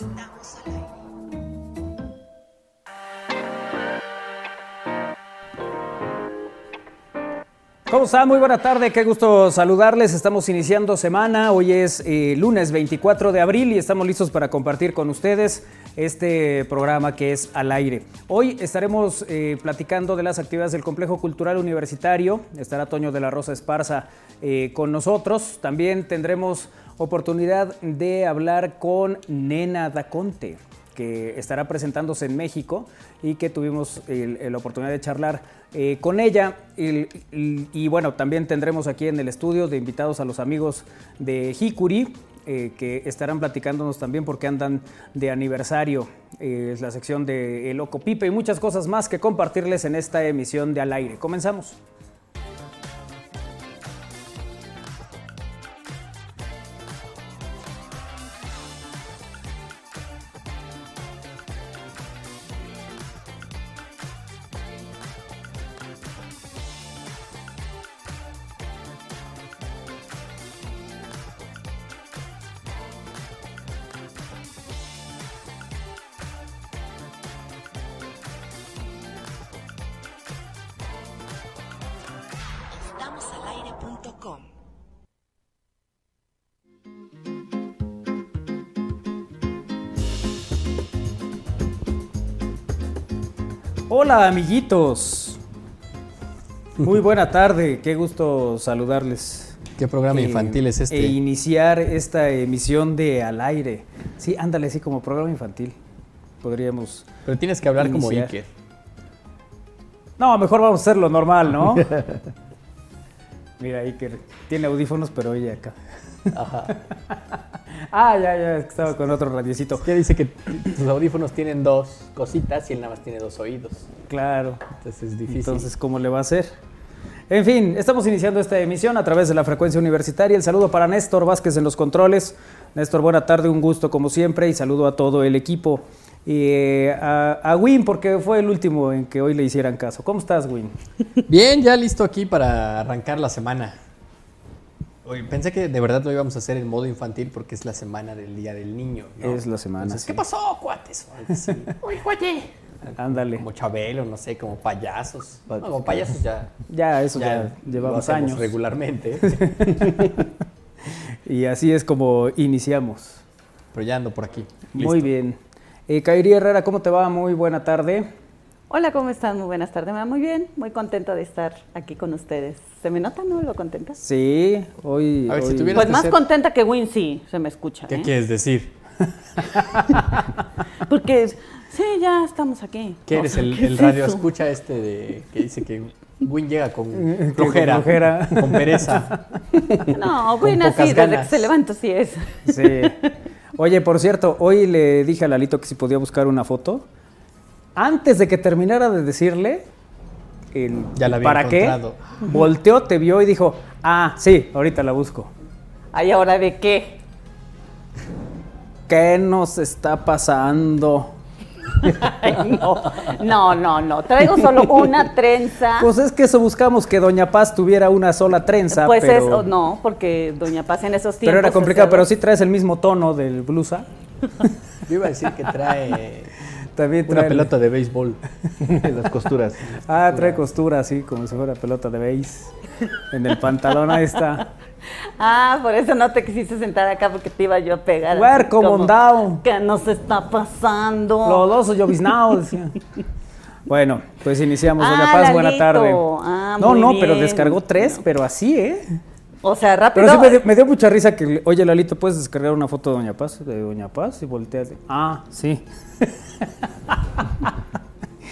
está. ¿Cómo están? Muy buena tarde, qué gusto saludarles. Estamos iniciando semana, hoy es eh, lunes 24 de abril y estamos listos para compartir con ustedes este programa que es al aire. Hoy estaremos eh, platicando de las actividades del Complejo Cultural Universitario. Estará Toño de la Rosa Esparza eh, con nosotros. También tendremos oportunidad de hablar con Nena Daconte que estará presentándose en México y que tuvimos la oportunidad de charlar eh, con ella. Y, bueno, también tendremos aquí en el estudio de invitados a los amigos de Hikuri, eh, que estarán platicándonos también porque andan de aniversario. Eh, es la sección de El Loco Pipe y muchas cosas más que compartirles en esta emisión de Al Aire. Comenzamos. Hola amiguitos. Muy buena tarde, qué gusto saludarles. ¿Qué programa infantil es este? E iniciar esta emisión de Al Aire. Sí, ándale, así como programa infantil. Podríamos. Pero tienes que hablar como Iker. No, mejor vamos a hacerlo normal, ¿no? Mira, Iker tiene audífonos, pero oye acá. Ajá. ah, ya, ya, estaba con otro radiocito. Ya dice que tus audífonos tienen dos cositas y él nada más tiene dos oídos. Claro. Entonces es difícil. Entonces, ¿cómo le va a hacer? En fin, estamos iniciando esta emisión a través de la frecuencia universitaria. El saludo para Néstor Vázquez en los controles. Néstor, buena tarde, un gusto como siempre y saludo a todo el equipo. Y eh, a, a, Win, porque fue el último en que hoy le hicieran caso. ¿Cómo estás, Win? Bien, ya listo aquí para arrancar la semana pensé que de verdad lo íbamos a hacer en modo infantil porque es la semana del Día del Niño. Es la semana. ¿Qué pasó, cuates? Uy, cuate. Ándale. Como Chabelo, no sé, como payasos. como payasos ya. Ya, eso ya, llevamos años. regularmente. y así es como iniciamos. Pero ya ando por aquí. Muy bien. Eh, Kairi Herrera, ¿cómo te va? Muy buena tarde. Hola, ¿cómo están? Muy buenas tardes. Me va muy bien, muy contento de estar aquí con ustedes. ¿Se me nota, no? ¿Lo contenta? Sí, hoy... A ver, Si pues más contenta que Win, sí, se me escucha. ¿Qué ¿eh? quieres decir? Porque, sí, ya estamos aquí. ¿Qué eres? el, radio escucha este de que dice que Win llega con flojera, con, pereza. No, Win así, desde que se levanta, sí es. Sí. Oye, por cierto, hoy le dije a Lalito que si podía buscar una foto antes de que terminara de decirle el para qué, volteó, te vio y dijo, ah, sí, ahorita la busco. ¿Ay, ahora de qué? ¿Qué nos está pasando? no, no, no, Traigo solo una trenza. Pues es que eso buscamos, que Doña Paz tuviera una sola trenza. Pues eso, no, porque Doña Paz en esos tiempos. Pero era complicado, pero sí traes el mismo tono del blusa. Yo iba a decir que trae también trae una pelota de béisbol en las costuras. Ah, trae costura, sí, como si fuera pelota de béis. En el pantalón, ahí está. Ah, por eso no te quisiste sentar acá porque te iba yo a pegar. Ver, como down. ¿Qué nos está pasando? Los dos lloviznao, decía. Bueno, pues iniciamos. Ah, Paz, buena tarde. Ah, no, no, pero descargó tres, pero así, ¿eh? O sea, rápido. Pero sí me dio, mucha risa que, oye, Lalito, ¿puedes descargar una foto de Doña Paz? De Doña Paz y volteas. Ah, sí.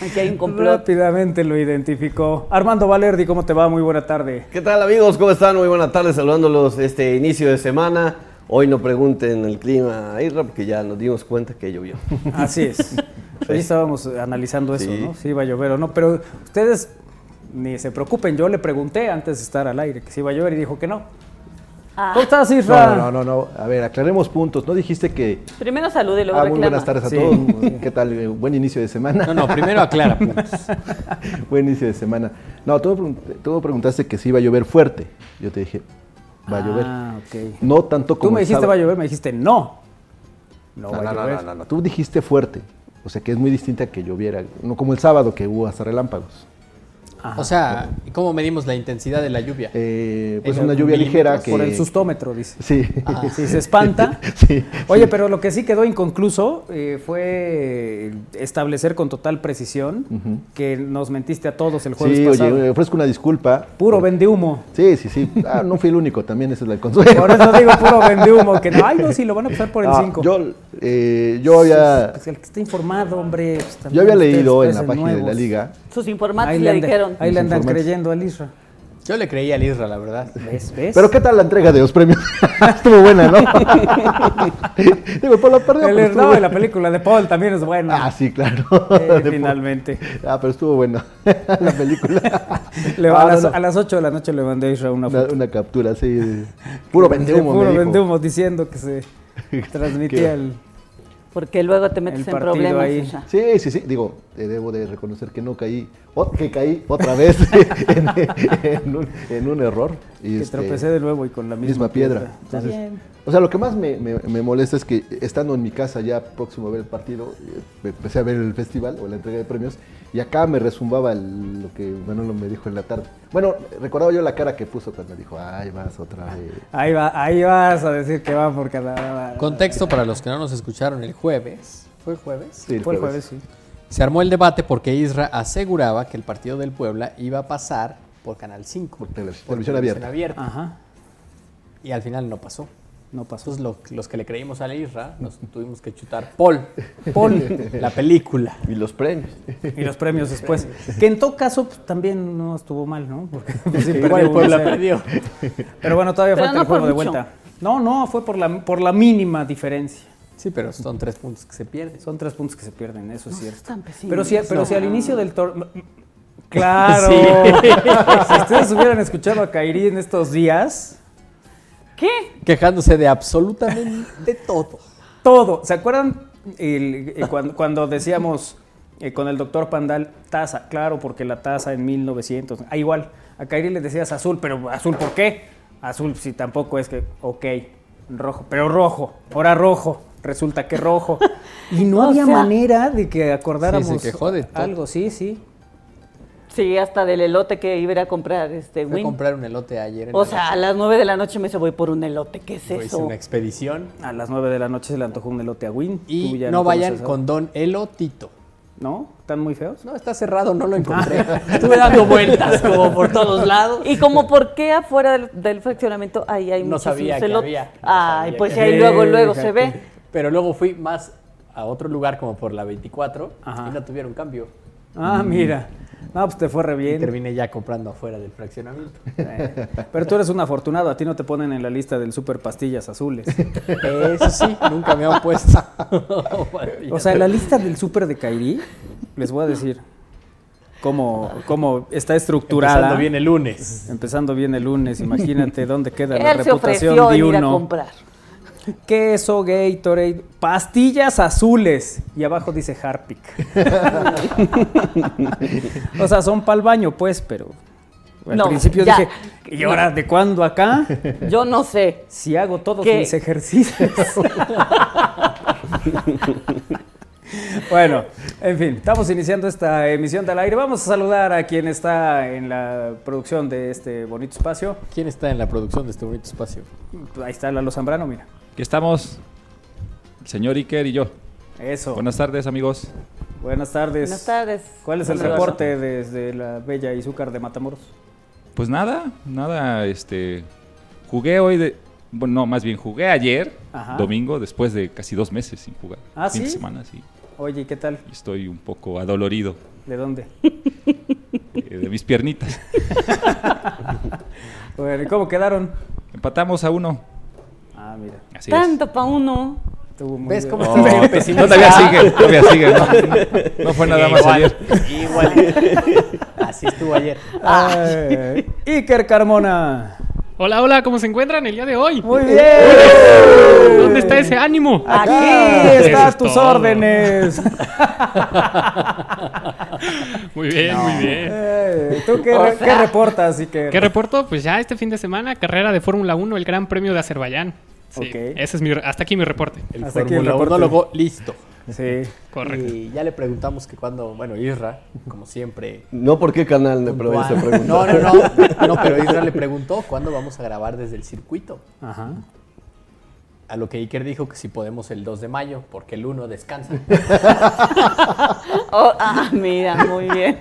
Aquí hay un complot. Rápidamente lo identificó. Armando Valerdi, ¿cómo te va? Muy buena tarde. ¿Qué tal, amigos? ¿Cómo están? Muy buena tarde, saludándolos este inicio de semana. Hoy no pregunten el clima a Irra porque ya nos dimos cuenta que llovió. Así es. Hoy estábamos analizando eso, ¿no? Si iba a llover o no. Pero ustedes ni se preocupen, yo le pregunté antes de estar al aire que si iba a llover y dijo que no. Ah. ¿Cómo estás, Isra? No, no, no, A ver, aclaremos puntos. No dijiste que. Primero salude y luego ah, Muy buenas tardes a todos. ¿Qué tal? Eh, buen inicio de semana. No, no, primero aclara puntos. buen inicio de semana. No, tú, tú preguntaste que si iba a llover fuerte. Yo te dije, va a llover. Ah, ok. No tanto como. Tú me dijiste va a llover, me dijiste no. No, No, va a no, no, llover. no, no, no. Tú dijiste fuerte. O sea que es muy distinta a que lloviera. No como el sábado que hubo hasta relámpagos. Ajá. O sea, ¿cómo medimos la intensidad de la lluvia? Eh, pues En una lluvia ligera que. Por el sustómetro, dice. Sí. Si se espanta. sí. Oye, pero lo que sí quedó inconcluso eh, fue establecer con total precisión que nos mentiste a todos el jueves Sí, pasado. oye, ofrezco una disculpa. Puro vende humo. Sí, sí, sí. Ah, no fui el único, también ese es el consuelo. Por eso digo puro vende humo, que no, ay, no, si lo van a pasar por el Ah, 5. yo, eh, yo había, Pues el que está informado, hombre. pues, yo había leído en la página de la liga. Sus informantes Ahí le le, anda- dijeron. ahí le andan creyendo al Isra. Yo le creí al Isra, la verdad. ¿Ves? ¿Ves? Pero ¿qué tal la entrega de los premios? estuvo buena, ¿no? Digo, por la perdió, el no, buena. y la película de Paul también es buena. Ah, sí, claro. Eh, finalmente. Ah, pero estuvo buena la película. Le- Ah, a, no, las, no. a las 8 de la noche le mandé a Isra una Una, foto. una captura así de puro De vendehumo. Puro vendehumo diciendo que se transmitía el... Porque luego te metes El en problemas. ahí. Sí, sí, sí. Digo, debo de reconocer que no caí, o- que caí otra vez en, en un, en un error. Y Que este, tropecé de nuevo y con la misma, misma piedra. Entonces, bien. O sea, lo que más me, me- me molesta es que estando en mi casa ya próximo a ver el partido, eh, me empecé a ver el festival o la entrega de premios y acá me resumbaba el- lo que Manolo me dijo en la tarde. Bueno, recordaba yo la cara que puso cuando dijo, ay, vas otra vez. Ahí va, ahí vas a decir que va por cada... Contexto para los que no nos escucharon el jueves. ¿Fue jueves? Sí, Fue el jueves, sí. Se armó el debate porque Isra aseguraba que el partido del Puebla iba a pasar por Canal 5. Por tele- por televisión abierta. Ajá, Y al final no pasó. No pasó. Entonces lo- los que le creímos a la Isra nos tuvimos que chutar Paul, Paul la película. Y los premios. y los premios después. Que en todo caso pues, también no estuvo mal, ¿no? Porque pues, sí, perdió el Puebla 1-0. perdió. Pero bueno, todavía Pero falta no el juego de mucho. vuelta. No, no, fue por la, por la mínima diferencia. Sí, pero son tres puntos que se pierden. Son tres puntos que se pierden, eso es cierto. tan. Pero si, pero si al inicio del torneo... Claro. Sí. Si ustedes hubieran escuchado a Kairi en estos días, ¿Qué? Quejándose de absolutamente todo. todo. ¿Se acuerdan el- eh, cuando, cuando decíamos eh, con el doctor Pandal, taza? Claro, porque la taza en 1900. Ah, igual, a Kairi le decías azul, pero azul, ¿por qué? Azul, si tampoco es que, ok, rojo, pero rojo, ahora rojo. Resulta que rojo. Y no O había sea- manera de que acordáramos Sí, se quejó de algo, sí, sí. Sí, hasta del elote que iba a ir a comprar este Fui a Win. comprar un elote ayer. en O sea, a las 9 de la noche me dice, voy por un elote. ¿Qué es Pues, eso? una expedición. A las 9 de la noche se le antojó un elote a Win. Tú Y ya no vayan con Don Elotito. ¿No? ¿Están muy feos? No, está cerrado, no lo encontré. Estuve dando vueltas como por todos lados. Y como por qué afuera del, del fraccionamiento ahí hay No muchísimos sabía que elotes? había, no Ay, sabía pues que ahí había. luego, luego se ve. Pero luego fui más a otro lugar como por la 24 Ajá. y no tuvieron cambio. Ah, mira. No, pues te fue re Y bien. terminé ya comprando afuera del fraccionamiento. Eh, Pero tú eres un afortunado, a ti no te ponen en la lista del super pastillas azules. Eso sí, nunca me han puesto. O sea, en la lista del super de Kairi, les voy a decir cómo, cómo está estructurada. Empezando bien el lunes. Empezando bien el lunes, imagínate dónde queda la se reputación ofreció de en ir a uno. comprar. Queso, Gatorade, pastillas azules. Y abajo dice Harpic. o sea, son para el baño, pues, pero. Al No, principio ya. dije, ¿y ahora de cuándo acá? Yo no sé. Si hago todos ¿Qué? mis ejercicios. bueno, en fin, estamos iniciando esta emisión del aire. Vamos a saludar a quien está en la producción de este bonito espacio. ¿Quién está en la producción de este bonito espacio? Ahí está Lalo Zambrano, mira. Aquí estamos, el señor Iker y yo. Eso. Buenas tardes, amigos. Buenas tardes. Buenas tardes. ¿Cuál es el Buenas reporte desde la bella Izúcar de Matamoros? Pues nada, nada, este, jugué hoy de, bueno, no, más bien jugué ayer, Ajá. domingo, después de casi dos meses sin jugar. ¿Ah, fin de semana, sí. Oye, ¿y ¿qué tal? Estoy un poco adolorido ¿De dónde? eh, de mis piernitas. Bueno, ¿y cómo quedaron? Empatamos a uno. Ah, mira. Así es. Tanto para uno. ¿Ves bien. cómo No, estás bien pesimista? todavía sigue, todavía sigue. No, no fue nada más Igual, ayer. Igual. Así estuvo ayer. Ay, Iker Carmona. Hola, hola, ¿cómo se encuentran el día de hoy? Muy bien. ¿Dónde está ese ánimo? Aquí está a es tus todo. órdenes. Muy bien, muy bien. Eh, ¿Tú qué, re- sea- qué reportas, Iker? ¿Qué reporto? Pues ya este fin de semana, carrera de Fórmula 1, el Gran Premio de Azerbaiyán. Sí, Ok. ese es mi, hasta aquí mi reporte. El Hasta. Unólogo, listo. Sí. Correcto. Y ya le preguntamos que cuando, bueno, Isra, como siempre. No, ¿por qué canal se pregunta? No, no, no. No, pero Isra le preguntó cuándo vamos a grabar desde el circuito. Ajá. A lo que Iker dijo que si podemos el 2 de mayo, porque el 1 descansa. Oh, ah, mira, muy bien.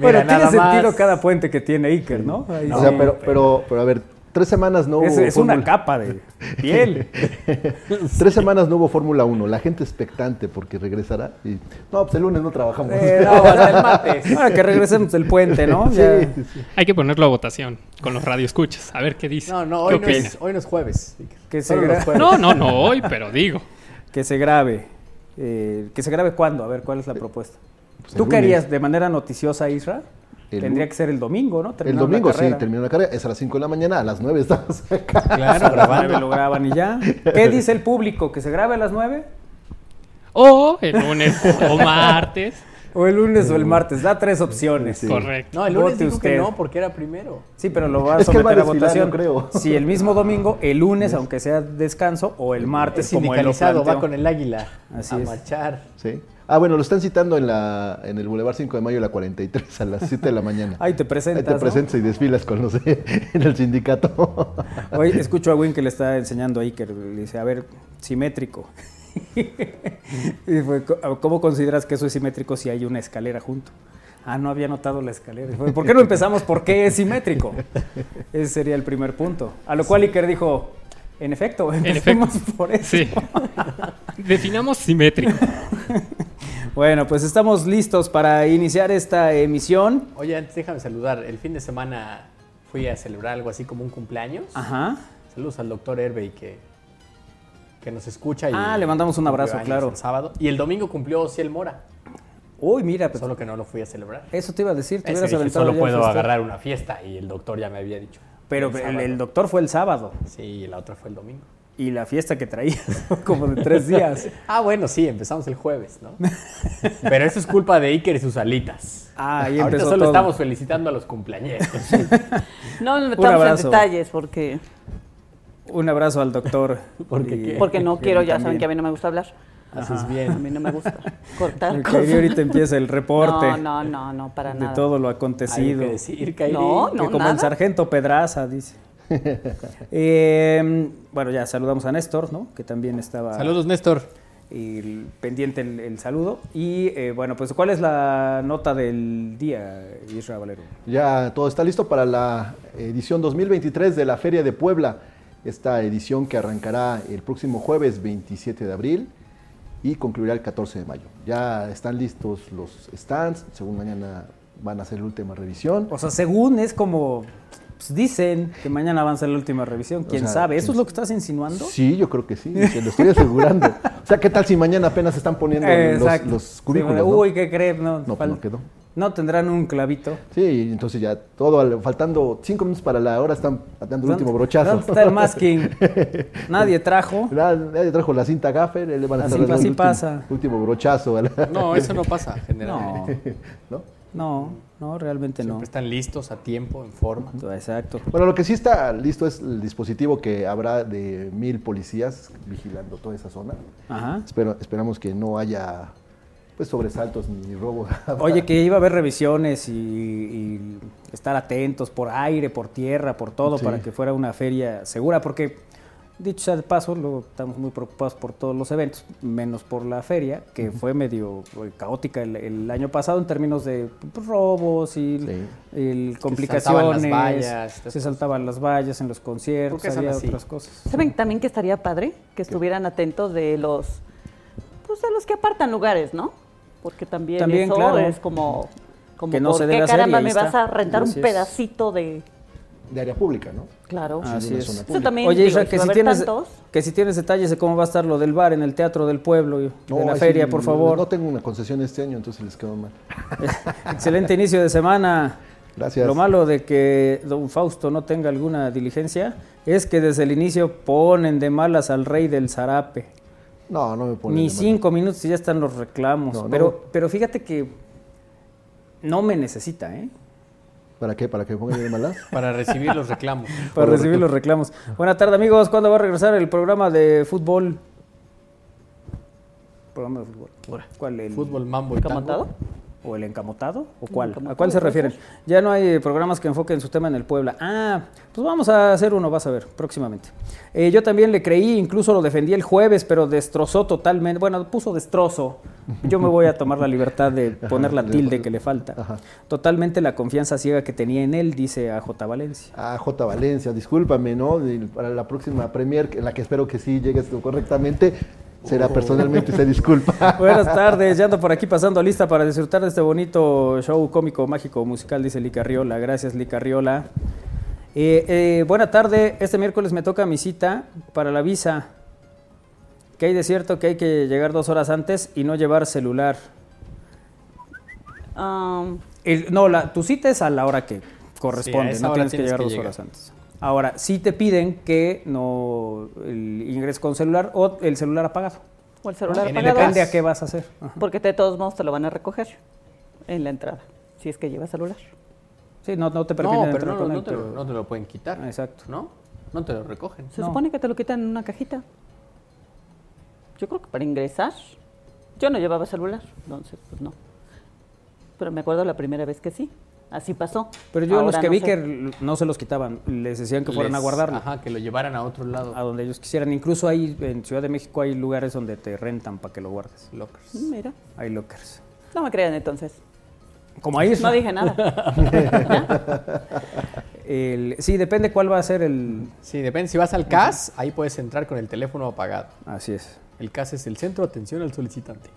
Bueno, tiene nada sentido más. cada puente que tiene Iker, ¿no? Ahí o sí. sea, pero, pero, pero a ver, tres semanas no hubo es, es una capa de piel. Tres semanas no hubo Fórmula 1. La gente expectante porque regresará. Y, no, pues el lunes no trabajamos. Eh, no, hasta el martes. Ahora que regresemos del puente, ¿no? Sí, Ya. sí, sí. Hay que ponerlo a votación con los radioescuchas. A ver qué dice. No, no, ¿Qué hoy no, opina? es, hoy no es jueves. Que se gra- jueves. No, no, no hoy, pero digo. Que se grabe. Eh, ¿Que se grabe cuándo? A ver, ¿cuál es la propuesta? Pues ¿Tú el harías de manera noticiosa, Isra? El Tendría que ser el domingo, ¿no? El domingo sí, terminó la carrera. Es a las 5 de la mañana. A las 9 estamos acá. Claro, A las lo graban y ya. ¿Qué dice el público? ¿Que se grabe a las 9? O el lunes o martes. ¿O el lunes o el martes? Da tres opciones. Sí. Correcto. No, el lunes Vote dijo que usted. no, porque era primero. Sí, pero lo va a Es que él va someter a a desfilar, votación. creo. Si el mismo domingo, el lunes, aunque sea descanso, o el martes, Es como él lo sindicalizado, va con el águila Así a es. marchar. Sí. Ah, bueno, lo están citando en, la, en el Boulevard 5 de Mayo, la 43, a las 7 de la mañana. Ahí te Ahí presentas, te ¿no? presentas y desfilas con los en el sindicato. Hoy escucho a Win que le está enseñando ahí que le dice, a ver, simétrico. y fue, "Co- ¿cómo consideras que eso es simétrico si hay una escalera junto? Ah, no había notado la escalera. Y fue, ¿Por qué no empezamos por qué es simétrico? Ese sería el primer punto. A lo cual Iker dijo, en efecto, empecemos por eso. Sí. Definamos simétrico. Bueno, pues estamos listos para iniciar esta emisión. Oye, antes déjame saludar. El fin de semana fui a celebrar algo así como un cumpleaños. Ajá. Saludos al doctor Herbey que, que nos escucha. Y Ah, le mandamos un abrazo, claro. El sábado. Y el domingo cumplió Ciel Mora. Uy, mira, pues, Solo que no lo fui a celebrar. eso te iba a decir. Te hubieras aventado solo puedo agarrar una fiesta y el doctor ya me había dicho. Pero El el, sábado. el doctor fue el sábado. Sí, y la otra fue el domingo. Y la fiesta que traías fue como de tres días. Ah, bueno, sí, empezamos el jueves, ¿no? Pero eso es culpa de Iker y sus alitas. Ah, ahí Ahorita empezó solo todo. estamos felicitando a los cumpleañeros. No nos metamos en detalles porque, Un abrazo al doctor. ¿Por qué Y- qué? porque no quiero, ya saben que a mí no me gusta hablar. Haces A bien. mí no me gusta cortar cosas. y ahorita empieza el reporte No, no, no, no, para de nada. todo lo acontecido. que decir, Kairi. No, Que no, como nada. el sargento Pedraza, dice. Eh, bueno, ya saludamos a Néstor, ¿no? Que también estaba Saludos, Néstor. el- pendiente el, el saludo. Y eh, bueno, pues ¿cuál es la nota del día, Isra Valero? Ya todo está listo para la edición 2023 de la Feria de Puebla. Esta edición que arrancará el próximo jueves 27 de abril y concluirá el 14 de mayo. Ya están listos los stands, según mañana van a hacer la última revisión. O sea, según es como pues, dicen que mañana avanza la última revisión. ¿Quién sea, sabe? ¿Eso quién es lo que estás insinuando? Sí, yo creo que sí, se lo estoy asegurando. O sea, ¿qué tal si mañana apenas están poniendo los, los Sí, no? Uy, ¿qué crees? No, No, pues no quedó. No tendrán un clavito. Sí, entonces ya todo, al- faltando cinco minutos para la hora, están dando el último brochazo. ¿Dónde está el masking? Nadie trajo. Nadie trajo la cinta gaffer, le van a Así- estar así el último, pasa. último brochazo. la- No, eso no pasa generalmente. No, ¿no? No, no, realmente no. Siempre están listos a tiempo, en forma. Exacto. Bueno, lo que sí está listo es el dispositivo que habrá de mil policías vigilando toda esa zona. Ajá. Espero, esperamos que no haya pues sobresaltos ni robo. Oye, que iba a haber revisiones y, y estar atentos por aire, por tierra, por todo, Sí. para que fuera una feria segura, porque, dicho sea de paso, luego estamos muy preocupados por todos los eventos, menos por la feria, que fue medio eh, caótica el, el año pasado en términos de pues, robos y Sí. el saltaban complicaciones. las vallas, se saltaban las vallas en los conciertos, ¿Por qué son había otras cosas. ¿Saben también que estaría padre que estuvieran atentos de los, pues de los que apartan lugares, ¿no? Porque también, También, eso claro. es como, como Que no ¿por se qué hacer caramba me está. vas a rentar un pedacito de, De área pública, ¿no? claro? Así es. Eso también, Oye, Isra, si que si, tienes, tantos, que si tienes detalles de cómo va a estar lo del bar en el Teatro del Pueblo y de la feria, sí, por favor. No tengo una concesión este año, entonces les quedo mal. Excelente inicio de semana. Gracias. Lo malo de que don Fausto no tenga alguna diligencia es que desde el inicio ponen de malas al rey del zarape. No, no me ponen Ni de cinco minutos y ya están los reclamos. No, no. pero, pero fíjate que no me necesita, ¿eh? ¿Para qué? ¿Para que me pongan de malas? Para recibir los reclamos. Para recibir los reclamos. Buenas tardes, amigos. ¿Cuándo va a regresar el programa de fútbol? Programa de fútbol. ¿Cuál? El, Fútbol, mambo y tango. ¿Camotado? ¿O el encamotado? ¿O cuál? ¿A cuál se refieren? Ya no hay programas que enfoquen su tema en el Puebla. Ah, pues vamos a hacer uno, vas a ver, próximamente. Eh, yo también le creí, incluso lo defendí el jueves, pero destrozó totalmente. Bueno, puso destrozo. Yo me voy a tomar la libertad de poner la tilde que le falta. Ajá. Totalmente la confianza ciega que tenía en él, dice a J. Valencia. Ah, J. Valencia, discúlpame, ¿no? Para la próxima Premier, en la que espero que sí llegues correctamente, será personalmente se disculpa. Buenas tardes, ya ando por aquí pasando lista para disfrutar de este bonito show cómico, mágico, musical, dice Lica Riola. Gracias, Lica Riola. Eh, eh, buena tarde, este miércoles me toca mi cita para la visa. Que hay de cierto que hay que llegar dos horas antes y no llevar celular. El- no, la, tu cita es a la hora que corresponde, no tienes que llegar que dos llegar. horas antes. Ahora, sí te piden que no el ingreses con celular o el celular apagado. o el celular En el apagado. Depende a qué vas a hacer. Ajá. Porque de todos modos te lo van a recoger en la entrada, si es que llevas celular. Sí, no, no te No, permiten pero entrar no, con no él, te lo, pero- no te lo pueden quitar. Ah, exacto. ¿No? No te lo recogen. Se No. supone que te lo quitan en una cajita. Yo creo que para ingresar, yo no llevaba celular, entonces pues no. Pero me acuerdo la primera vez que sí, así pasó. Pero yo los que no vi sé. que no se los quitaban, les decían que fueran a guardarlo Ajá, que lo llevaran a otro lado. a donde ellos quisieran. Incluso ahí en Ciudad de México hay lugares donde te rentan para que lo guardes. Lockers. Mira, Hay lockers. no me crean entonces. Como ahí No dije nada. El- sí, depende cuál va a ser el. Sí, depende. Si vas al CAS, ahí puedes entrar con el teléfono apagado. Así es, El CAS es el Centro de Atención al Solicitante,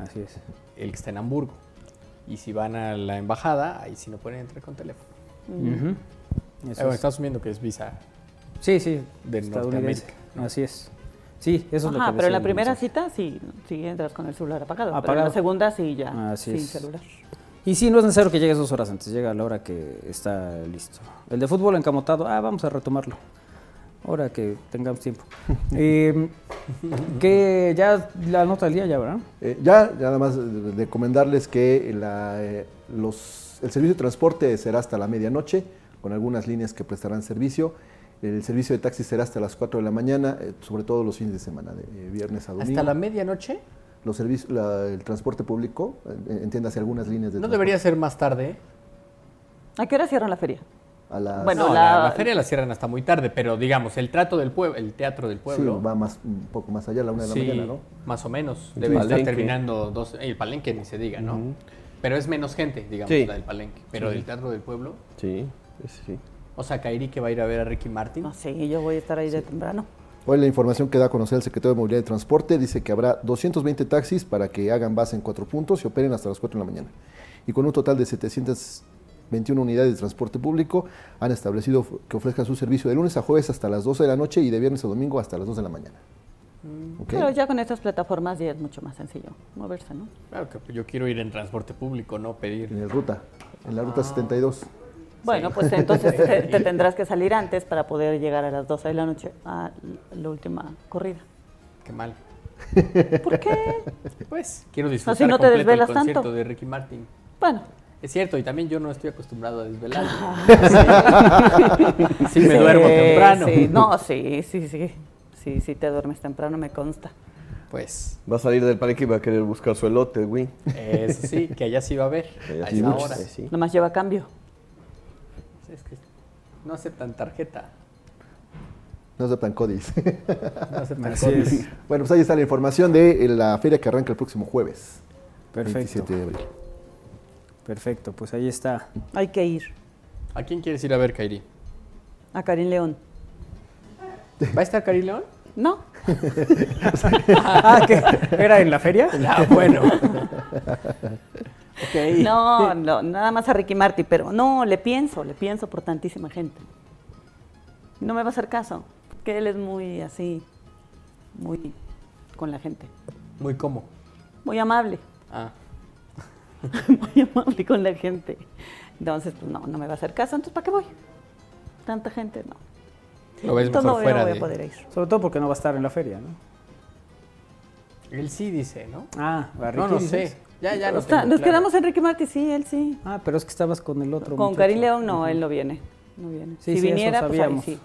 así es. el que está en Hamburgo. Y si van a la embajada, ahí sí no pueden entrar con teléfono. Ujú. Eh, Eso bueno, es. estás asumiendo que es visa. Sí, sí, de. Norteamérica, ¿no? Así es. Sí, eso es lo Ajá, que pero en la primera mensaje. cita sí, sí entras con el celular apagado. Pero en Apagado. la segunda sí ya, Así sin es. celular. Y sí, no es necesario que llegues dos horas antes, llega a la hora que está listo. El de fútbol encamotado, ah, vamos a retomarlo. Ahora que tengamos tiempo. Eh, que ya la nota del día ya, ¿verdad? Eh, ya, ya nada más recomendarles que la, eh, los, el servicio de transporte será hasta la medianoche, con algunas líneas que prestarán servicio. El servicio de taxi será hasta las 4 de la mañana, eh, sobre todo los fines de semana, de eh, viernes a domingo. Hasta la medianoche. Los servicios, la- el transporte público, eh, entiéndase algunas líneas de No transporte. debería ser más tarde. ¿eh? ¿A qué hora cierran la feria? A las, Bueno, no, la- feria la cierran hasta muy tarde, pero digamos, el trato del pueblo, el teatro del sí, pueblo. va más, un poco más allá, a la una de la sí, mañana, ¿no? más o menos. Debe estar terminando dos. El palenque ni se diga, ¿no? Pero es menos gente, digamos, Sí. la del palenque. Pero del teatro del pueblo. Sí, sí. O sea, Kairi que va a ir a ver a Ricky Martin. No, sí, yo voy a estar ahí de temprano. Hoy la información que da a conocer el secretario de Movilidad y Transporte dice que habrá 220 taxis para que hagan base en cuatro puntos y operen hasta las 4 de la mañana. Y con un total de 721 unidades de transporte público han establecido que ofrezcan su servicio de lunes a jueves hasta las 12 de la noche y de viernes a domingo hasta las 2 de la mañana. ¿Ok? Pero ya con estas plataformas ya es mucho más sencillo moverse, ¿no? Claro que yo quiero ir en transporte público, no pedir. En el ruta, en la ruta 72. Bueno, pues entonces te, te tendrás que salir antes para poder llegar a las 12 de la noche a la última corrida. Qué mal. ¿Por qué? Pues quiero disfrutar Así no te completo el concierto tanto. de Ricky Martin. Bueno, Es cierto, y también yo no estoy acostumbrado a desvelar. sí, me duermo temprano. sí. No, sí, sí, sí. Sí, sí te duermes temprano, me consta. Pues, Va a salir del palenque y va a querer buscar su elote, güey. eso sí, que allá sí va a haber. Allá A sí esa hora. sí. Nomás lleva cambio. Es que no aceptan tarjeta. No aceptan codis. No aceptan Así es. bueno, pues ahí está la información de la feria que arranca el próximo jueves. Perfecto. 27 de abril. Perfecto, pues ahí está. Hay que ir ¿A quién quieres ir a ver, Kairi? a Karim León. ¿Va a estar Kairi León? No, Ah, ¿qué? ¿Era en la feria? Ah, bueno. no, no, nada más a Ricky Martin, pero no, le pienso, le pienso por tantísima gente. No me va a hacer caso, que él es muy así, muy con la gente, Muy cómo. muy amable, Ah, muy amable con la gente. Entonces, pues no, no me va a hacer caso, entonces ¿para qué voy? Tanta gente, no. lo ves Entonces mejor no, voy de... a poder ir. Sobre todo porque no va a estar en la feria, ¿no? Él sí dice, ¿no? Ah, ¿a No, no dices? sé. Ya, ya no Está- tengo nos claro. quedamos Enrique Martí, sí, él sí. Ah, pero es que estabas con el otro. Con. Karim León no, él no viene. No viene. Sí, si sí, eso viniera, pues ahí sabíamos. sí.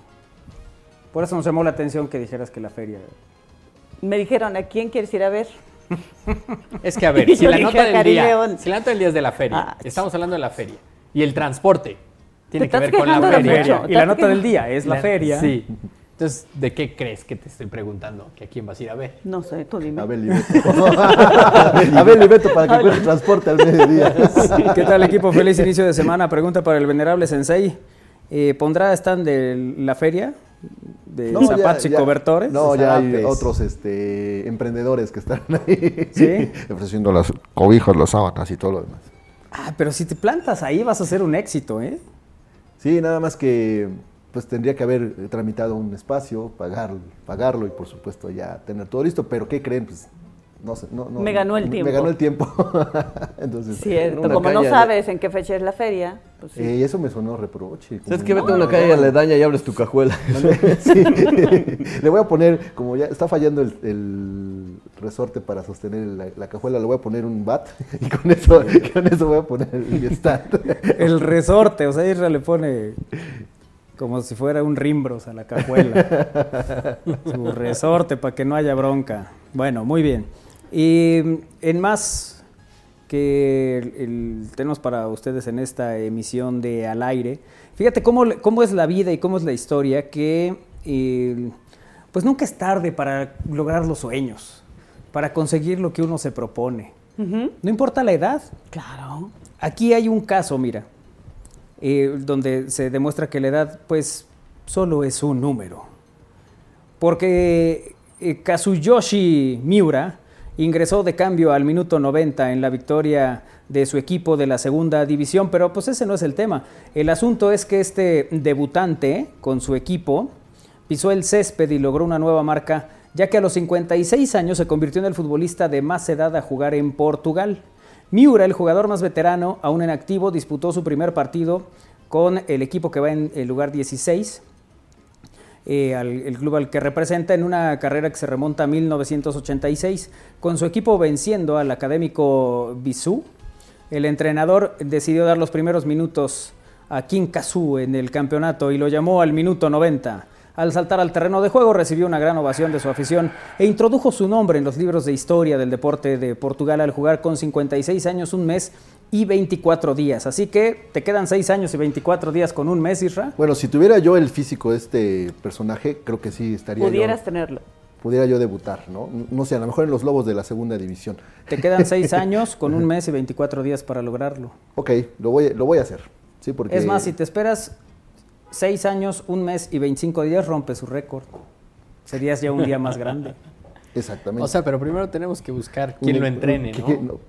Por eso nos llamó la atención que dijeras que la feria. Me dijeron, ¿a quién quieres ir a ver? Es que a ver, si la nota a del día, si la nota del día es de la feria, Ah, estamos hablando de la feria y el transporte tiene que ver con la feria. mucho. Y la nota que- del día es la, feria. Sí. Entonces, ¿de qué crees que te estoy preguntando? ¿Que a quién vas a ir a ver? No sé, tú dime. Abel y Beto. Abel y Beto para que encuentre transporte al mediodía. ¿Qué tal equipo? Feliz inicio de semana. Pregunta para el venerable Sensei. Eh, ¿Pondrá stand de la feria? De No, ya- zapatos y ya- cobertores. No, ya hay otros este, emprendedores que están ahí. ¿Sí? Ofreciendo las cobijas, las sábanas y todo lo demás. Ah, pero si te plantas ahí vas a hacer un éxito, ¿eh? Sí, nada más que pues tendría que haber tramitado un espacio, pagar, pagarlo y por supuesto ya tener todo listo. Pero ¿qué creen? Pues no sé. No, no, Me ganó el tiempo. Me ganó el tiempo. Entonces, Cierto, como no sabes en qué fecha es la feria, pues sí. eh, eso me sonó reproche. ¿Sabes qué? Vete a una calle aledaña y abres tu cajuela. Sí. Le voy a poner, como ya está fallando el, el resorte para sostener la, la cajuela, le voy a poner un bat y con eso, con eso voy a poner el stand. El resorte, o sea, Isra le pone como si fuera un rimbros a la cajuela. Su resorte para que no haya bronca. Bueno, muy bien. Y en más que el- el- tenemos para ustedes en esta emisión de Al aire, fíjate cómo, cómo es la vida y cómo es la historia que eh, pues nunca es tarde para lograr los sueños, para conseguir lo que uno se propone. No importa la edad, Claro. Aquí hay un caso, mira, eh, donde se demuestra que la edad, pues, solo es un número. Porque eh, Kazuyoshi Miura ingresó de cambio al minuto 90 en la victoria de su equipo de la segunda división, pero pues ese no es el tema. El asunto es que este debutante con su equipo pisó el césped y logró una nueva marca, ya que a los 56 años se convirtió en el futbolista de más edad a jugar en Portugal. Miura, el jugador más veterano, aún en activo, disputó su primer partido con el equipo que va en el lugar 16, eh, el club al que representa en una carrera que se remonta a 1986, con su equipo venciendo al académico Bisú. El entrenador decidió dar los primeros minutos a King Kazu en el campeonato y lo llamó al minuto 90. Al saltar al terreno de juego recibió una gran ovación de su afición e introdujo su nombre en los libros de historia del deporte de Portugal al jugar con 56 años, un mes y 24 días. Así que te quedan 6 años y 24 días con un mes, Isra. Bueno, si tuviera yo el físico de este personaje, creo que sí estaría Pudieras yo, tenerlo. pudiera yo debutar, ¿no? No sé, a lo mejor en los Lobos de la segunda división. Te quedan 6 años con un mes y 24 días para lograrlo. Ok, lo voy, lo voy a hacer, ¿sí? Porque... Es más, si te esperas 6 años, un mes y 25 días, rompes su récord. Serías ya un día más grande. Exactamente. O sea, pero primero tenemos que buscar quién lo entrene, ¿no?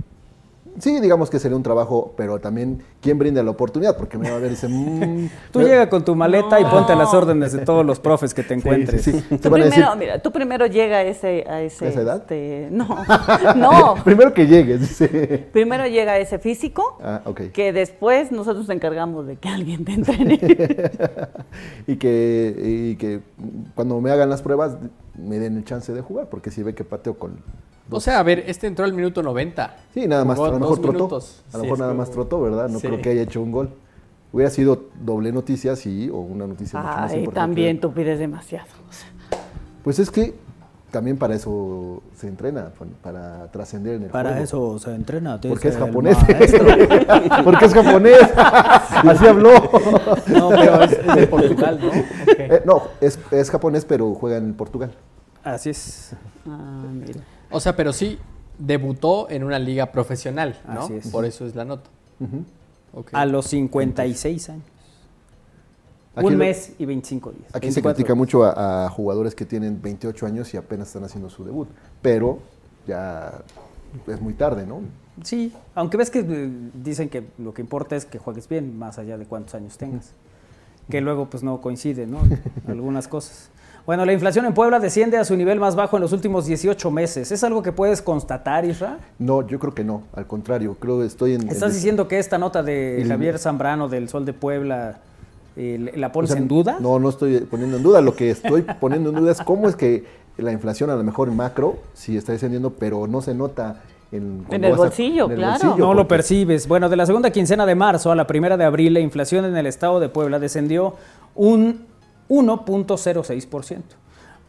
Sí, digamos que sería un trabajo, pero también quién brinda la oportunidad, porque me va a ver y dice... mm, Tú me- llega con tu maleta y ponte a las órdenes de todos los profes que te encuentres. sí, sí. Te Tú primero, decir, mira, tú primero llega a ese, a ese, ¿Esa edad? este, no, no, Primero que llegues, dice. primero llega ese físico, Ah, que después nosotros nos encargamos de que alguien te entrene. y, que, y que cuando me hagan las pruebas me den el chance de jugar, porque si ve que pateo con... O sea, a ver, este entró al minuto 90. Sí, nada más, Jugó a lo dos mejor trotó. minutos. A lo Sí, mejor nada como- más trotó, ¿verdad? No Sí. creo que haya hecho un gol. Hubiera sido doble noticia, sí, o una noticia mucho más Ay, importante. también tú pides demasiado. o sea. Pues es que también para eso se entrena, para trascender en el Para juego. eso se entrena. Porque es japonés. Porque es japonés. Así habló. No, pero es, es de Portugal, ¿no? Eh, no, es, es japonés, pero juega en Portugal. Así es. Ah, mira. O sea, pero sí debutó en una liga profesional, ¿no? Así es. Por eso es la nota. Ujú. Ok. A los 56 años. Aquí un mes y 25 días. Aquí se 24. critica mucho a, a jugadores que tienen 28 años y apenas están haciendo su debut. Pero ya es muy tarde, ¿no? Sí, aunque ves que eh, dicen que lo que importa es que juegues bien, más allá de cuántos años tengas. Que luego pues no coincide, ¿no? Algunas cosas. Bueno, la inflación en Puebla desciende a su nivel más bajo en los últimos 18 meses. ¿Es algo que puedes constatar, Isra? No, yo creo que no. Al contrario, creo que estoy en... ¿Estás en- diciendo que esta nota de el- Javier Zambrano del Sol de Puebla eh, la o pones sea, en duda? No, no estoy poniendo en duda. Lo que estoy poniendo en duda es cómo es que la inflación, a lo mejor en macro, sí está descendiendo, pero no se nota en, En el a- bolsillo, en el claro. bolsillo, No lo percibes. Bueno, de la segunda quincena de marzo a la primera de abril, la inflación en el estado de Puebla descendió un 1.06%,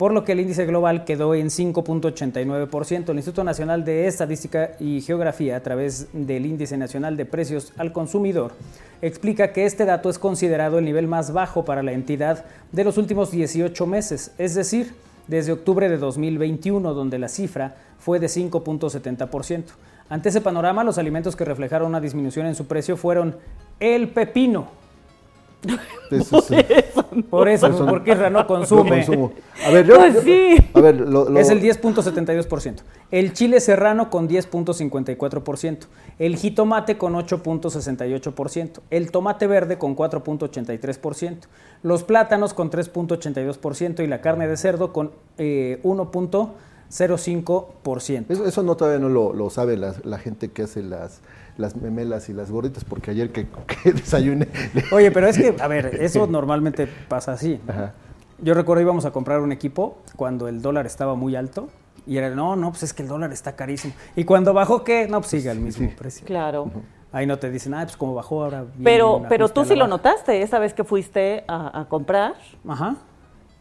por lo que el índice global quedó en 5.89%. El Instituto Nacional de Estadística y Geografía, a través del Índice Nacional de Precios al Consumidor, explica que este dato es considerado el nivel más bajo para la entidad de los últimos 18 meses, es decir, desde octubre de 2021, donde la cifra fue de 5.70%. Ante ese panorama, los alimentos que reflejaron una disminución en su precio fueron el pepino. Por eso, no- porque Isra no consume. A ver, yo, Pues yo- sí. a ver, lo, lo- Es el 10.72%. El chile serrano con 10.54%. El jitomate con 8.68%. El tomate verde con 4.83%. Los plátanos con 3.82% y la carne de cerdo con eh, 1.05%. Eso, eso no todavía no lo, lo sabe la, la gente que hace las, las memelas y las gorditas, porque ayer que, que desayuné. Oye, pero es que, a ver, eso normalmente pasa así. Ajá. Yo recuerdo íbamos a comprar un equipo cuando el dólar estaba muy alto y era, no, no, pues es que el dólar está carísimo. Y cuando bajó, ¿qué? No, pues sigue al mismo precio. Claro. Ahí no te dicen, ah, pues como bajó ahora. Pero, pero tú sí lo baja". notaste esa vez que fuiste a, a comprar. Ajá.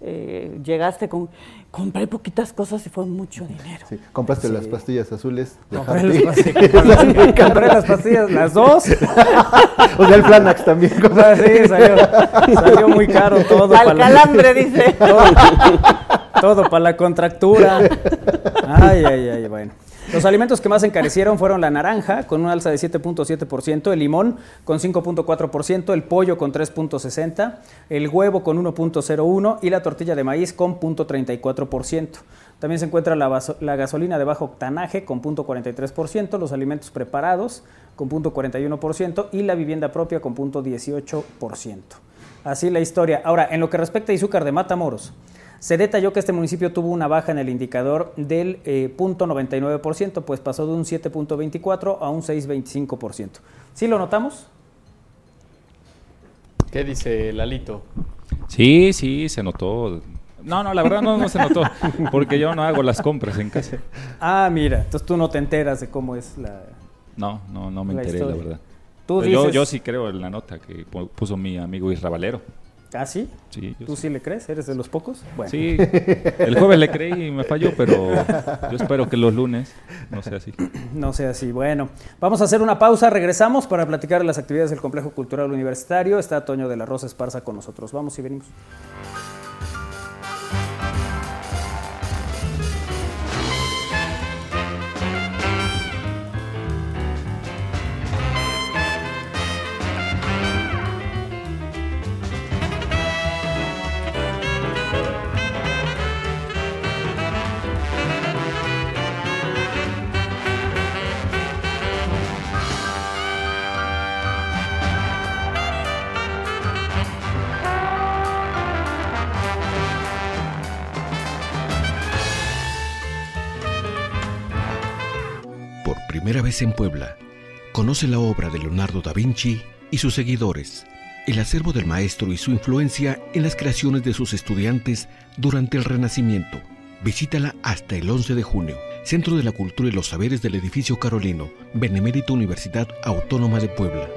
Eh, llegaste con. Compré poquitas cosas y fue mucho dinero. Sí, compraste las pastillas azules de Compré las, pastillas, compré las pastillas, las dos. o sea, el Flanax también. Ah, sí, salió, salió muy caro todo. Al para la- calambre, dice. todo, todo para la contractura. Ay, ay, ay, bueno. Los alimentos que más encarecieron fueron la naranja, con un alza de 7.7%, el limón con 5.4%, el pollo con 3.60%, el huevo con 1.01% y la tortilla de maíz con 0.34%. También se encuentra la, gasolina de bajo octanaje con 0.43%, los alimentos preparados con 0.41% y la vivienda propia con 0.18%. Así la historia. Ahora, en lo que respecta a Izúcar de Matamoros, se detalló que este municipio tuvo una baja en el indicador del eh, 0.99%, pues pasó de un 7.24 a un 6.25%. ¿Sí lo notamos? ¿Qué dice Lalito? Sí, sí, se notó. No, no, la verdad no, no se notó, porque yo no hago las compras en casa. Ah, mira, entonces tú no te enteras de cómo es la... No, no, no me La enteré, la verdad. Tú Pero yo, yo sí creo en la nota que pu- puso mi amigo Isra Valero. ¿Ah, sí? Sí, ¿Tú sí le crees? ¿Eres de los pocos? Bueno. Sí, el jueves le creí y me falló, pero yo espero que los lunes no sea así. No sea así. Bueno, vamos a hacer una pausa. Regresamos para platicar de las actividades del Complejo Cultural Universitario. Está Toño de la Rosa Esparza con nosotros. Vamos y venimos. Vez en Puebla, conoce la obra de Leonardo da Vinci y sus seguidores, el acervo del maestro y su influencia en las creaciones de sus estudiantes durante el Renacimiento. Visítala hasta el 11 de junio, Centro de la Cultura y los Saberes del Edificio Carolino, Benemérita Universidad Autónoma de Puebla.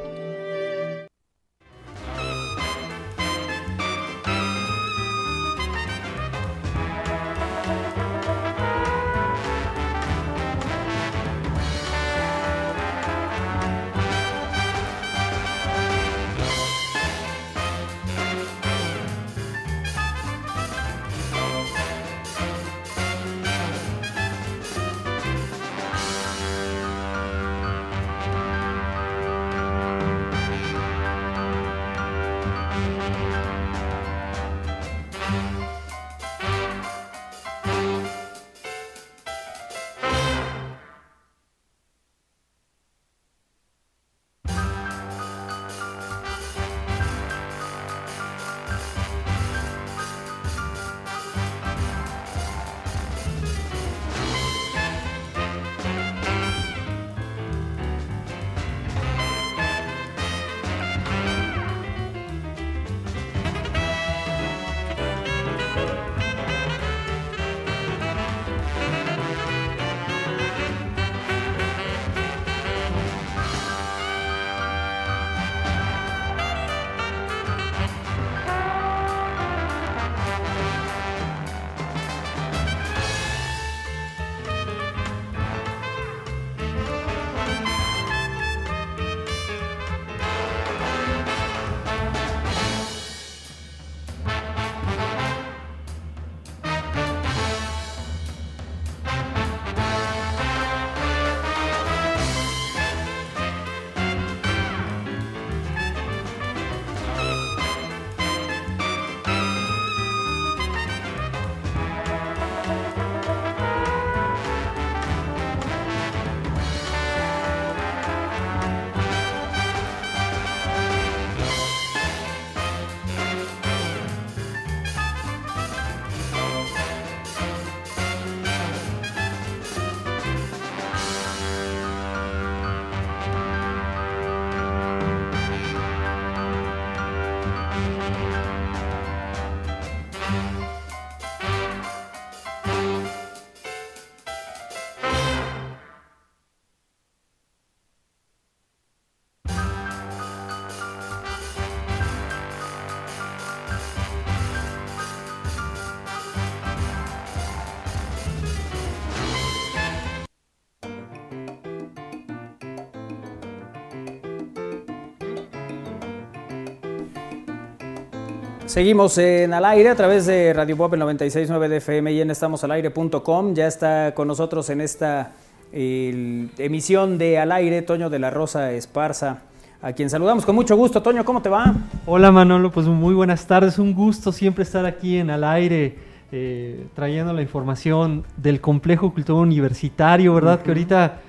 Seguimos en al aire a través de Radio Pop en 96.9 de FM y en estamosalaire.com. Ya está con nosotros en esta el- emisión de Al aire Toño de la Rosa Esparza, a quien saludamos con mucho gusto. Toño, ¿cómo te va? Hola Manolo, pues muy buenas tardes, un gusto siempre estar aquí en al aire eh, trayendo la información del complejo cultural universitario, ¿verdad? Que ahorita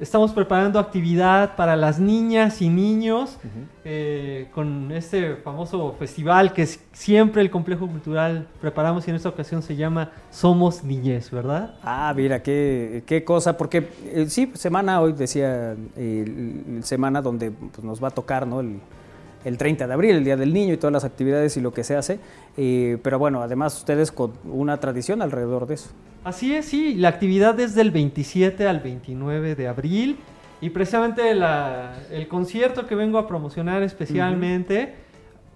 estamos preparando actividad para las niñas y niños eh, con este famoso festival que es siempre el complejo cultural preparamos y en esta ocasión se llama Somos Niñez, ¿verdad? Ah, mira, qué, qué cosa, porque eh, sí, semana hoy decía, eh, semana donde pues, nos va a tocar, ¿no? El, el 30 de abril, el Día del Niño y todas las actividades y lo que se hace. eh, pero bueno, además ustedes con una tradición alrededor de eso. Así es, sí, la actividad es del 27 al 29 de abril y precisamente la- el concierto que vengo a promocionar especialmente,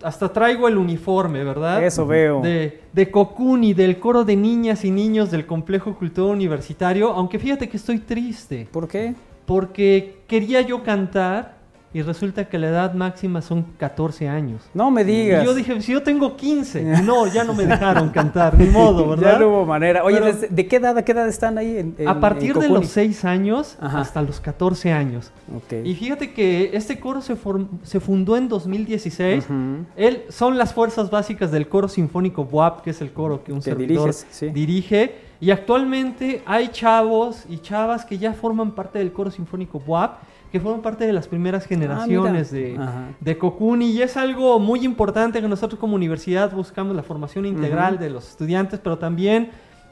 hasta traigo el uniforme, ¿verdad? Eso veo. De, de Kokuni, del coro de niñas y niños del Complejo Cultural Universitario, aunque fíjate que estoy triste, ¿Por qué? porque quería yo cantar y resulta que la edad máxima son 14 años. No me digas. Y yo dije, si yo tengo 15, y no, ya no me dejaron cantar, ni modo, ¿verdad? Ya no hubo manera. Oye, Pero- ¿desde- ¿de qué edad, a qué edad están ahí? En, en- a partir en de los 6 años Ajá. hasta los 14 años. Ok. Y fíjate que este coro se, se fundó en 2016. Ujú. Él son las fuerzas básicas del coro sinfónico BUAP, que es el coro que un Que servidor diriges, sí. dirige. Y actualmente hay chavos y chavas que ya forman parte del coro sinfónico BUAP, que forman parte de las primeras generaciones de, Ajá. de Kokuni. Y es algo muy importante que nosotros como universidad buscamos la formación integral de los estudiantes, pero también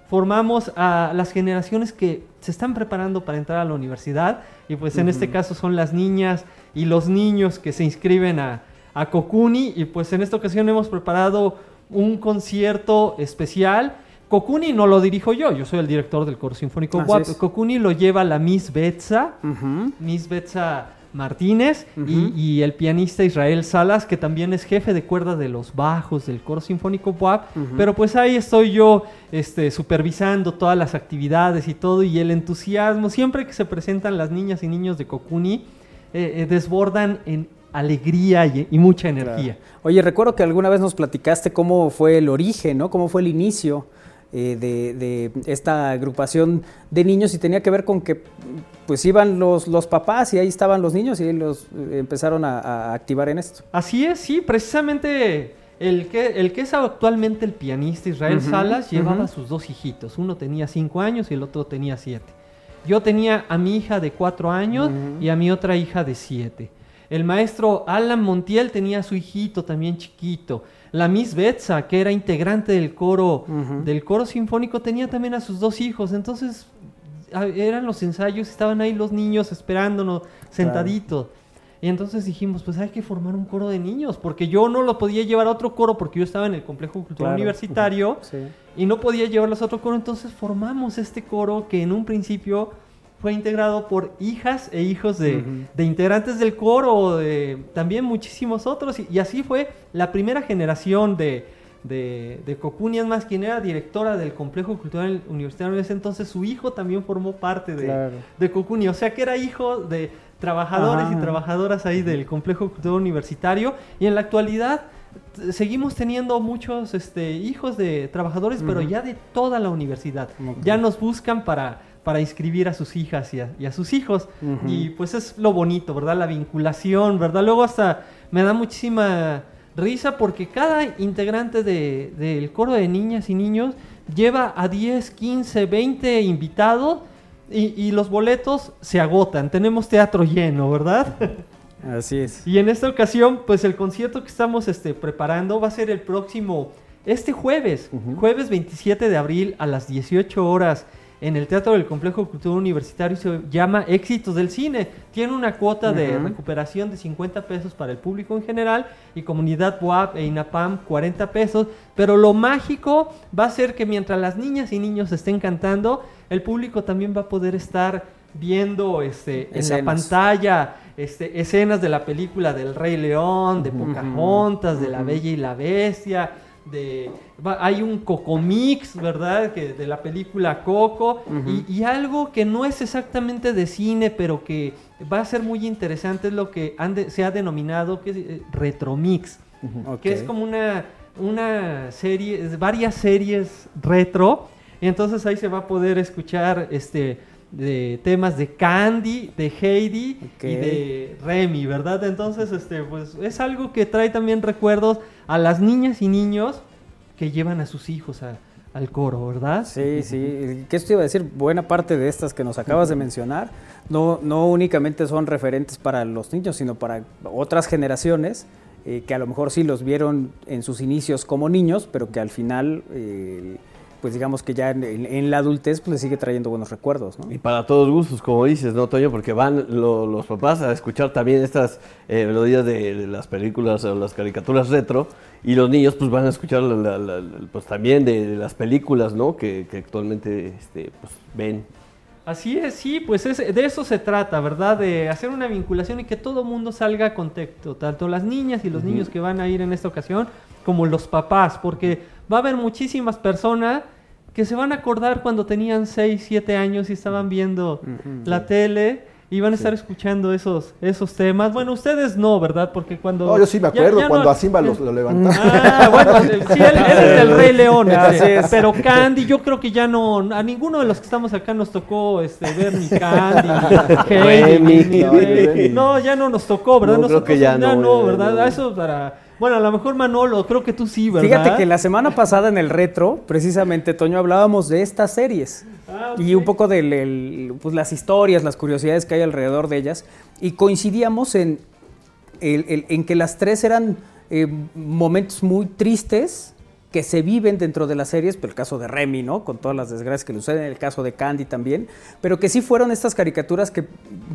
formamos a las generaciones que se están preparando para entrar a la universidad. Y pues en este caso son las niñas y los niños que se inscriben a, a Kokuni. Y pues en esta ocasión hemos preparado un concierto especial. Kokuni no lo dirijo yo, yo soy el director del coro sinfónico es. Kokuni lo lleva la Miss Betsa. Miss Betsa Martínez y, y el pianista Israel Salas, que también es jefe de cuerda de los bajos del coro sinfónico. Ujú. Pero pues ahí estoy yo este, supervisando todas las actividades y todo, y el entusiasmo, siempre que se presentan las niñas y niños de Kokuni, eh, eh, desbordan en alegría y, y mucha energía. Claro. Oye, recuerdo que alguna vez nos platicaste cómo fue el origen, ¿no? Cómo fue el inicio eh, de, de esta agrupación de niños y tenía que ver con que pues iban los, los papás y ahí estaban los niños y los eh, empezaron a, a activar en esto. Así es, sí, precisamente el que, el que es actualmente el pianista Israel Salas llevaba a sus dos hijitos. Uno tenía cinco años y el otro tenía siete. Yo tenía a mi hija de cuatro años y a mi otra hija de siete. El maestro Alan Montiel tenía a su hijito también chiquito. La Miss Betsa, que era integrante del coro, del coro sinfónico, tenía también a sus dos hijos. Entonces eran los ensayos, estaban ahí los niños esperándonos, sentaditos. Y entonces dijimos, pues hay que formar un coro de niños, porque yo no lo podía llevar a otro coro porque yo estaba en el complejo cultural Claro. universitario Sí. y no podía llevarlos a otro coro, entonces formamos este coro que en un principio fue integrado por hijas e hijos de, integrantes del coro, de también muchísimos otros, y, y así fue la primera generación de, de, de más, quien era directora del complejo cultural universitario en ese entonces, su hijo también formó parte de, Claro. de Kokuni, o sea que era hijo de trabajadores Ajá. y trabajadoras ahí del complejo cultural universitario, y en la actualidad seguimos teniendo muchos este, hijos de trabajadores, pero Ujú. ya de toda la universidad. Ya nos buscan para, para inscribir a sus hijas y a, y a sus hijos. Y pues es lo bonito, ¿verdad? La vinculación, ¿verdad? Luego hasta me da muchísima risa porque cada integrante de- del coro de niñas y niños lleva a 10, 15, 20 invitados y, y los boletos se agotan. Tenemos teatro lleno, ¿verdad? Así es. Y en esta ocasión, pues el concierto que estamos este, preparando va a ser el próximo, este jueves, jueves 27 de abril a las 18 horas en el Teatro del Complejo Cultural Universitario. Se llama Éxitos del Cine. Tiene una cuota de recuperación de 50 pesos para el público en general y comunidad WAP e INAPAM 40 pesos. Pero lo mágico va a ser que mientras las niñas y niños estén cantando, el público también va a poder estar viendo este, en la pantalla este, escenas de la película del Rey León, de Pocahontas, de La Bella y la Bestia, de hay un Cocomix, ¿verdad? Que de la película Coco y, y algo que no es exactamente de cine, pero que va a ser muy interesante es lo que han de- se ha denominado que es, eh, retromix, que es como una una serie, varias series retro. Y entonces ahí se va a poder escuchar este de temas de Candy, de Heidi y de Remy, ¿verdad? Entonces, este, pues es algo que trae también recuerdos a las niñas y niños que llevan a sus hijos a- al coro, ¿verdad? Sí, sí. ¿Qué esto iba a decir? Buena parte de estas que nos acabas de mencionar no, no únicamente son referentes para los niños, sino para otras generaciones eh, que a lo mejor sí los vieron en sus inicios como niños, pero que al final, eh, pues digamos que ya en, en- en la adultez pues les sigue trayendo buenos recuerdos, ¿no? Y para todos gustos, como dices, ¿no, Toño? Porque van lo- los papás a escuchar también estas eh, melodías de, de las películas o las caricaturas retro y los niños pues van a escuchar la- la- la- la- pues también de, de las películas, ¿no? Que, que actualmente este, pues, ven. Así es, sí, pues es- de eso se trata, ¿verdad? De hacer una vinculación y que todo mundo salga a contexto, tanto las niñas y los niños que van a ir en esta ocasión, como los papás, porque va a haber muchísimas personas que se van a acordar cuando tenían 6, 7 años y estaban viendo la tele y van a estar escuchando esos, esos temas. Bueno, ustedes no, ¿verdad? Porque cuando... No, yo sí me acuerdo ya cuando no- a Simba lo, lo levantaba. Ah, bueno, sí, él, él es del Rey León, este, pero Candy, yo creo que ya no, a ninguno de los que estamos acá nos tocó este, ver ni Candy, ni Heidi, ni- ni No, no, ya no nos tocó, ¿verdad? No, creo Nosotros que ya no, ya ¿verdad? no. A Eso para, bueno, a lo mejor Manolo, creo que tú sí, ¿verdad? Fíjate que la semana pasada en el retro, precisamente, Toño, hablábamos de estas series. Ah, y un poco de pues, las historias, las curiosidades que hay alrededor de ellas, y coincidíamos en, el- el- en que las tres eran eh, momentos muy tristes que se viven dentro de las series, pero el caso de Remy, ¿no? Con todas las desgracias que le suceden, el caso de Candy también, pero que sí fueron estas caricaturas que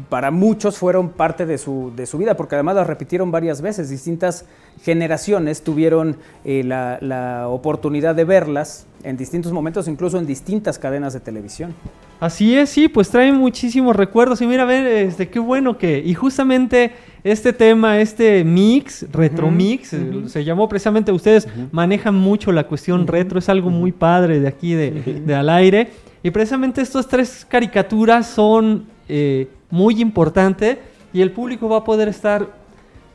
para muchos fueron parte de su, de su vida, porque además las repitieron varias veces, distintas generaciones tuvieron eh, la, la oportunidad de verlas en distintos momentos, incluso en distintas cadenas de televisión. Así es, sí, pues trae muchísimos recuerdos. Y mira, a ver, este, qué bueno que. Y justamente este tema, este mix, retro mix, eh, se llamó precisamente. Ustedes manejan mucho la cuestión retro, es algo muy padre de aquí, de, de al aire. Y precisamente estas tres caricaturas son eh, muy importantes y el público va a poder estar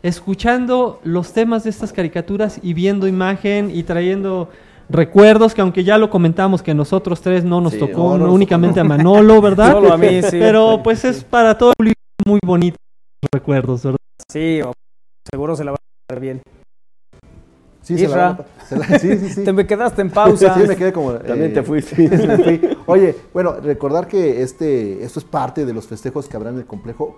escuchando los temas de estas caricaturas y viendo imagen y trayendo recuerdos que aunque ya lo comentamos que nosotros tres no nos Sí, tocó, no, no no, únicamente a Manolo, ¿verdad? Solo a mí, sí. Pero pues es para todo el público muy bonito recuerdos, ¿verdad? Sí, seguro se la va a ver bien. Sí, se la, se la- sí, sí, sí. Te me quedaste en pausa. Sí, me quedé como... También eh, te fuiste. me fui. Oye, bueno, recordar que este, esto es parte de los festejos que habrá en el complejo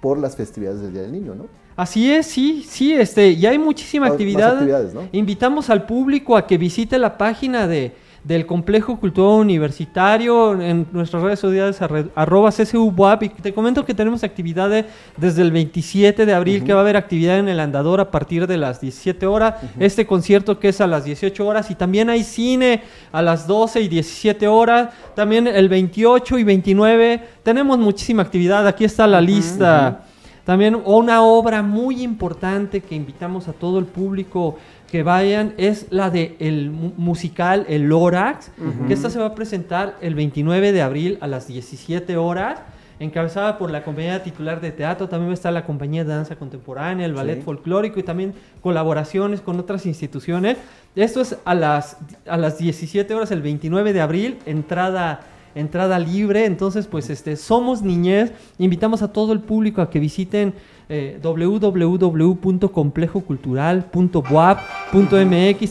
por las festividades del Día del Niño, ¿no? Así es, sí, sí, este, y hay muchísima Más- más actividad. actividades, ¿no? Invitamos al público a que visite la página de, del Complejo Cultural Universitario en nuestras redes sociales arroba CCUBUAP y te comento que tenemos actividades desde el 27 de abril que va a haber actividad en el andador a partir de las 17 horas, este concierto que es a las 18 horas y también hay cine a las 12 y 17 horas, también el 28 y 29 tenemos muchísima actividad, aquí está la lista. También una obra muy importante que invitamos a todo el público que vayan es la de el mu- musical El Lorax, que esta se va a presentar el 29 de abril a las 17 horas, encabezada por la compañía titular de teatro, también va a estar la compañía de danza contemporánea, el ballet folclórico y también colaboraciones con otras instituciones. Esto es a las, a las 17 horas el 29 de abril, entrada entrada libre. Entonces, pues este, somos niñez. Invitamos a todo el público a que visiten eh.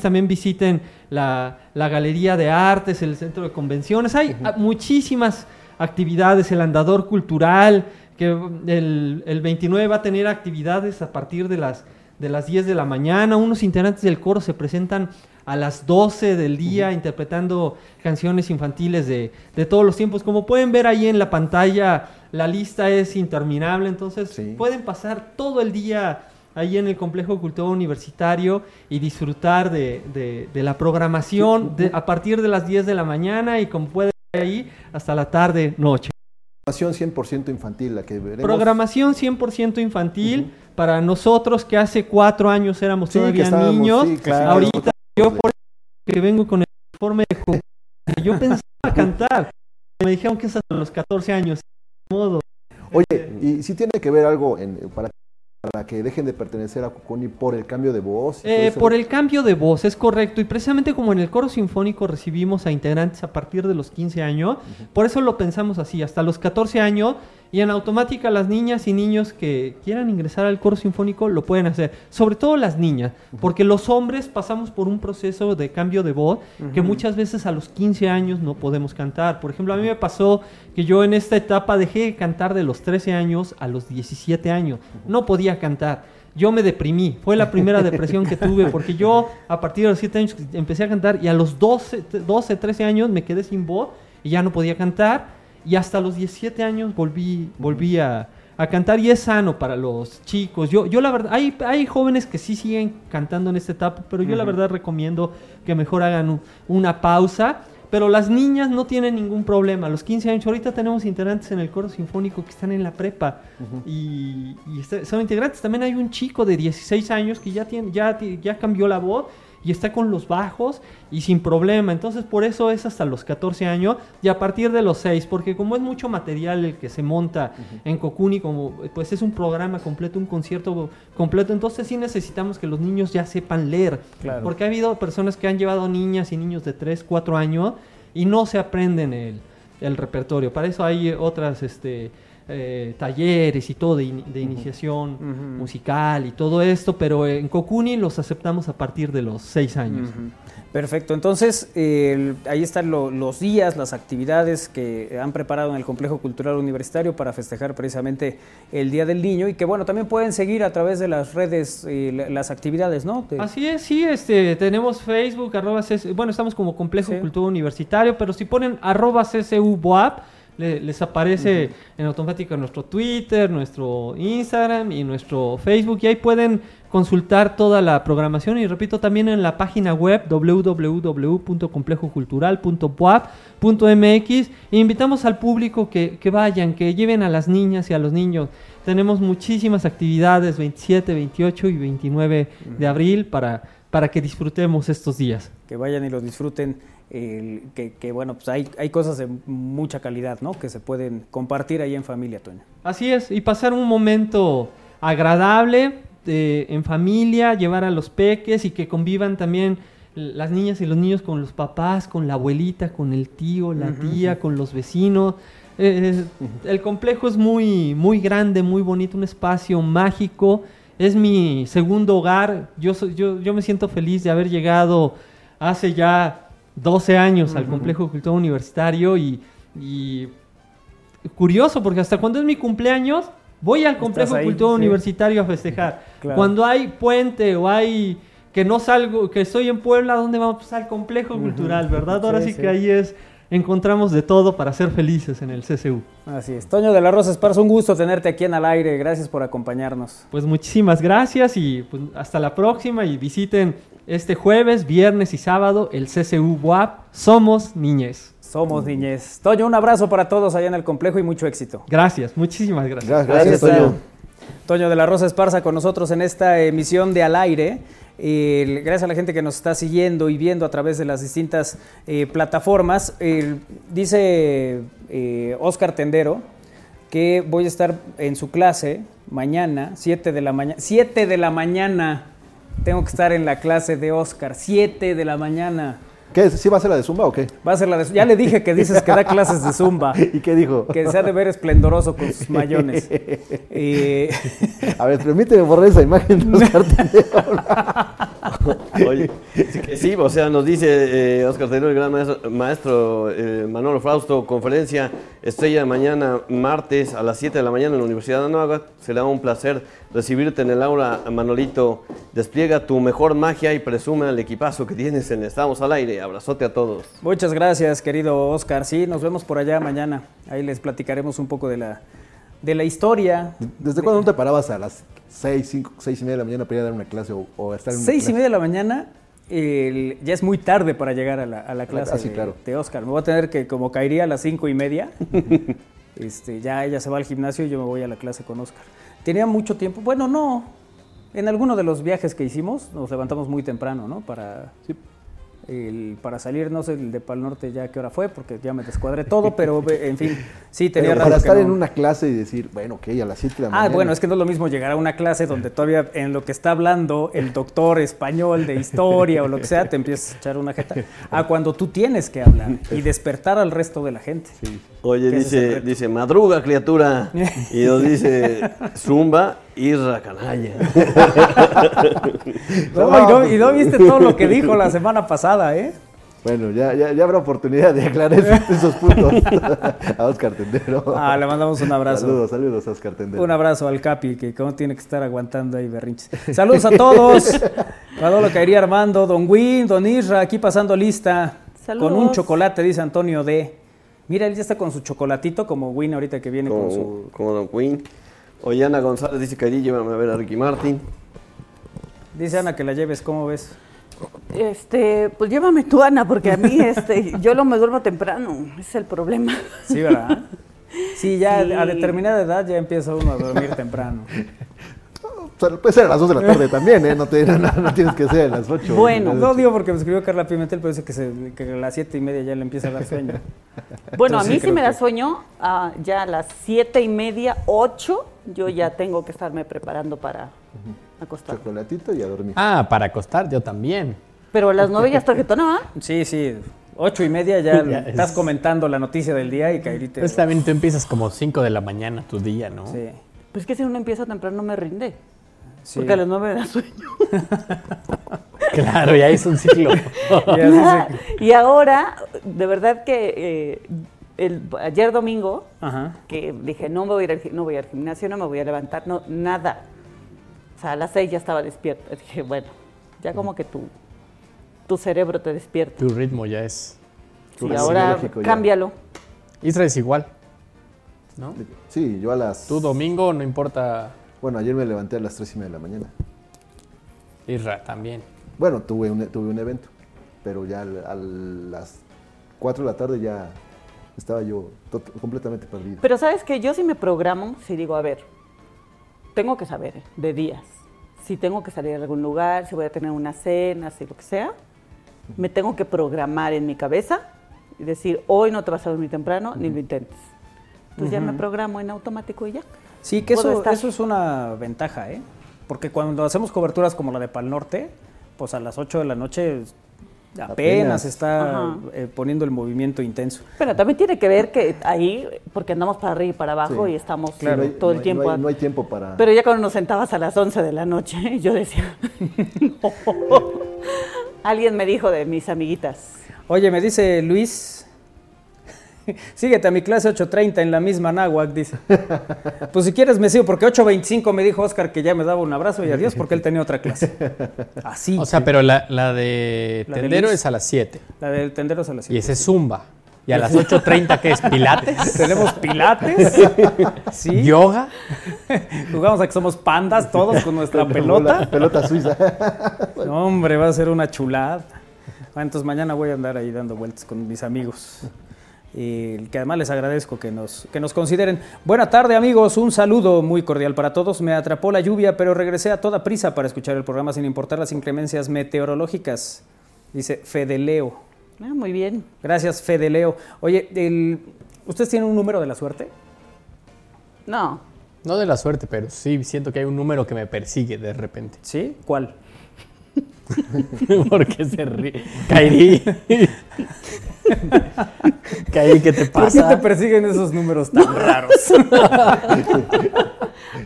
También visiten la, la Galería de Artes, el Centro de Convenciones. Hay muchísimas actividades, el andador cultural, que el, el 29 va a tener actividades a partir de las, de las 10 de la mañana. Unos integrantes del coro se presentan a las 12 del día interpretando canciones infantiles de, de todos los tiempos. Como pueden ver ahí en la pantalla, la lista es interminable, entonces Sí. pueden pasar todo el día ahí en el Complejo Cultural Universitario y disfrutar de, de- de la programación de- a partir de las 10 de la mañana y como pueden ver ahí hasta la tarde, noche. Programación 100% infantil, la que veremos. Programación 100% infantil para nosotros que hace cuatro años éramos Sí, todavía niños. sí, sí, Ahorita yo por que vengo con el informe de jo- yo pensaba cantar. Me dijeron que es hasta los 14 años. Modo. Oye, y si tiene que ver algo en, para para que dejen de pertenecer a Cucuni por el cambio de voz? Eh, por el cambio de voz, es correcto. Y precisamente como en el coro sinfónico recibimos a integrantes a partir de los 15 años, por eso lo pensamos así, hasta los 14 años, y en automática las niñas y niños que quieran ingresar al coro sinfónico lo pueden hacer. Sobre todo las niñas, porque los hombres pasamos por un proceso de cambio de voz que muchas veces a los 15 años no podemos cantar. Por ejemplo, a mí me pasó que yo en esta etapa dejé de cantar de los 13 años a los 17 años. No podía cantar yo me deprimí. Fue la primera depresión que tuve porque yo a partir de los 7 años empecé a cantar y a los 12, 12, 13 años me quedé sin voz y ya no podía cantar y hasta los 17 años volví, volví a, a cantar y es sano para los chicos. Yo, yo la verdad, hay, hay jóvenes que sí siguen cantando en esta etapa, pero yo la verdad recomiendo que mejor hagan un- una pausa. Pero las niñas no tienen ningún problema. A los 15 años, ahorita tenemos integrantes en el coro sinfónico que están en la prepa y, y está- son integrantes. También hay un chico de 16 años que ya, tiene, ya, ya cambió la voz y está con los bajos y sin problema. Entonces, por eso es hasta los 14 años y a partir de los 6, porque como es mucho material el que se monta en Kokuni, como pues es un programa completo, un concierto completo, entonces sí necesitamos que los niños ya sepan leer. Claro. Porque ha habido personas que han llevado niñas y niños de 3, 4 años y no se aprenden el, el repertorio. Para eso hay otras este, eh, talleres y todo de, in- de iniciación musical y todo esto, pero en Kokuni los aceptamos a partir de los 6 años. Perfecto, entonces eh, ahí están lo- los días, las actividades que han preparado en el Complejo Cultural Universitario para festejar precisamente el Día del Niño y que bueno, también pueden seguir a través de las redes eh, la- las actividades, ¿no? De- Así es, sí, este, tenemos Facebook, arroba bueno, estamos como Complejo Sí. Cultura Universitario, pero si ponen arroba CCU le- les aparece en automático nuestro Twitter, nuestro Instagram y nuestro Facebook, y ahí pueden consultar toda la programación, y repito, también en la página web www.complejocultural.boab.mx, e invitamos al público que, que vayan, que lleven a las niñas y a los niños. Tenemos muchísimas actividades, 27, 28 y 29 de abril, para, para que disfrutemos estos días. que vayan y lo disfruten, el- que, que, bueno, pues hay, hay cosas de mucha calidad, ¿no? Que se pueden compartir ahí en familia, Toño. Así es, y pasar un momento agradable eh, en familia, llevar a los peques y que convivan también las niñas y los niños con los papás, con la abuelita, con el tío, la tía, con los vecinos. Eh, el complejo es muy, muy grande, muy bonito, un espacio mágico. Es mi segundo hogar. Yo, yo, yo me siento feliz de haber llegado hace ya 12 años al complejo cultural universitario y, y curioso porque hasta cuando es mi cumpleaños voy al complejo cultural sí. universitario a festejar. Claro. Cuando hay puente o hay que no salgo, que estoy en Puebla, ¿dónde vamos? Pues al complejo cultural, ¿verdad? Ahora Sí, sí, sí. que ahí es encontramos de todo para ser felices en el CCU. Así es. Toño de la Rosa Esparza, un gusto tenerte aquí en Al Aire. Gracias por acompañarnos. Pues muchísimas gracias y pues, hasta la próxima y visiten este jueves, viernes y sábado el CCU WAP Somos Niñez. Somos niñez. Toño, un abrazo para todos allá en el complejo y mucho éxito. Gracias, muchísimas gracias. Gracias, gracias, Toño. Toño de la Rosa Esparza con nosotros en esta emisión de Al Aire. Eh, gracias a la gente que nos está siguiendo y viendo a través de las distintas eh, plataformas. Eh, dice Oscar Tendero que voy a estar en su clase mañana, 7 de la mañana. 7 de la mañana. Tengo que estar en la clase de Oscar, 7 de la mañana. ¿Qué? ¿Sí va a ser la de Zumba o qué? Va a ser la de... Ya le dije que dices que da clases de Zumba. ¿Y qué dijo? Que se ha de ver esplendoroso con sus mayones. A ver, permíteme borrar esa imagen de Oscar. Oye, sí, o sea, nos dice eh, Oscar Taylor, el gran maestro, maestro, eh, Manolo Frausto, conferencia estrella mañana, martes a las 7 de la mañana en la Universidad de Anáhuac. Será un placer recibirte en el aula, Manolito. Despliega tu mejor magia y presume el equipazo que tienes en Estamos al Aire. Abrazote a todos. Muchas gracias, querido Oscar. Sí, nos vemos por allá mañana. Ahí les platicaremos un poco de la, de la historia. ¿Desde cuándo no te parabas a las 6, 5, 6 y media de la mañana para ir a dar una clase o, o estar en una Seis y clase? media de la mañana, el- ya es muy tarde para llegar a la, a la clase Ah, sí, de, claro. de Oscar. Me voy a tener que, como caería a las cinco y media, este, ya ella se va al gimnasio y yo me voy a la clase con Oscar. Tenía mucho tiempo, bueno, no. En alguno de los viajes que hicimos nos levantamos muy temprano, ¿no? Para Sí. El- para salir, no sé, el de Pal Norte ya qué hora fue, porque ya me descuadré todo, pero eh, en fin, sí, tenía Pero rato para que estar no. en una clase y decir, bueno, ok, a las 7 de la Ah, mañana. bueno, es que no es lo mismo llegar a una clase donde todavía en lo que está hablando el doctor español de historia o lo que sea, te empiezas a echar una jeta. A cuando tú tienes que hablar y despertar al resto de la gente. Oye, dice, dice, madruga, criatura. Y nos dice, zumba, irra, canalla. No, y, no, y no viste todo lo que dijo la semana pasada, ¿eh? Bueno, ya, ya, ya habrá oportunidad de aclarar esos, esos puntos a Oscar Tendero. Ah, le mandamos un abrazo. Saludos, saludos a Oscar Tendero. Un abrazo al Capi, que como tiene que estar aguantando ahí berrinches. Saludos a todos. Manolo Caería Armando, Don Win, Don Isra, aquí pasando lista. Saludos. Con un chocolate, dice Antonio D. Mira, él ya está con su chocolatito como Win ahorita que viene con su... Como, Don Queen. Ollana González dice, Kairi, llévame a ver a Ricky Martin. Dice Ana que la lleves, ¿cómo ves? Este, pues llévame tú, Ana, porque a mí, este, yo lo me duermo temprano, ese es el problema. Sí, ¿verdad? Sí, ya Sí. a determinada edad ya empieza uno a dormir temprano. Puede ser a las 2 de la tarde también, ¿eh? No, te, no, no tienes que ser a las 8. Bueno. No digo porque me escribió Carla Pimentel, pero dice que, se- que a las siete y media ya le empieza a dar sueño. Bueno, a mí sí me da que- sueño, ah, ya a las siete y media, ocho, yo ya tengo que estarme preparando para acostarme. Chocolatito y a dormir. Ah, para acostar yo también. Pero a las nueve ya está tarjetona, ¿va? Sí, sí. Ocho y media ya, Ya estás es- comentando la noticia del día y Kairite. Pues también tú empiezas como 5 de la mañana tu día, ¿no? Sí, Pues que si uno empieza temprano no me rinde. sí. Porque a las nueve me da sueño. Claro, ya es un ciclo. Ya y ahora, de verdad que eh, el, ayer domingo, Ajá. que dije, no me voy a ir al, gi- no voy al gimnasio, no me voy a levantar, no, nada. O sea, a las seis ya estaba despierta. Dije, bueno, ya como que tu, tu cerebro te despierta. tu ritmo ya es. Sí, Así, ahora ya. cámbialo. Isra es igual. ¿No? Sí, yo a las... Tu domingo no importa. Bueno, ayer me levanté a las 3 y media de la mañana. Isra también. Bueno, tuve un, tuve un evento, pero ya a las 4 de la tarde ya estaba yo completamente perdido. Pero sabes que yo sí me programo, si digo, a ver, tengo que saber de días. Si tengo que salir a algún lugar, si voy a tener una cena, si lo que sea, me tengo que programar en mi cabeza y decir, hoy no te vas a dormir temprano, ni lo intentes. Entonces ya me programo en automático y ya. Sí, que eso, estar. eso es una ventaja, ¿eh? Porque cuando hacemos coberturas como la de Pal Norte, pues a las 8 de la noche apenas, Apenas. está eh, poniendo el movimiento intenso. Pero también tiene que ver que ahí, porque andamos para arriba y para abajo Sí. y estamos no hay- todo el no tiempo. No hay, no hay tiempo para... Pero ya cuando nos sentabas a las 11 de la noche, yo decía, alguien me dijo de mis amiguitas, Oye, me dice Luis, síguete a mi clase 8.30 en la misma náhuac, dice. Pues si quieres me sigo, porque 8.25 me dijo Oscar que ya me daba un abrazo y adiós porque él tenía otra clase. Así. O sea, pero la, la de La de tendero es a las 7. La del tendero a las Y siete. ese es zumba. Y a las 8.30, ¿qué es? ¿Pilates? Tenemos pilates, sí. ¿Yoga? Jugamos a que somos pandas todos con nuestra pelota. pelota suiza. No, hombre, va a ser una chulada. Ah, entonces mañana voy a andar ahí dando vueltas con mis amigos. Y que además les agradezco que nos, que nos consideren. Buena tarde, amigos. Un saludo muy cordial para todos. Me atrapó la lluvia, pero regresé a toda prisa para escuchar el programa sin importar las inclemencias meteorológicas. Dice Fedeleo. Ah, muy bien. Gracias, Fedeleo. Oye, el- ¿ustedes tienen un número de la suerte? No, No de la suerte, pero sí siento que hay un número que me persigue de repente. ¿Sí? ¿Cuál? Porque se ríe. Kairi. Kairi, ¿qué te ¿Por qué pasa? te persiguen esos números tan raros?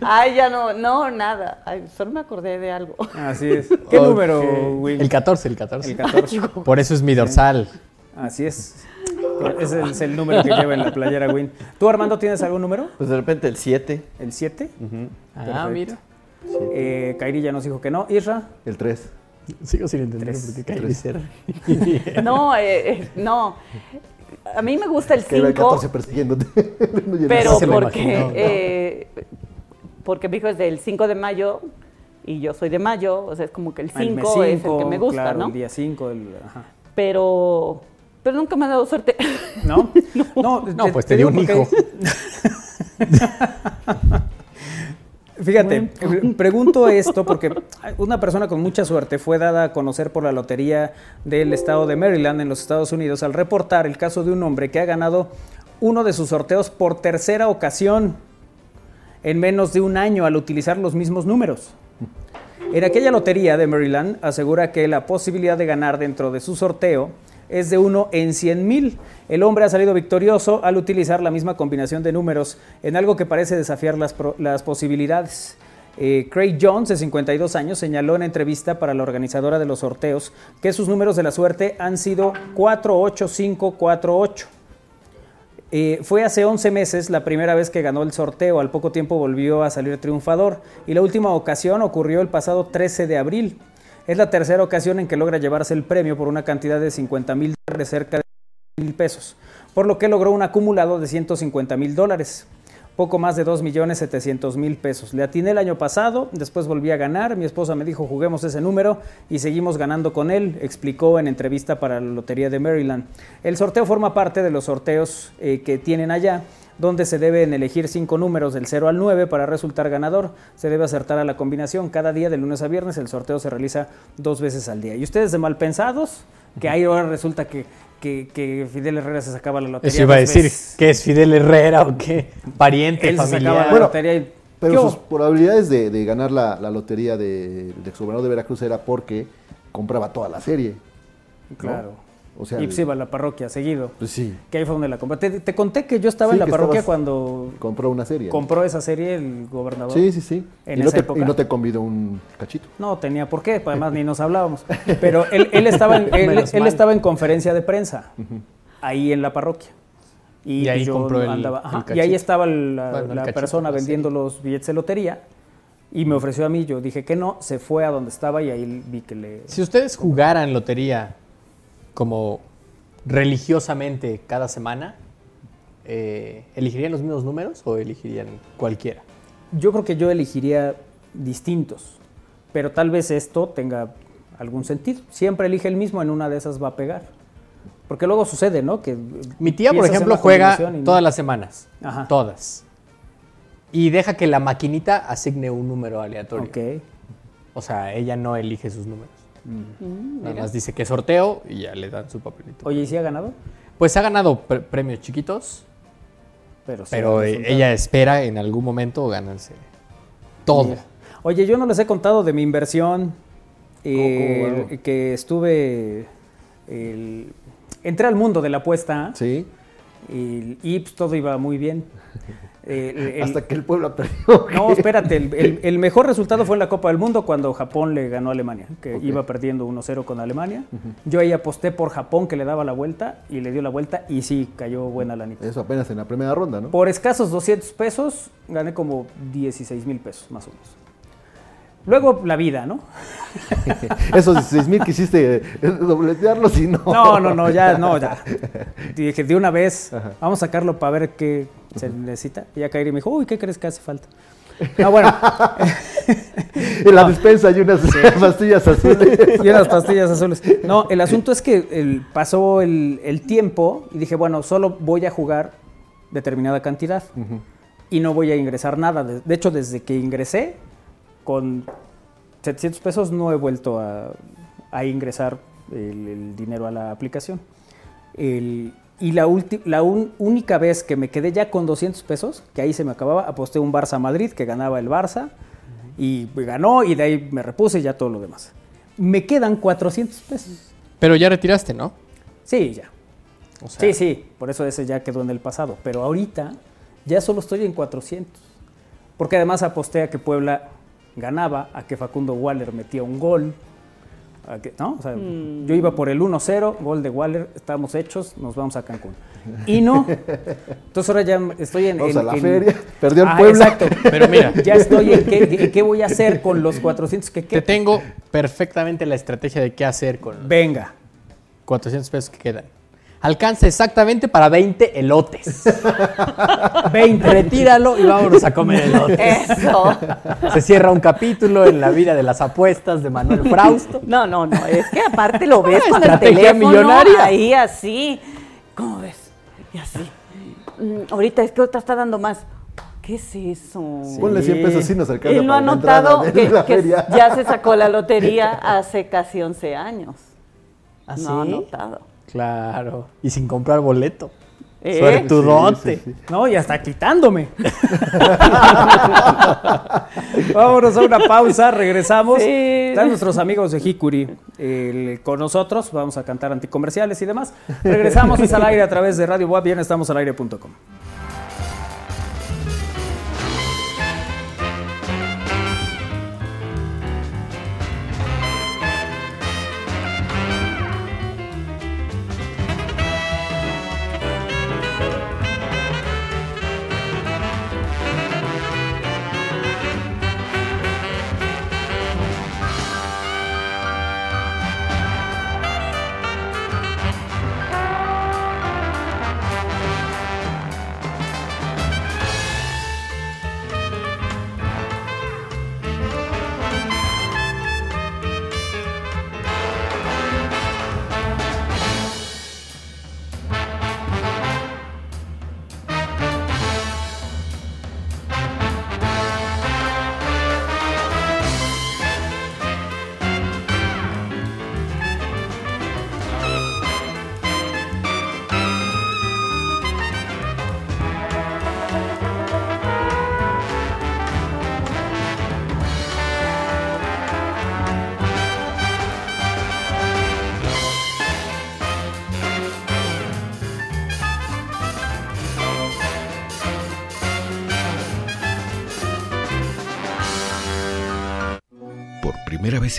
ay, ya no, no, nada. Ay, solo me acordé de algo. Así es. ¿Qué número, Will? El 14, el 14. El 14. Por eso es mi dorsal. Así es. Ese es el número que lleva en la playera Win. ¿Tú, Armando, tienes algún número? Pues de repente el 7. ¿El 7? Ah, mira. Eh, Kairi ya nos dijo que no. Isra, El 3. Sigo sin entender por qué Kairi se ríe. No, eh, eh, no. A mí me gusta el Que iba el 5, 14 persiguiéndote. No pero porque, eh, porque mi hijo es del 5 de mayo y yo soy de mayo, o sea, es como que el 5 el mes es el que me gusta, claro, ¿no? El día 5, el... Ajá. Pero, pero nunca me ha dado suerte. ¿No? No, No, pues te dio un hijo. Fíjate, eh, pregunto esto porque una persona con mucha suerte fue dada a conocer por la Lotería del Estado de Maryland en los Estados Unidos al reportar el caso de un hombre que ha ganado uno de sus sorteos por tercera ocasión en menos de un año al utilizar los mismos números. En aquella lotería de Maryland asegura que la posibilidad de ganar dentro de su sorteo es de uno en 100 mil. El hombre ha salido victorioso al utilizar la misma combinación de números en algo que parece desafiar las posibilidades. Eh, Craig Jones, de 52 años, señaló en entrevista para la organizadora de los sorteos que sus números de la suerte han sido 48548. Eh, fue hace 11 meses la primera vez que ganó el sorteo, al poco tiempo volvió a salir triunfador y la última ocasión ocurrió el pasado 13 de abril. Es la tercera ocasión en que logra llevarse el premio por una cantidad de 50 mil dólares, cerca de mil pesos, por lo que logró un acumulado de 150 mil dólares, poco más de 2 millones 700 mil pesos. Le atiné el año pasado, después volví a ganar, mi esposa me dijo juguemos ese número y seguimos ganando con él, explicó en entrevista para la Lotería de Maryland. El sorteo forma parte de los sorteos eh, que tienen allá donde se deben elegir cinco números del 0 al 9 para resultar ganador. Se debe acertar a la combinación. Cada día de lunes a viernes el sorteo se realiza dos veces al día. Y ustedes de malpensados, que ahí ahora resulta que, que, que Fidel Herrera se sacaba la lotería. Eso iba a decir, veces. ¿qué es Fidel Herrera o qué? Pariente, Él se sacaba la Bueno, lotería y... ¿Qué Pero sus probabilidades de, de ganar la, la lotería de, de exgobernador de Veracruz era porque compraba toda la serie. Claro. O sea, y pues iba a la parroquia seguido. pues sí, Que ahí fue donde la compré. Te, te conté que yo estaba Sí, en la parroquia cuando compró una serie. ¿no? compró esa serie el gobernador. Sí, sí, sí. En y, no esa te, época. y no te convidó un cachito. No tenía por qué, pues, además ni nos hablábamos. Pero él, él estaba, en, él, estaba en conferencia de prensa, ahí en la parroquia. Y ahí yo compró el- andaba- el ajá, y ahí estaba la, Bueno, el la cachito, persona la vendiendo los billetes de lotería y me ofreció a mí. Yo dije que no, se fue a donde estaba y ahí vi que le. Si ustedes jugaran lotería como religiosamente cada semana, eh, ¿elegirían los mismos números o elegirían cualquiera? Yo creo que yo elegiría distintos, pero tal vez esto tenga algún sentido. Siempre elige el mismo, en una de esas va a pegar. Porque luego sucede, ¿no? Que Mi tía, por ejemplo, juega no. todas las semanas. Ajá. Todas. Y deja que la maquinita asigne un número aleatorio. Ok. O sea, ella no elige sus números. Mm, Nada más dice que sorteo y ya le dan su papelito. Oye, ¿y si ha ganado? Pues ha ganado pre- premios chiquitos, Pero, sí pero eh, ella espera en algún momento ganarse todo. Oye, yo no les he contado de mi inversión. eh, que estuve. el- entré al mundo de la apuesta Sí. Y, y, pues, todo iba muy bien. El- Hasta que el pueblo perdió. No, espérate, el, el- el mejor resultado fue en la Copa del Mundo cuando Japón le ganó a Alemania, que iba perdiendo 1-0 con Alemania. Yo ahí aposté por Japón que le daba la vuelta y le dio la vuelta y sí, cayó buena la Eso apenas en la primera ronda, ¿no? Por escasos 200 pesos gané como 16 mil pesos, más o menos. Luego la vida, ¿no? Esos 16 mil quisiste eh, dobletearlos y no. No, no, no, ya, no, ya. Dije, de una vez, Ajá. vamos a sacarlo para ver qué se necesita. Y ya Kairi me dijo, uy, ¿qué crees que hace falta? No, bueno, En la despensa hay unas pastillas azules. y unas pastillas azules. No, el asunto es que el- pasó el, el tiempo y dije, bueno, solo voy a jugar determinada cantidad y no voy a ingresar nada. De, de hecho, desde que ingresé, con 700 pesos no he vuelto a, a ingresar el, el dinero a la aplicación. El- y la, ulti- la un- única vez que me quedé ya con 200 pesos, que ahí se me acababa, aposté un Barça Madrid, que ganaba el Barça, y ganó, y de ahí me repuse y ya todo lo demás. Me quedan 400 pesos. Pero ya retiraste, ¿no? Sí, ya. O sea, Sí, sí, por eso ese ya quedó en el pasado. Pero ahorita ya solo estoy en 400. Porque además aposté a que Puebla ganaba, a que Facundo Waller metía un gol. a que- ¿no? O sea, Yo iba por el 1-0, gol de Waller, estamos hechos, nos vamos a Cancún. Y no. Entonces ahora ya estoy en... Vamos en- a la en- feria. Perdió el Ah, Puebla. Exacto. Pero mira, Ya estoy en qué, en qué voy a hacer con los 400 que te quedan. tengo perfectamente la estrategia de qué hacer con los Venga. 400 pesos que quedan. Alcanza exactamente para 20 elotes. 20. Retíralo y vámonos a comer elotes. Eso. Se cierra un capítulo en la vida de las apuestas de Manuel Frausto. No, no, no. Es que aparte lo ves con el teléfono millonaria. ahí así. ¿Cómo ves? Y así. Mm, ahorita es que otra está dando más. ¿Qué es eso? Ponle 100 pesos y nos alcanza Él no ha notado de que, la que feria. ya se sacó la lotería hace casi 11 años. ¿Ah, No ha sí? notado. Claro. Y sin comprar boleto. ¿Eh? Suertudote. Sí, sí, sí. No, y hasta quitándome. Vámonos a una pausa, regresamos. Sí. Están nuestros amigos de Hikuri el- con nosotros. Vamos a cantar anticomerciales y demás. Regresamos, es al aire a través de Radio Web. Bien, estamos al aire.com.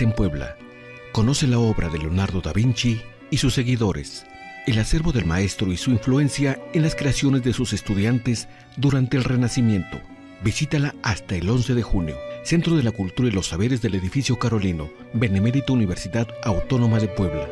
en Puebla, conoce la obra de Leonardo da Vinci y sus seguidores, el acervo del maestro y su influencia en las creaciones de sus estudiantes durante el Renacimiento. Visítala hasta el 11 de junio, Centro de la Cultura y los Saberes del Edificio Carolino, Benemérita Universidad Autónoma de Puebla.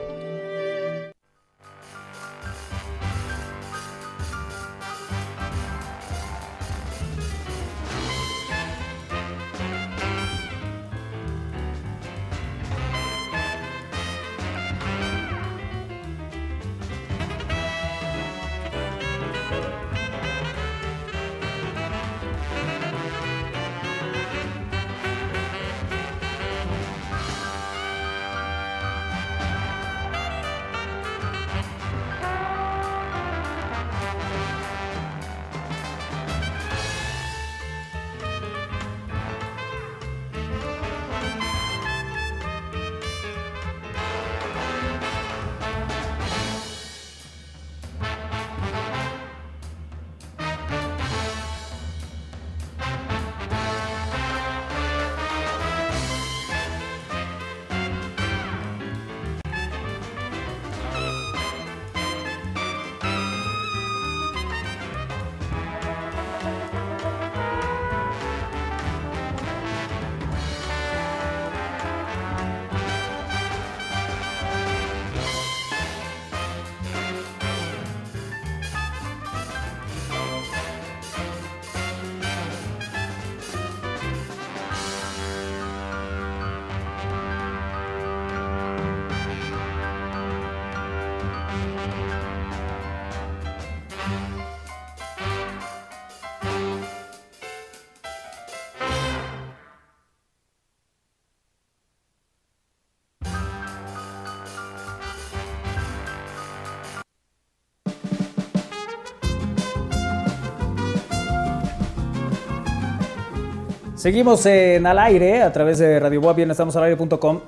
Seguimos en al aire a través de Radio Boa, bien estamos al aire.com.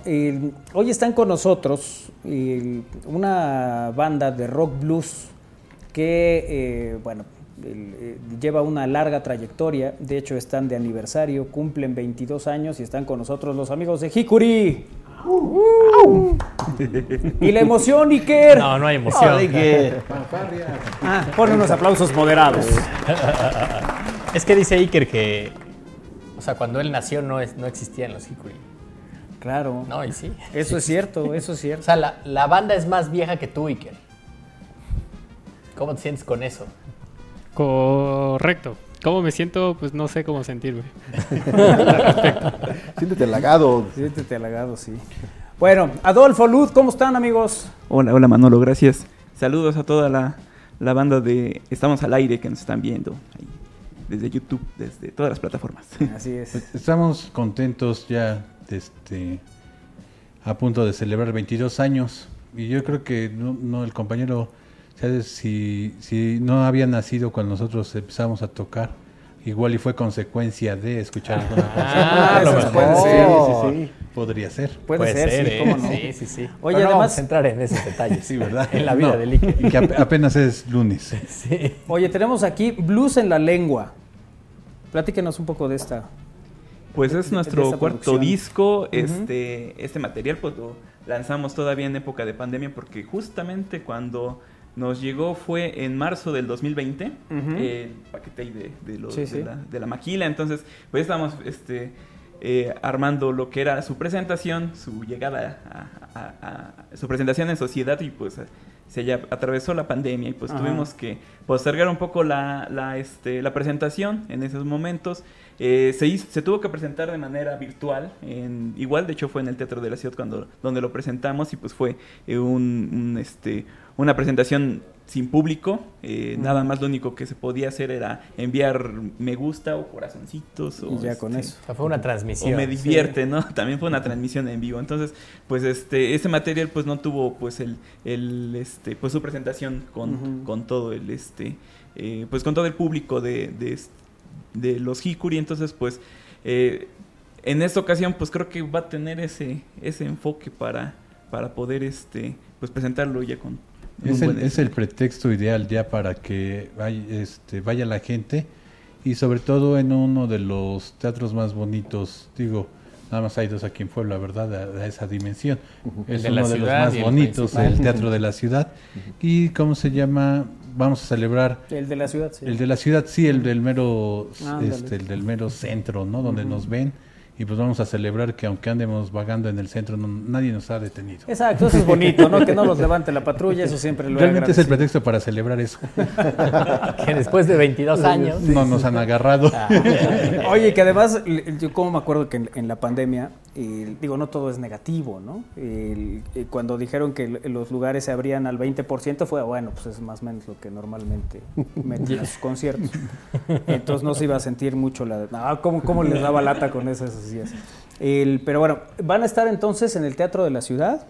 Hoy están con nosotros eh, una banda de rock blues que, eh, bueno, eh, lleva una larga trayectoria. De hecho, están de aniversario, cumplen 22 años y están con nosotros los amigos de Hikuri. y la emoción, Iker. No, no hay emoción. Ah, pon unos aplausos moderados. Es que dice Iker que, sea, cuando él nació no, es, no existían los Hikuri. Claro. No, y sí. Eso es cierto, eso es O cierto. sea, la, la banda es más vieja que tú, Iker. ¿Cómo te sientes con eso? Correcto. ¿Cómo me siento? Pues no sé cómo sentirme. Siéntete halagado. Siéntete halagado, sí. Bueno, Adolfo, Luz, ¿cómo están, amigos? Hola, hola Manolo, gracias. Saludos a toda la, la banda de Estamos al aire que nos están viendo. ahí. Desde YouTube, desde todas las plataformas. Así es. Pues, Estamos contentos ya este, a punto de celebrar 22 años y yo creo que no, no, el compañero, ¿sabes? Si, si no había nacido cuando nosotros empezamos a tocar, igual y fue consecuencia de escuchar alguna Ah, canción. a lo Eso mejor. sí, sí, sí. Podría ser. Puede, ser, sí, ¿eh? cómo no. Sí, sí, sí. Oye, Pero no vamos además, a entrar en esos detalles. Sí, ¿verdad? En la vida No, de Lique. Y que ap- apenas es lunes. Sí. oye, tenemos aquí blues en la lengua. Platíquenos un poco de esta. Pues de- es nuestro cuarto producción. disco. Este, este material pues lo lanzamos todavía en época de pandemia porque justamente cuando nos llegó fue en marzo del 2020 Ujú. el paquete ahí de, de, lo- Sí, de sí. la, de la maquila. Entonces pues estábamos este, eh, armando lo que era su presentación, su llegada a, a- a- su presentación en sociedad y pues se ya atravesó la pandemia y pues Ajá. tuvimos que postergar un poco la, la, este, la presentación en esos momentos. Eh, se, hizo- se tuvo que presentar de manera virtual, en, igual de hecho fue en el Teatro de la Ciudad cuando, donde lo presentamos y pues fue eh, un, un, este, una presentación sin público, eh, nada más lo único que se podía hacer era enviar me gusta o corazoncitos o Y ya con este, eso. O sea, fue una transmisión. o me divierte, ¿no? También fue una transmisión en vivo. Entonces, pues este, ese material pues no tuvo pues el, el este, pues su presentación con, con todo el este, eh, pues con todo el público de, de, los Hikuri. Entonces, pues eh, en esta ocasión pues creo que va a tener ese, ese enfoque para, para poder este, pues presentarlo ya con Es el, es el pretexto ideal ya para que vaya, este, vaya la gente y sobre todo en uno de los teatros más bonitos, digo, nada más hay dos aquí en Puebla, ¿verdad? A, a esa dimensión. Es De uno de los más el bonitos, el Teatro de la Ciudad. ¿Y cómo se llama? Vamos a celebrar El de la ciudad, sí. el de la ciudad, sí, el del mero, este, el del mero centro, ¿no? Donde nos ven y pues vamos a celebrar que aunque andemos vagando en el centro, no- nadie nos ha detenido. Exacto, eso es bonito, ¿no? Que no los levante la patrulla, eso siempre lo Realmente es el pretexto para celebrar eso. Que después de 22 años. No nos han agarrado. Ah, Oye, que además, yo como me acuerdo que en, en la pandemia, eh, digo, no todo es negativo, ¿no? Eh, cuando dijeron que los lugares se abrían al 20%, fue, bueno, pues es más o menos lo que normalmente meten a sus conciertos. Entonces no se iba a sentir mucho la... Ah, ¿cómo, cómo les daba lata con eso El- pero bueno, van a estar entonces en el Teatro de la Ciudad.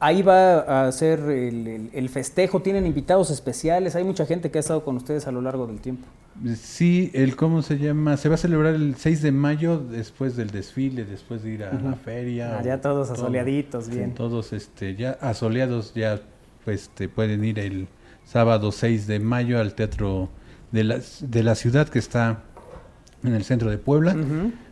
Ahí va a ser el, el- el festejo, tienen invitados especiales, hay mucha gente que ha estado con ustedes a lo largo del tiempo. Sí, el cómo se llama, se va a celebrar el 6 de mayo después del desfile, después de ir a la feria. Ah, ya todos todo. asoleaditos, bien. Todos este ya asoleados ya pues este, pueden ir el sábado 6 de mayo al Teatro de la, de la Ciudad que está en el centro de Puebla.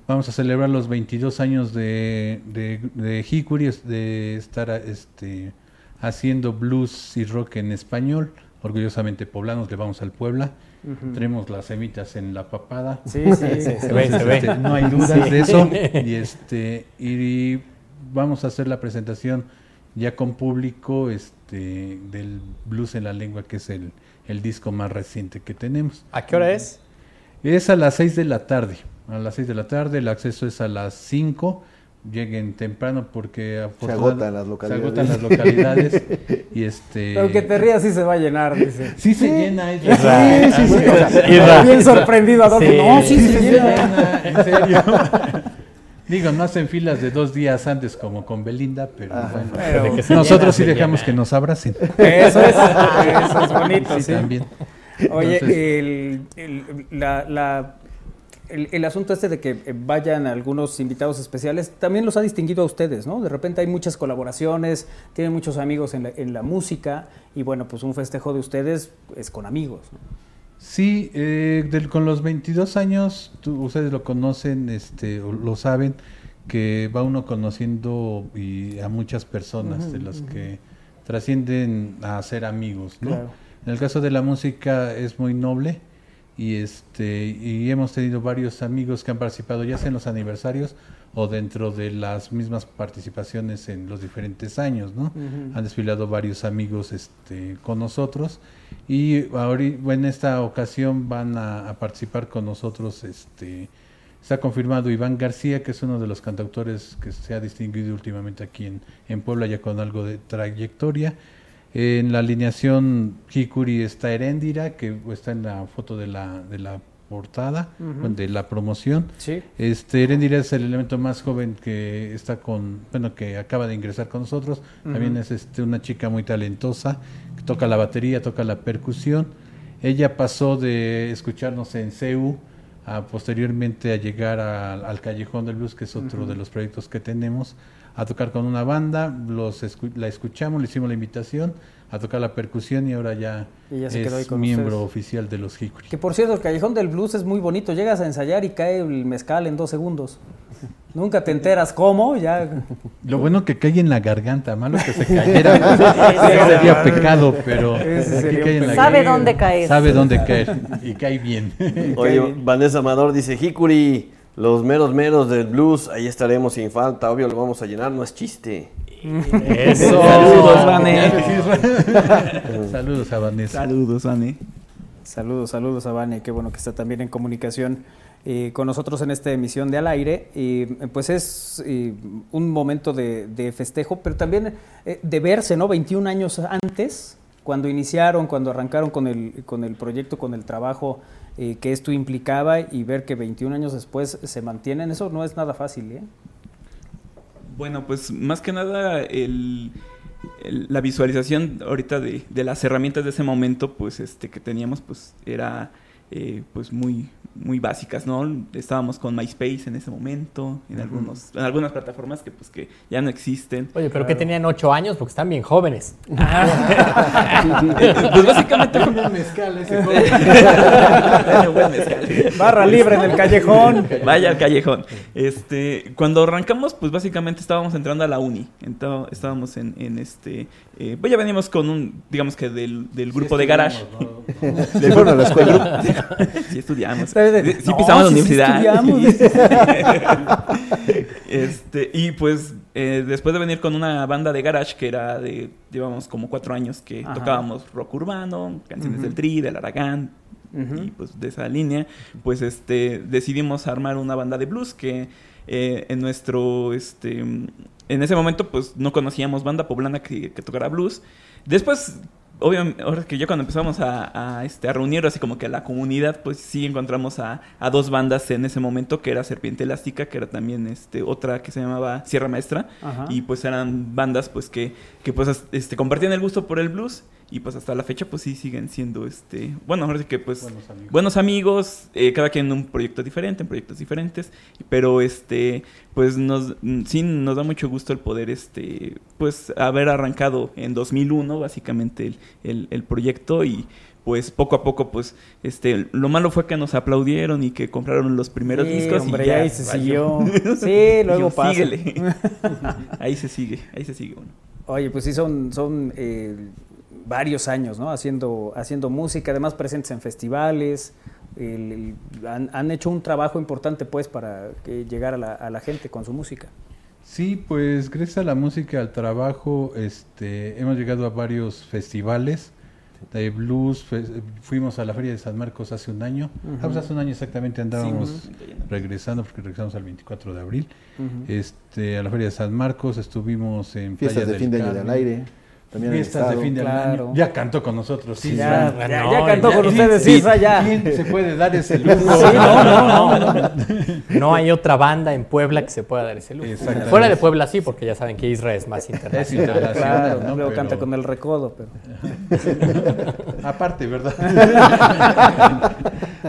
Vamos a celebrar los 22 años de, de, de es- de estar este, haciendo blues y rock en español. Orgullosamente poblanos, le vamos al Puebla. Tenemos las semitas en la papada. Sí, sí, Sí, se ve, se ve. Este, no hay dudas de eso. Y, este, y vamos a hacer la presentación ya con público este, del Blues en la Lengua, que es el, el disco más reciente que tenemos. ¿A qué hora es? Es a las 6 de la tarde. A las 6 de la tarde, el acceso es a las 5. Lleguen temprano porque agotan las Se localidades. agotan las localidades. y este. Aunque te rías, sí se va a llenar, dice. Sí se llena. Sí, sí, sí. O sea, Isra. Bien sorprendido, Adolfo. Sí. No, sí, Sí se se llena. llena, en serio. Digo, no hacen filas de dos días antes como con Belinda, pero bueno. Pero se Nosotros llena, sí se dejamos llena. que nos abracen. eso es, eso es bonito, Sí, sí. también. Oye, Entonces- el, el- la- la- el- el asunto este de que eh, vayan algunos invitados especiales también los ha distinguido a ustedes, ¿no? De repente hay muchas colaboraciones, tienen muchos amigos en la, en la música y bueno, pues un festejo de ustedes es con amigos. ¿no? Sí, eh, del- con los 22 años, tú- ustedes lo conocen, este, lo saben, que va uno conociendo y a muchas personas de las que trascienden a ser amigos, ¿no? Claro. En el caso de la música es muy noble y este y hemos tenido varios amigos que han participado ya sea en los aniversarios o dentro de las mismas participaciones en los diferentes años, ¿no? Han desfilado varios amigos este, con nosotros y ahorita, en esta ocasión van a, a participar con nosotros este Está confirmado Iván García, que es uno de los cantautores que se ha distinguido últimamente aquí en, en Puebla, ya con algo de trayectoria. En la alineación Hikuri está Heréndira, que está en la foto de la, de la portada, de la promoción. Sí. Este, Erendira es el elemento más joven que está con, bueno, que acaba de ingresar con nosotros. También es este, una chica muy talentosa, que toca la batería, toca la percusión. Ella pasó de escucharnos en CEU a posteriormente a llegar a- al Callejón del Blues, que es otro de los proyectos que tenemos, a tocar con una banda, los escu- la escuchamos, le hicimos la invitación a tocar la percusión y ahora ya, Y ya se quedó ahí es con miembro ustedes. oficial de los Hickory. Que por cierto, el Callejón del Blues es muy bonito. Llegas a ensayar y cae el mezcal en dos segundos. Nunca te enteras cómo, ya. Lo bueno que cae en la garganta, malo que se cayera. Sería pecado, pero aquí cae en la Sabe dónde caer. Sabe dónde caer y cae bien. Oye, Vanessa Amador dice, Hikuri, los meros meros del blues, ahí estaremos sin falta, obvio lo vamos a llenar, no es chiste. Eso. Saludos, Vane. Saludos a Vanessa. Saludos, Vane. Saludos, saludos a Vane, qué bueno que está también en comunicación eh, con nosotros en esta emisión de Al Aire. Y pues es eh, un momento de, de festejo, pero también eh, de verse, ¿no? 21 años antes, cuando iniciaron, cuando arrancaron con el, con el proyecto, con el trabajo eh, que esto implicaba y ver que 21 años después se mantienen, eso no es nada fácil, ¿eh? Bueno, pues más que nada la visualización ahorita de, de las herramientas de ese momento, pues este que teníamos, pues era eh, pues muy muy básicas, ¿no? Estábamos con MySpace en ese momento, en algunos en algunas plataformas que pues que ya no existen. Oye, pero que tenían ocho años porque están bien jóvenes. pues básicamente Un mezcal ese Buen mezcal. Barra libre en el callejón. Vaya al callejón. Este, cuando arrancamos, pues básicamente estábamos entrando a la uni. Ento- estábamos en, en este, eh, pues ya veníamos con un, digamos que del, del grupo de garage. Sí fueron a la escuela. sí estudiamos. de- Sí No, pisamos la sí, universidad. estudiamos. este, y pues eh, después de venir con una banda de garage que era de, llevamos como cuatro años que Ajá. tocábamos rock urbano, canciones del Tri, del Aragán, y pues de esa línea, pues este decidimos armar una banda de blues que eh, en nuestro este en ese momento pues no conocíamos banda poblana que, que tocara blues. Después obviamente ahora que ya cuando empezamos a, a, este, a reunir así como que a la comunidad, pues sí encontramos a, a dos bandas en ese momento, que era Serpiente Elástica, que era también este, otra que se llamaba Sierra Maestra, Ajá. y pues eran bandas pues que, que pues este, compartían el gusto por el blues, y pues hasta la fecha pues sí siguen siendo este, bueno, ahora sí que pues Buenos amigos. buenos amigos, eh, cada quien en un proyecto diferente, en proyectos diferentes, pero este, pues nos, mm, sí nos da mucho gusto el poder, este, pues haber arrancado en 2001 básicamente el, el, el proyecto y pues poco a poco pues este lo malo fue que nos aplaudieron y que compraron los primeros Sí, discos hombre, y ya ahí se siguió. Sí, luego pasa. síguele. ahí se sigue ahí se sigue uno Oye, pues sí, son, son eh, varios años, ¿no? Haciendo, haciendo música, además presentes en festivales. el- el- han, han hecho un trabajo importante, pues, para que llegar a la, a la gente con su música. Sí, pues gracias a la música, al trabajo, este, hemos llegado a varios festivales de blues. fe- fuimos a la Feria de San Marcos hace un año. Ah, pues hace un año exactamente andábamos Sí, regresando, porque regresamos al 24 de abril. Este, a la Feria de San Marcos, estuvimos en Fiestas Playa de del fin de año del aire. También Fiestas de estado. fin de claro. año. Ya cantó con nosotros, sí. ya, ya, no, ya cantó ya- con ustedes, Sí, ya. ¿Quién se puede dar ese lujo? Sí, no, no, no, no. No hay otra banda en Puebla que se pueda dar ese lujo. Exactamente. Fuera de Puebla sí, porque ya saben que Israel es más Es internacional. internacional, Claro, ¿no? luego Pero- canta con el recodo, pero... Aparte, ¿verdad?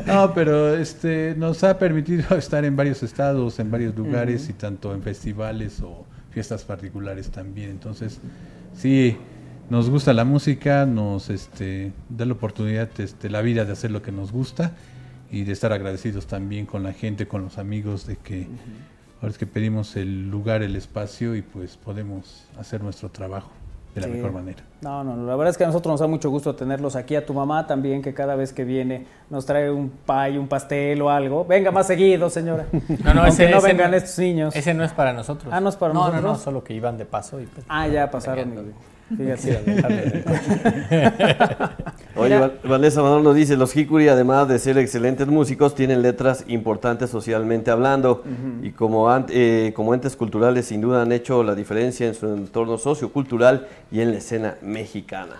no, pero este nos ha permitido estar en varios estados, en varios lugares y tanto en festivales o fiestas particulares también. Entonces, sí, nos gusta la música, nos este da la oportunidad, este, la vida de hacer lo que nos gusta y de estar agradecidos también con la gente, con los amigos, de que ahora es que pedimos el lugar, el espacio y pues podemos hacer nuestro trabajo de la Sí. mejor manera. No, no, no, la verdad es que a nosotros nos da mucho gusto tenerlos aquí, a tu mamá también, que cada vez que viene nos trae un pay, un pastel o algo. Venga más seguido, señora. No, no, Aunque ese- no ese vengan no- estos niños. Ese no es para nosotros. Ah, ¿no es para no, no, solo que iban de paso y pues, Ah, ya pasaron. Fíjate. sí. Oye. Val- Vanessa Amador nos dice, los Hikuri, además de ser excelentes músicos, tienen letras importantes socialmente hablando y como, eh, como entes culturales sin duda han hecho la diferencia en su entorno sociocultural y en la escena mexicana.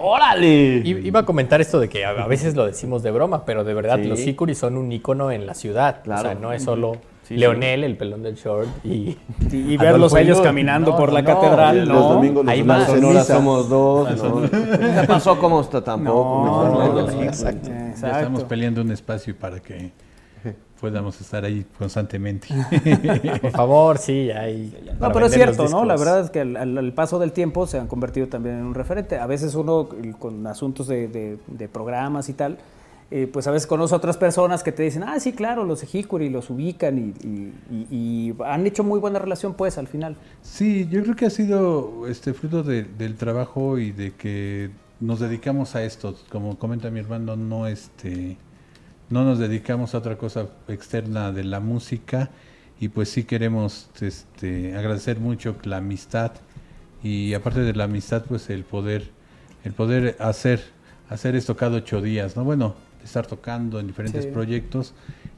¡Órale! I- Iba a comentar esto de que a a veces lo decimos de broma, pero de verdad Sí. los Hikuri son un icono en la ciudad. Claro. O sea, no es solo Sí, Leonel, el pelón del short, y, Y, y verlos a ellos caminando por la catedral, Los no. domingos los Ahí domingos va. en Sonora misa. somos dos, ¿no? ¿Qué pasó? ¿Cómo está tampoco? No, No, no, no, sí, no. exacto. Ya estamos Exacto. peleando un espacio para que podamos estar ahí constantemente. por favor, sí, hay. No, pero es cierto, ¿no? La verdad es que al, al- al paso del tiempo se han convertido también en un referente. A veces uno eh, con asuntos de, de- de programas y tal, eh, pues a veces conoce a otras personas que te dicen, ah, sí, claro, los Ejicuri los ubican y, y- y- y han hecho muy buena relación, pues, al final. Sí, yo creo que ha sido este fruto de- del trabajo y de que nos dedicamos a esto. Como comenta mi hermano, no este no nos dedicamos a otra cosa externa de la música y pues sí queremos este agradecer mucho la amistad y aparte de la amistad pues el poder el poder hacer hacer esto cada ocho días, ¿no? Bueno, estar tocando en diferentes Sí. proyectos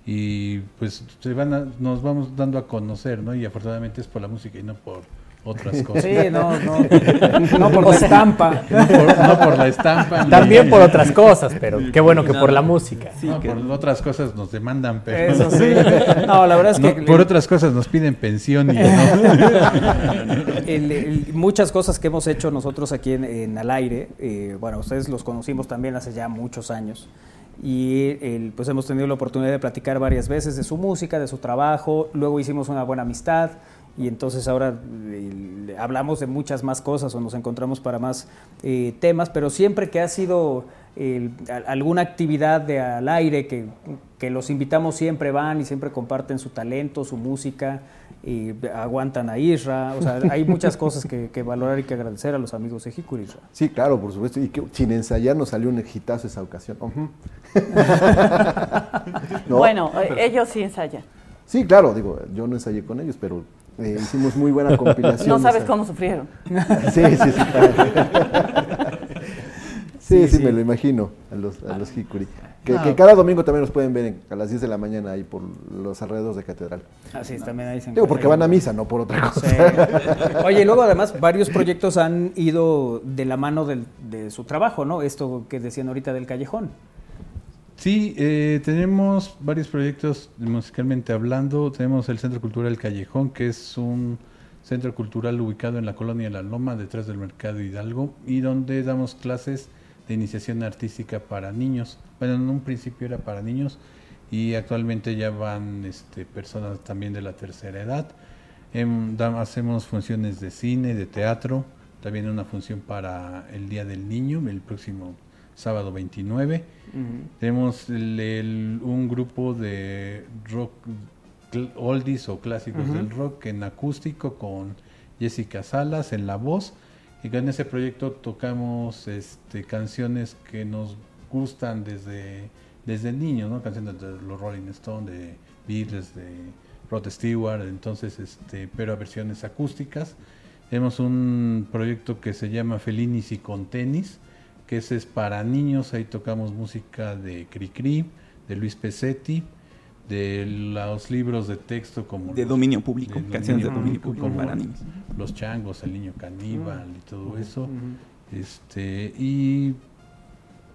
y pues se van a- nos vamos dando a conocer, ¿no? Y afortunadamente es por la música y no por otras cosas. Sí, no, no, no por la estampa. No por, no por la estampa. ni- También por otras cosas, pero qué bueno que por la música. no, por otras cosas nos demandan, pero Eso sí. No, la verdad es que... Por otras cosas nos piden pensión y no. El- el- muchas cosas que hemos hecho nosotros aquí en, en Al Aire, eh, bueno, ustedes los conocimos también hace ya muchos años y pues hemos tenido la oportunidad de platicar varias veces de su música, de su trabajo, luego hicimos una buena amistad y entonces ahora hablamos de muchas más cosas o nos encontramos para más eh, temas, pero siempre que ha sido alguna actividad de Al Aire que, que los invitamos siempre van y siempre comparten su talento, su música y aguantan a Isra. O sea, hay muchas cosas que, que valorar y que agradecer a los amigos de Hikuri Isra. Sí, claro, por supuesto. Y que sin ensayar nos salió un hitazo esa ocasión. No, bueno, eh, ellos sí ensayan. Sí, claro, digo, yo no ensayé con ellos, pero eh, hicimos muy buena compilación. No sabes esa- cómo sufrieron. Sí, sí, sí. Sí, sí, me lo imagino a los, a los Hikuri. Que, Ah. que cada domingo también los pueden ver en- a las 10 de la mañana ahí por los alrededores de Catedral. Así es, también ahí se Digo, porque van a misa, no por otra cosa. Sí. Oye, y luego además varios proyectos han ido de la mano del- de su trabajo, ¿no? Esto que decían ahorita del callejón. Sí, eh, tenemos varios proyectos musicalmente hablando. Tenemos el Centro Cultural Callejón, que es un centro cultural ubicado en la colonia La Loma, detrás del Mercado Hidalgo, y donde damos clases de iniciación artística para niños. Bueno, en un principio era para niños y actualmente ya van este, personas también de la tercera edad. Em, da- hacemos funciones de cine, de teatro, también una función para el Día del Niño, el próximo sábado 29. Tenemos el- el- un grupo de rock oldies o clásicos del rock en acústico con Jessica Salas en la voz. Y con ese proyecto tocamos este, canciones que nos gustan desde, desde niños, ¿no? Canciones de los Rolling Stones, de Beatles, de Rod Stewart, entonces, este, pero a versiones acústicas. Tenemos un proyecto que se llama Felinis y con tenis, que ese es para niños, ahí tocamos música de Cricri, de Luis Pesetti, de los libros de texto como De los- dominio público, canciones de dominio público como para niños. Los changos, el niño caníbal y todo eso. Este, y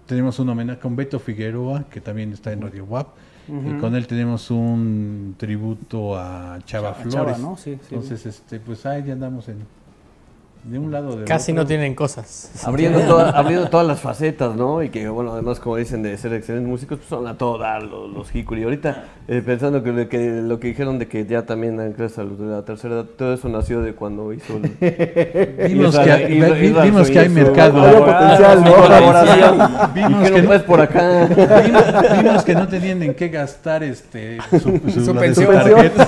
tenemos un homenaje con Beto Figueroa, que también está en Radio WAP. Y con él tenemos un tributo a Chava Flores. Chava, ¿no? Sí, sí, Entonces, este, pues ahí ya andamos en de un lado de Casi otro. no tienen cosas. Abriendo, toda- abriendo todas las facetas, ¿no? Y que, bueno, además, como dicen, de ser excelentes músicos, pues son a todo dar los, los Hikuri. Ahorita, eh, pensando que, lo que lo que dijeron de que ya también dan clases a los de la tercera edad, todo eso nació de cuando hizo el... Vimos que- vi- Isra vimos que hay mercado. Potencial, ¿no? colaboración. Vimos ¿Y qué que- no puedes por acá? Vimos, vimos que no tenían en qué gastar este su, su- Su pensión. tarjeta.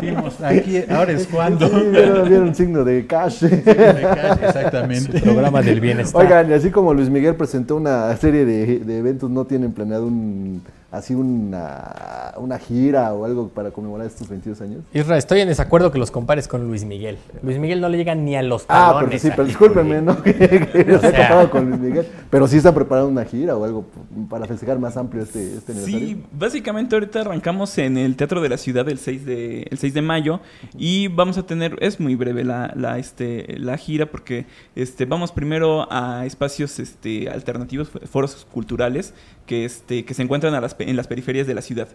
Vimos, aquí, ahora es cuando. Sí, vieron, vieron signo de cash. Exactamente. Su programa del bienestar. Oigan, y así como Luis Miguel presentó una serie de, de eventos, ¿no tienen planeado un así una, una gira o algo para conmemorar estos 22 años? Isra, estoy en desacuerdo que los compares con Luis Miguel. Luis Miguel no le llega ni a los Ah, talones. pero sí, pero discúlpenme, ¿no? Que, que O se ha sea. con Luis Miguel. Pero sí están preparando una gira o algo para festejar más amplio este, este aniversario. Sí, básicamente ahorita arrancamos en el Teatro de la Ciudad el 6 de, el 6 de mayo y vamos a tener, es muy breve la, la, este, la gira porque este, vamos primero a espacios este, alternativos, foros culturales que, este, que se encuentran a las en las periferias de la ciudad.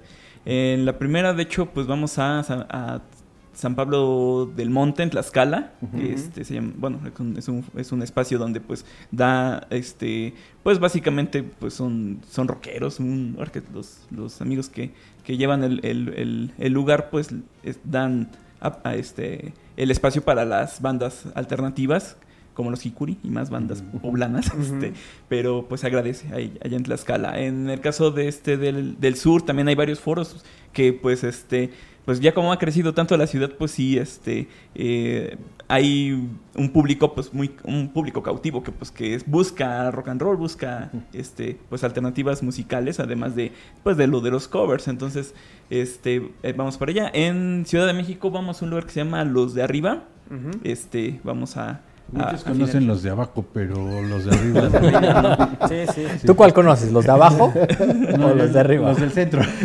En la primera, de hecho, pues vamos a, Sa- a San Pablo del Monte, en Tlaxcala. que, este, se llama- bueno, es un, es, un, es un espacio donde pues da, este, pues básicamente pues son, son rockeros, un- los, los amigos que, que llevan el, el- el- el lugar pues es- dan a- a este, el espacio para las bandas alternativas como los Hikuri y más bandas poblanas, este, pero pues se agradece ahí, allá en Tlaxcala. En el caso de este del, del sur también hay varios foros que pues este pues ya como ha crecido tanto la ciudad pues sí este eh, hay un público pues muy un público cautivo que pues que es- busca rock and roll busca este pues alternativas musicales además de pues de lo de los covers. Entonces este eh, vamos para allá. En Ciudad de México vamos a un lugar que se llama Los de Arriba. Este vamos a- Muchos a conocen final- los de abajo, pero los de arriba no. Sí, sí. ¿Tú cuál conoces? ¿Los de abajo No, o los de arriba? Los del centro.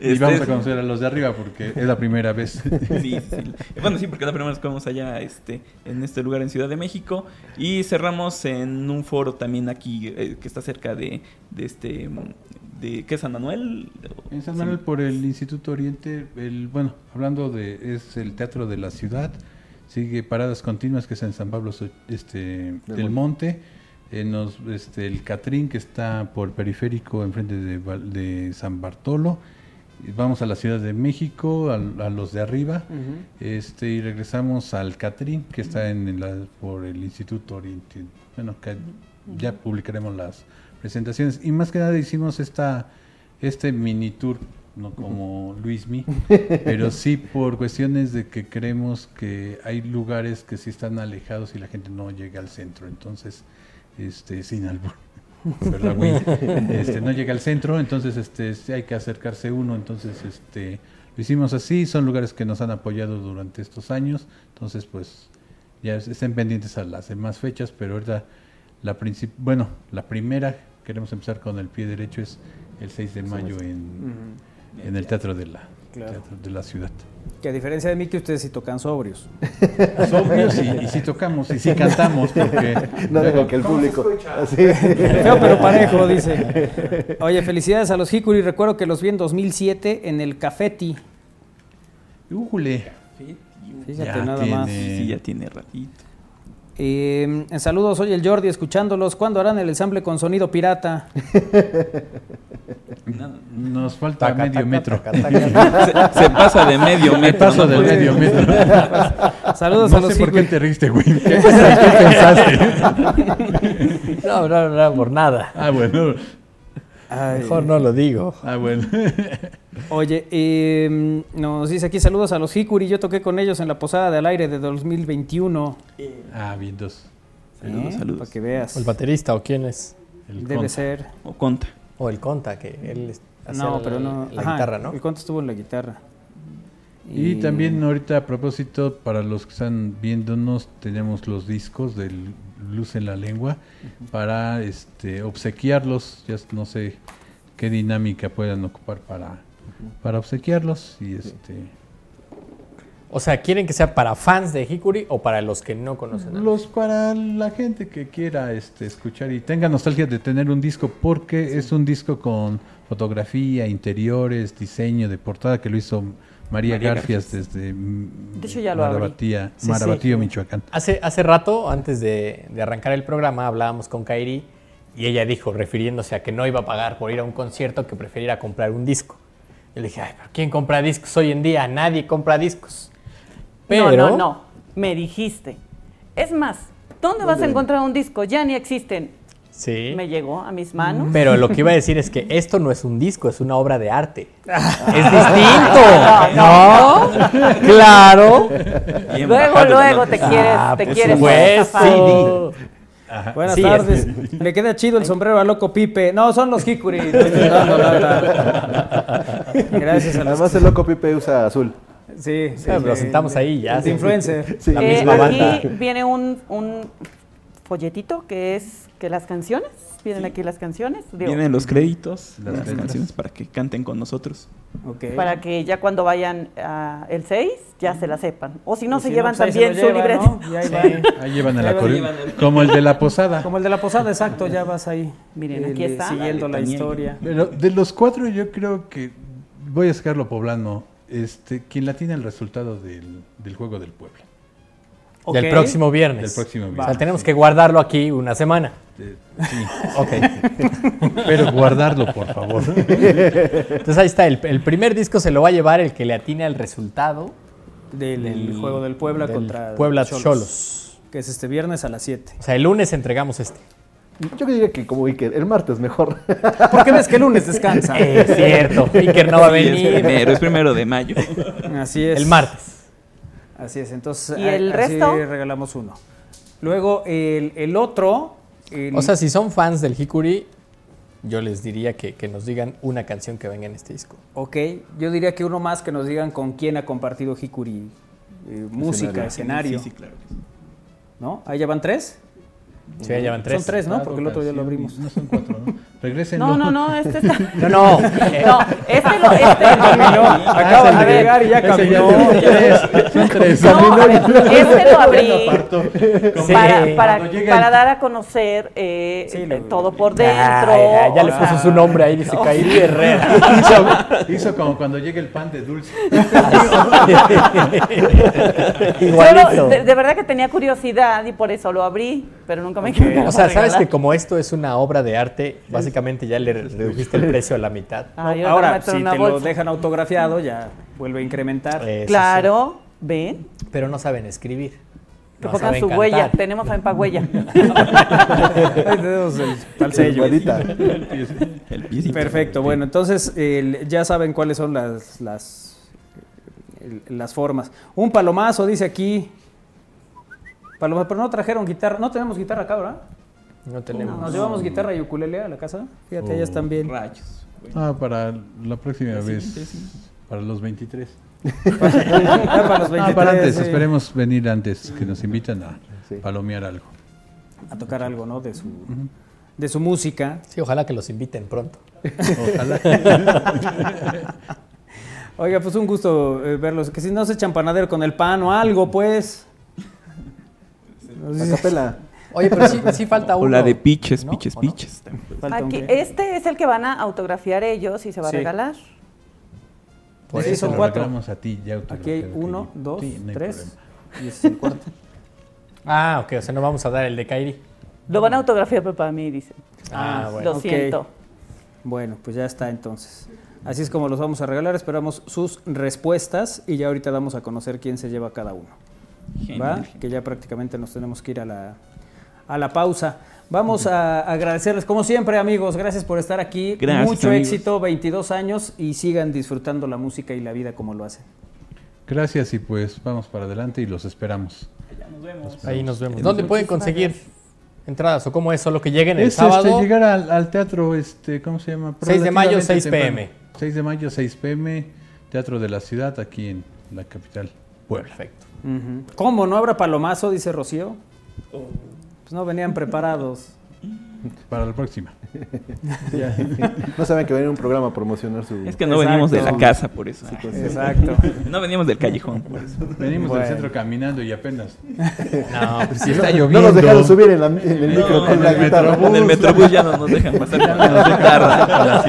y Este vamos a es- conocer a los de arriba porque es la primera vez. Sí, sí. Bueno, sí, porque la primera vez que vamos allá este, en este lugar en Ciudad de México. Y cerramos en un foro también aquí eh, que está cerca de, de este. De, ¿Qué es San Manuel? En San Sí. Manuel por el Instituto Oriente, el, bueno, hablando de, es el Teatro de la Ciudad, sigue Paradas Continuas, que es en San Pablo este, del Monte, eh, nos, este, el Catrín, que está por el periférico enfrente de, de San Bartolo, vamos a la Ciudad de México, a, los de arriba, este, y regresamos al Catrín, que está en la, por el Instituto Oriente. Bueno, que ya publicaremos las presentaciones. Y más que nada hicimos esta este mini tour, no como Luismi, pero sí por cuestiones de que creemos que hay lugares que sí están alejados y la gente no llega al centro. Entonces, este, sin albur. ¿verdad, güey? Este, no llega al centro, entonces este, hay que acercarse uno, entonces este, lo hicimos así, son lugares que nos han apoyado durante estos años, entonces pues ya es- estén pendientes a las demás fechas, pero ahorita la princip- bueno, la primera, queremos empezar con el pie derecho, es el 6 de mayo en, en el Teatro de la, Claro. Teatro de la Ciudad. Que a diferencia de mí, que ustedes sí tocan sobrios. Sobrios y, y sí tocamos, y sí cantamos, porque... No dejo que el público. Feo pero parejo, dice. Oye, felicidades a los Hikuri. Recuerdo que los vi en 2007 en el Cafeti. Újule. Fíjate Ya nada tiene- más. Sí, ya tiene ratito. Eh, saludos, soy el Jordi escuchándolos. ¿Cuándo harán el ensamble con sonido pirata? Nos falta Taca, medio taca, metro. taca, taca. Se, se pasa de medio Me metro. paso ¿no? del medio metro. Saludos no a los sé por qué te riste, güey. ¿Qué, qué pensaste? No, no, no, por nada. Ah, bueno. Ay. Mejor no lo digo. Ah, bueno. Oye, eh, nos dice aquí saludos a los Hikuri. Yo toqué con ellos en la posada del aire de 2021. Ah, bien, dos. Saludos, ¿Eh? saludos. Para que veas. ¿O el baterista o quién es? El Debe ser. O conta. O el Conta, que él es- hacía No, la- pero no. La Ajá, guitarra, ¿no? El conto estuvo en la guitarra. Y también ahorita a propósito, para los que están viéndonos, tenemos los discos del Luz en la Lengua para este obsequiarlos. Ya no sé qué dinámica puedan ocupar para, para obsequiarlos. Y este O sea, ¿quieren que sea para fans de Hikuri o para los que no conocen? a- los para la gente que quiera este escuchar y tenga nostalgia de tener un disco porque es un disco con fotografía, interiores, diseño de portada que lo hizo María, María Garfias desde De hecho, ya lo abrí. Marabatía, Sí, Marabatío, sí. Michoacán. Hace, hace rato, antes de, de arrancar el programa, hablábamos con Kairi y ella dijo, refiriéndose a que no iba a pagar por ir a un concierto, que preferiría comprar un disco. Yo le dije, Ay, ¿pero ¿quién compra discos hoy en día? Nadie compra discos. Pero, No, no, no. Me dijiste. Es más, ¿dónde vas a encontrar un disco? Ya ni existen. Sí. Me llegó a mis manos. Pero lo que iba a decir es que esto no es un disco, es una obra de arte. es distinto. ¿No? Claro. Bien Luego, luego te quieres, Ah, te por quieres zafar. Ajá. Buenas Sí, tardes. Le queda chido el sombrero a Loco Pipe. No, son los Hikuri. Gracias a los... Además el loco Pipe usa azul. Sí, sí, Ah, lo sí. sentamos ahí ya. Es influencer. Sí. La Eh, misma aquí banda. viene un, un folletito que es que las canciones, vienen aquí las canciones, digo, Vienen los créditos, Las las, letras. canciones para que canten con nosotros. Ok. para que ya cuando vayan a el 6 ya se la sepan. O si no, Y se si llevan pues ahí se también su libreta. ¿no? Y ahí van. Ahí llevan a la el- Como el de la posada. Como el de la posada, exacto, ya vas ahí. Miren, aquí eh, está. Siguiendo la Dale, historia. Pero de los cuatro yo creo que voy a sacarlo poblano. Este, quien la tiene el resultado del, del juego del pueblo. Del Ok. próximo viernes. Del próximo O sea, tenemos que guardarlo aquí una semana. Eh, sí. Ok. Pero guardarlo, por favor. Entonces ahí está. El, el primer disco se lo va a llevar el que le atine al resultado. Del, Del- juego del Puebla del contra Puebla Xolos. Que es este viernes a las 7. O sea, el lunes entregamos este. Yo diría que como Iker, el martes mejor. ¿Por qué ves que el lunes descansa? Es cierto. Iker no va a Sí, es venir. primero, es primero de mayo. Así es. El martes. Así es, entonces ¿Y el así resto? regalamos uno. Luego el, el otro... el- O sea, si son fans del Hikuri, yo les diría que, que nos digan una canción que venga en este disco. Ok, yo diría que uno más que nos digan con quién ha compartido Hikuri eh, música, escenario. Sí, sí, claro. ¿No? ¿Ahí ya van tres? Sí, ya llevan tres. Son tres, ¿no? Porque el otro ya lo abrimos. No son cuatro, ¿no? Regresen. No, no, no, este está. No, no. eh, No, este lo. Este Acaban a de ver, llegar y ya caminó. tiene tres. Son tres. No, a ver, este lo abrí Sí. para, para, para dar a conocer eh, Sí, lo- todo por dentro. Ay, ay, ya le o puso su nombre ahí, dice Kairi Herrera. hizo, hizo como cuando llega el pan de dulce. Igualito. De, de verdad que tenía curiosidad y por eso lo abrí, pero nunca me quedé. O sea, sabes que como esto es una obra de arte, básicamente ya le redujiste el precio a la mitad. Ahora, si te lo dejan autografiado, ya vuelve a incrementar. Eso Claro, ven. Pero no saben escribir. Que No pongan saben su cantar. huella. Tenemos a Empahuella. Ahí tenemos el tal sello. El piecito. Perfecto, bueno, entonces el- ya saben cuáles son las, las, el- las formas. Un palomazo, dice aquí. Paloma, pero no trajeron guitarra. No tenemos guitarra acá, ¿verdad? No tenemos. Nos llevamos guitarra y ukulele a la casa. Fíjate, ellas también. Rayos. Ah, para la próxima vez. Para los 23. Ya para los 23, Ah, para antes. sí. Esperemos venir antes, que nos invitan a Sí. palomear algo. A tocar algo, ¿no? De su, de su música. Sí, ojalá que los inviten pronto. Ojalá. Oiga, pues un gusto eh, verlos. Que si no se echan panadero con el pan o algo, pues. A capela. Oye, pero sí, sí falta uno. O la de piches, ¿no? piches, piches. Aquí, qué. este es el que van a autografiar ellos y se va Sí. a regalar. Por Sí, eso son lo cuatro. regalamos a ti, ya Aquí hay uno, dos, Sí, no hay tres. problema. Y este es el cuarto. Ah, ok, o sea, no vamos a dar el de Kairi. Lo van a autografiar pero para mí, dicen. Ah, bueno. Lo siento. Bueno, pues ya está entonces. Así es como los vamos a regalar. Esperamos sus respuestas y ya ahorita damos a conocer quién se lleva cada uno. ¿Va? Genial. Que ya prácticamente nos tenemos que ir a la, a la pausa. Vamos a agradecerles, como siempre, amigos. Gracias por estar aquí. Gracias, Mucho amigos. éxito, 22 años y sigan disfrutando la música y la vida como lo hacen. Gracias y pues vamos para adelante y los esperamos. Ahí nos vemos. ¿Dónde pueden conseguir entradas o cómo es? ¿Solo que lleguen el Es sábado? este, llegar al, al teatro, este, ¿cómo se llama? 6 de mayo, Relativamente 6 temprano. PM. 6 de mayo, 6 pm, Teatro de la Ciudad, aquí en la capital, Puebla. Perfecto. Ujú. ¿Cómo no habrá palomazo? Dice Rocío. Pues no venían preparados. Para la próxima. No saben que venía un programa a promocionar su. Es que no venimos de la casa por eso. Exacto. No veníamos del callejón por eso. Venimos Bueno. del centro caminando y apenas. No, pues sí está está No lloviendo. nos dejaron subir en, la- en el No, micro con en la el guitarra. Metrobús. En el Metrobús ya no nos dejan pasar con la guitarra.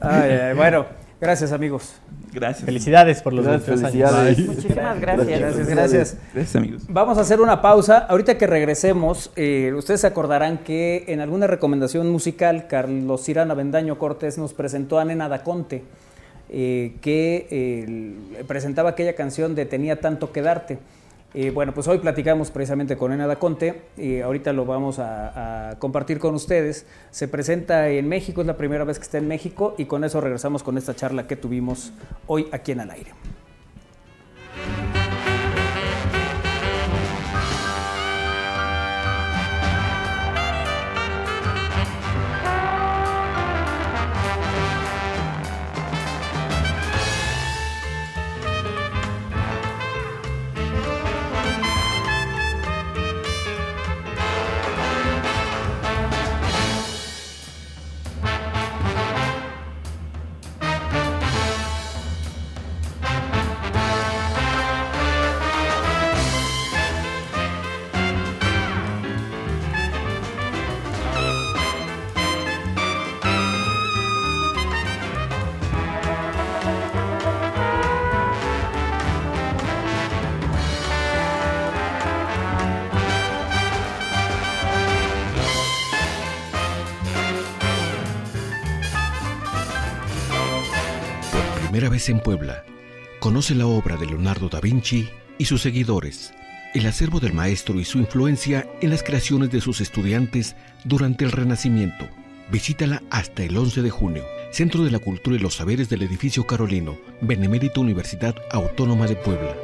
Ay, ay, bueno, gracias amigos. Gracias. Felicidades por los Gracias, 22 años. felicidades. Muchísimas gracias. Gracias, gracias. Gracias, amigos. Vamos a hacer una pausa. Ahorita que regresemos, eh, ustedes se acordarán que en alguna recomendación musical, Carlos Cirano Avendaño Cortés nos presentó a Nena Daconte, eh, que eh, presentaba aquella canción de Tenía tanto que darte. Eh, bueno, pues hoy platicamos precisamente con Nena Daconte, y ahorita lo vamos a, a compartir con ustedes. Se presenta en México, es la primera vez que está en México, y con eso regresamos con esta charla que tuvimos hoy aquí en Al Aire. En Puebla, conoce la obra de Leonardo da Vinci y sus seguidores, el acervo del maestro y su influencia en las creaciones de sus estudiantes durante el Renacimiento. Visítala hasta el 11 de junio, Centro de la Cultura y los Saberes del Edificio Carolino, Benemérito Universidad Autónoma de Puebla.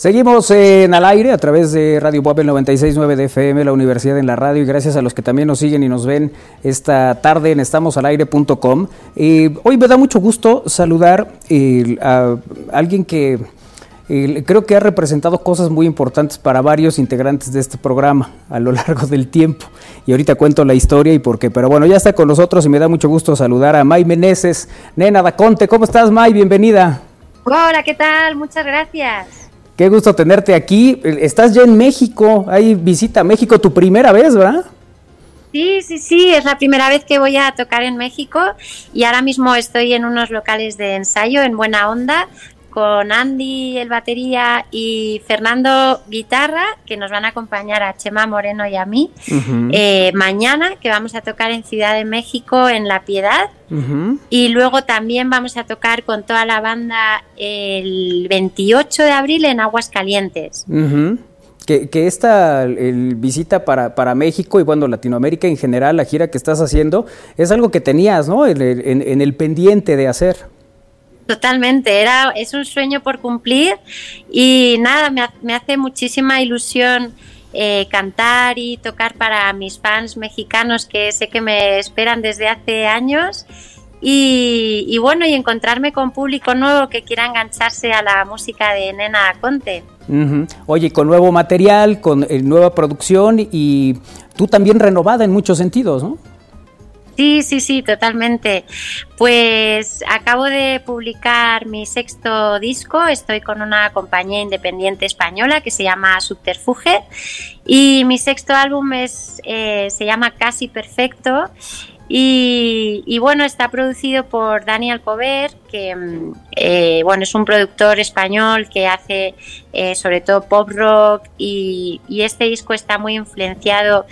Seguimos en al aire a través de Radio Puebla 96.9 de FM, la Universidad en la Radio, y gracias a los que también nos siguen y nos ven esta tarde en estamosalaire.com. Eh, hoy me da mucho gusto saludar eh, a alguien que eh, creo que ha representado cosas muy importantes para varios integrantes de este programa a lo largo del tiempo. Y ahorita cuento la historia y por qué. Pero bueno, ya está con nosotros y me da mucho gusto saludar a May Meneses. Nena Daconte, ¿cómo estás, May? Bienvenida. Hola, ¿qué tal? Muchas gracias. Qué gusto tenerte aquí. Estás ya en México. Hay visita México, tu primera vez, ¿verdad? Sí, sí, sí, es la primera vez que voy a tocar en México y ahora mismo estoy en unos locales de ensayo en Buena Onda con Andy el batería y Fernando guitarra que nos van a acompañar a Chema Moreno y a mí eh, mañana que vamos a tocar en Ciudad de México en La Piedad y luego también vamos a tocar con toda la banda el 28 de abril en Aguascalientes. Que, que, esta visita para, para, México y bueno, Latinoamérica en general, la gira que estás haciendo, es algo que tenías, ¿no? en el pendiente de hacer. Totalmente, era, es un sueño por cumplir y nada, me, hace muchísima ilusión eh, cantar y tocar para mis fans mexicanos que sé que me esperan desde hace años y, bueno, y encontrarme con público nuevo que quiera engancharse a la música de Nena Conte. Oye, con nuevo material, con eh, nueva producción y tú también renovada en muchos sentidos, ¿no? Sí, sí, sí, totalmente. Pues acabo de publicar mi sexto disco, estoy con una compañía independiente española que se llama Subterfuge. Y mi sexto álbum es, eh, se llama Casi Perfecto. Y, bueno, está producido por Daniel Cover, que mm, eh, bueno, es un productor español que hace eh, sobre todo pop rock. Y, este disco está muy influenciado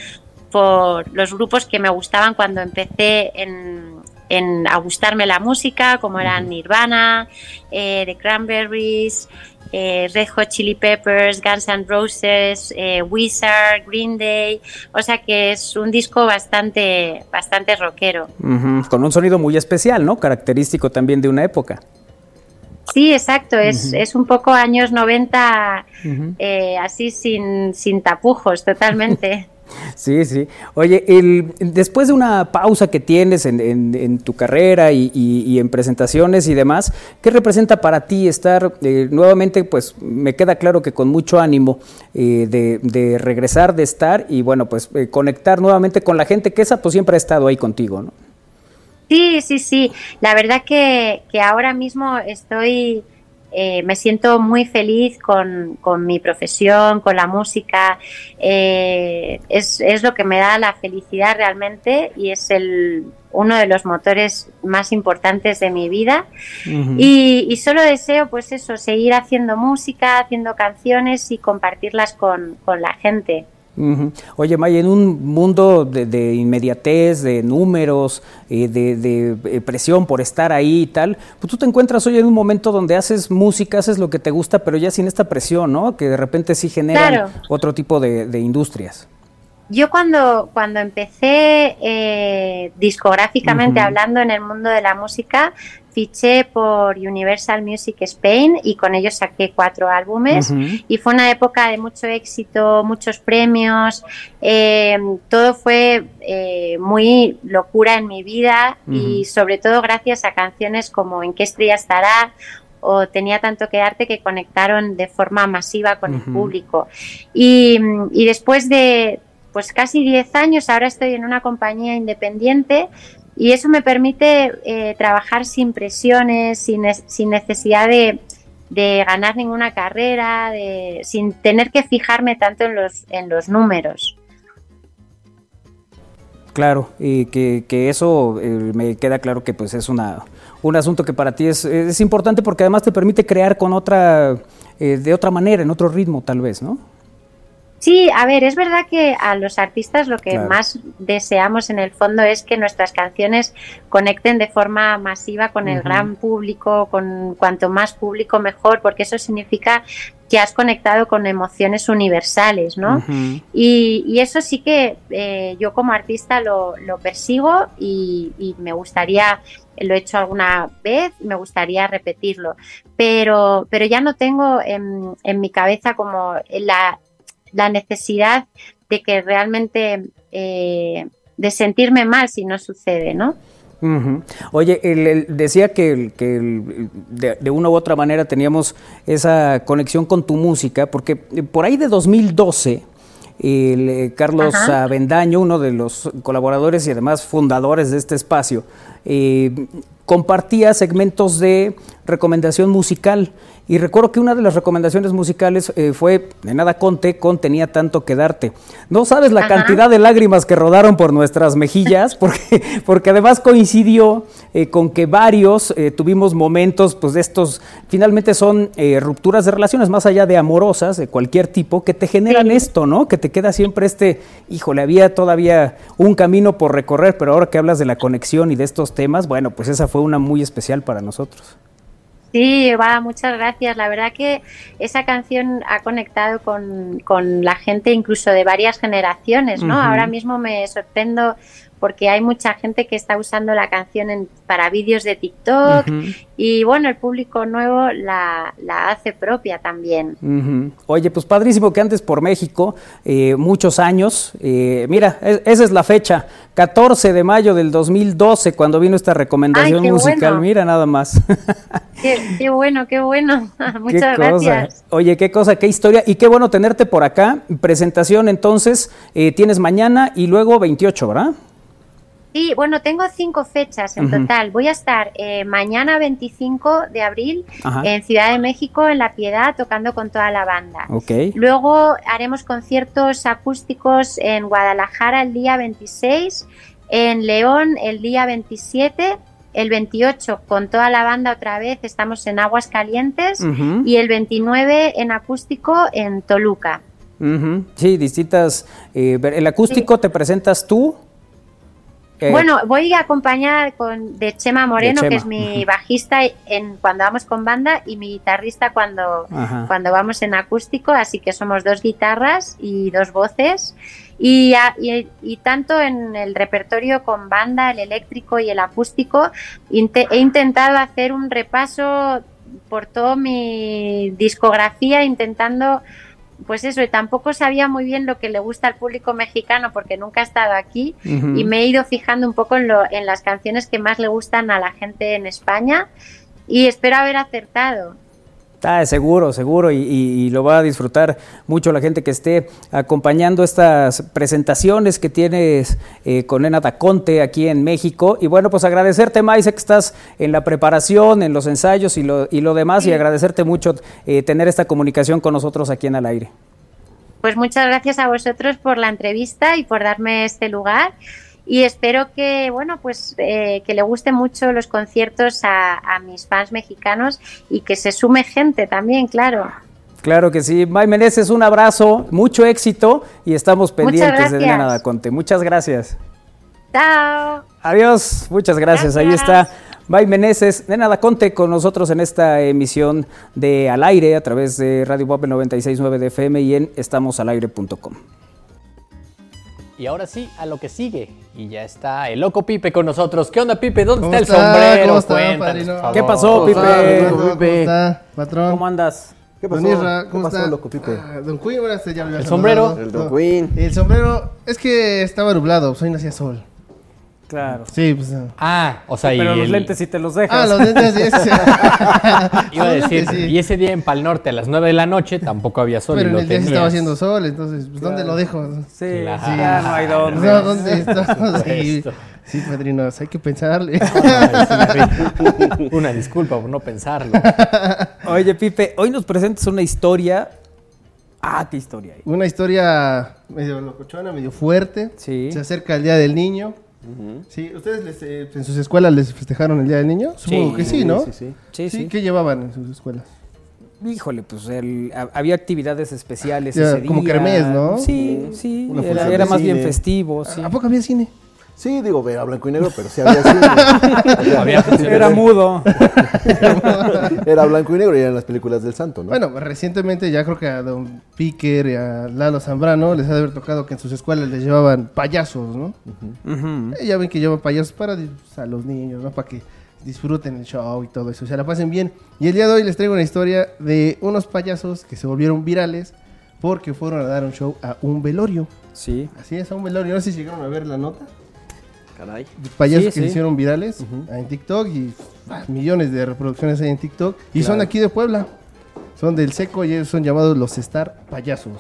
por los grupos que me gustaban cuando empecé en, a gustarme la música, como eran Nirvana, eh, The Cranberries, eh, Red Hot Chili Peppers, Guns N' Roses, eh, Wizard, Green Day, o sea que es un disco bastante, bastante rockero. Con un sonido muy especial, ¿no? Característico también de una época. Sí, exacto, es, es un poco años 90, así sin, sin tapujos, totalmente. Sí, sí. Oye, el, después de una pausa que tienes en, tu carrera y, en presentaciones y demás, ¿qué representa para ti estar eh, nuevamente, pues me queda claro que con mucho ánimo eh, de, regresar, de estar y bueno, pues eh, conectar nuevamente con la gente que esa pues siempre ha estado ahí contigo, ¿no? Sí, sí, sí. La verdad que ahora mismo estoy eh, me siento muy feliz con, mi profesión, con la música. Eh, es, lo que me da la felicidad realmente y es el, uno de los motores más importantes de mi vida. y, solo deseo, pues eso, seguir haciendo música, haciendo canciones y compartirlas con, con la gente. Oye, May, en un mundo de, inmediatez, de números, eh, de, eh, presión por estar ahí y tal, pues tú te encuentras hoy en un momento donde haces música, haces lo que te gusta, pero ya sin esta presión, ¿no? Que de repente sí genera otro tipo de, industrias. Yo cuando, cuando empecé eh, discográficamente hablando en el mundo de la música, fiché por Universal Music Spain y con ellos saqué cuatro álbumes. Y fue una época de mucho éxito, muchos premios, eh, todo fue eh, muy locura en mi vida y sobre todo gracias a canciones como En qué estrella estará o tenía tanto que darte que conectaron de forma masiva con el público. Y, y, después de pues casi 10 años, ahora estoy en una compañía independiente y eso me permite eh, trabajar sin presiones, sin, sin necesidad de, ganar ninguna carrera, de, sin tener que fijarme tanto en los, en los números. Claro, y que, eso eh, me queda claro que pues es una, un asunto que para ti es, es importante porque además te permite crear con otra, eh, de otra manera, en otro ritmo tal vez, ¿no? Sí, a ver, es verdad que a los artistas lo que más deseamos en el fondo es que nuestras canciones conecten de forma masiva con el gran público, con cuanto más público mejor, porque eso significa que has conectado con emociones universales, ¿no? y, eso sí que eh, yo como artista lo, persigo y, me gustaría, lo he hecho alguna vez, me gustaría repetirlo, pero, pero ya no tengo en, en mi cabeza como la la necesidad de que realmente, eh, de sentirme mal si no sucede, ¿no? Oye, decía que, de, de una u otra manera teníamos esa conexión con tu música, porque eh, por ahí de 2012, el, eh, Carlos Ajá. Avendaño, uno de los colaboradores y además fundadores de este espacio, eh, compartía segmentos de recomendación musical. Y recuerdo que una de las recomendaciones musicales eh, fue de nada Conte con Tenía tanto que darte. No sabes la Ajá. cantidad de lágrimas que rodaron por nuestras mejillas, porque, porque además coincidió eh, con que varios eh, tuvimos momentos, pues de estos, finalmente son rupturas de relaciones, más allá de amorosas, de cualquier tipo, que te generan esto, ¿no? Que te queda siempre este, híjole, había todavía un camino por recorrer, pero ahora que hablas de la conexión y de estos temas, bueno, pues esa fue una muy especial para nosotros. Sí, va, muchas gracias. La verdad que esa canción ha conectado con, con la gente incluso de varias generaciones, ¿no? Ahora mismo me sorprendo porque hay mucha gente que está usando la canción en- para vídeos de TikTok y bueno, el público nuevo la, la hace propia también. Oye, pues padrísimo que andes por México, eh, muchos años. Eh, mira, es- esa es la fecha, 14 de mayo del 2012, cuando vino esta recomendación Ay, musical. bueno. Mira nada más. Qué, qué bueno, qué bueno. qué Muchas cosa. gracias. Oye, qué cosa, qué historia. Y qué bueno tenerte por acá. Presentación entonces, eh, tienes mañana y luego 28, ¿verdad? Sí, bueno, tengo cinco fechas en total. Voy a estar eh, mañana 25 de abril Ajá. en Ciudad de México, en La Piedad, tocando con toda la banda. Ok. Luego haremos conciertos acústicos en Guadalajara el día 26, en León el día 27, el 28 con toda la banda otra vez estamos en Aguas Calientes y el 29 en acústico en Toluca. Sí, distintas. eh, el acústico te presentas tú. Eh, Bueno, voy a acompañar con de Chema Moreno, De que es mi bajista en cuando vamos con banda y mi guitarrista cuando, Ajá. cuando vamos en acústico, así que somos dos guitarras y dos voces. Y, y- y tanto en el repertorio con banda, el eléctrico y el acústico, he intentado hacer un repaso por toda mi discografía, intentando pues eso, y tampoco sabía muy bien lo que le gusta al público mexicano porque nunca he estado aquí y me he ido fijando un poco en, lo, en las canciones que más le gustan a la gente en España y espero haber acertado. Ah, seguro, seguro, y, y- y lo va a disfrutar mucho la gente que esté acompañando estas presentaciones que tienes eh, con Nena Daconte aquí en México. Y bueno, pues agradecerte, Mai, sé que estás en la preparación, en los ensayos y lo, y lo demás, y agradecerte mucho eh, tener esta comunicación con nosotros aquí en Al Aire. Pues muchas gracias a vosotros por la entrevista y por darme este lugar y espero que, bueno, pues eh, que le gusten mucho los conciertos a, a mis fans mexicanos y que se sume gente también, claro. Claro que sí. May Meneses, un abrazo, mucho éxito y estamos pendientes de gracias. Nena Daconte. Muchas gracias. Chao. Adiós, muchas gracias. Ahí está May Meneses, Nena Daconte con nosotros en esta emisión de Al Aire a través de Radio Pop 96.9 de FM y en estamosalaire.com. Y ahora sí, a lo que sigue. Y ya está el loco Pipe con nosotros. ¿Qué onda, Pipe? ¿Dónde ¿Cómo está el está? sombrero? ¿Cómo está, Cuéntanos, padrino? por favor. ¿Qué pasó, ¿Cómo está, Pipe? ¿Cómo está, patrón? ¿Cómo andas? ¿Qué pasó? Isra, ¿Qué ¿cómo pasó, está? loco Pipe? Ah, don Queen, bueno, este ya lo había ¿El sombrero? El Don Queen. El sombrero, es que estaba nublado, hoy no hacía sol. Claro. Sí, pues. ah. Ah, o sea, y Pero los el- lentes si te los dejas. Ah, los lentes, sí, ese- Iba a decir, Sí. y ese día en Pal Norte a las 9 de la noche tampoco había sol. Pero y en lo el día sí tenías. estaba haciendo sol, entonces, pues, ¿dónde lo dejo? Sí, Claro. ya no hay dónde. No, ¿dónde está? Por Sí, sí, padrinos, hay que pensarle. Una disculpa por no pensarlo. Oye, Pipe, hoy nos presentas una historia. Ah, qué historia. hay. Una historia medio locochona, medio fuerte. Sí. Se acerca el Día del Niño. Sí, ¿ustedes les, eh, en sus escuelas les festejaron el Día del Niño? Supongo que sí, ¿no? Sí, sí. Sí, sí. ¿Qué llevaban en sus escuelas? Híjole, pues el- ha- había actividades especiales Ya, ese día. como kermés, ¿no? Sí, sí. Era, más bien festivo, sí. ¿A poco había cine? Sí, digo, era blanco y negro, pero sí había cine. Había. Era mudo. Era blanco y negro y eran las películas del santo, ¿no? Bueno, recientemente ya creo que a Don Piquer y a Lalo Zambrano les ha de haber tocado que en sus escuelas les llevaban payasos, ¿no? Eh, ya ven que llevan payasos para pues, a los niños, ¿no? Para que disfruten el show y todo eso, o sea, la pasen bien. Y el día de hoy les traigo una historia de unos payasos que se volvieron virales porque fueron a dar un show a un velorio. Sí. Así es, a un velorio. No sé si llegaron a ver la nota. Caray. payasos Sí, que se sí. hicieron virales en TikTok y ah, millones de reproducciones hay en TikTok. Y son aquí de Puebla. Son del seco y ellos son llamados los Star Payasos.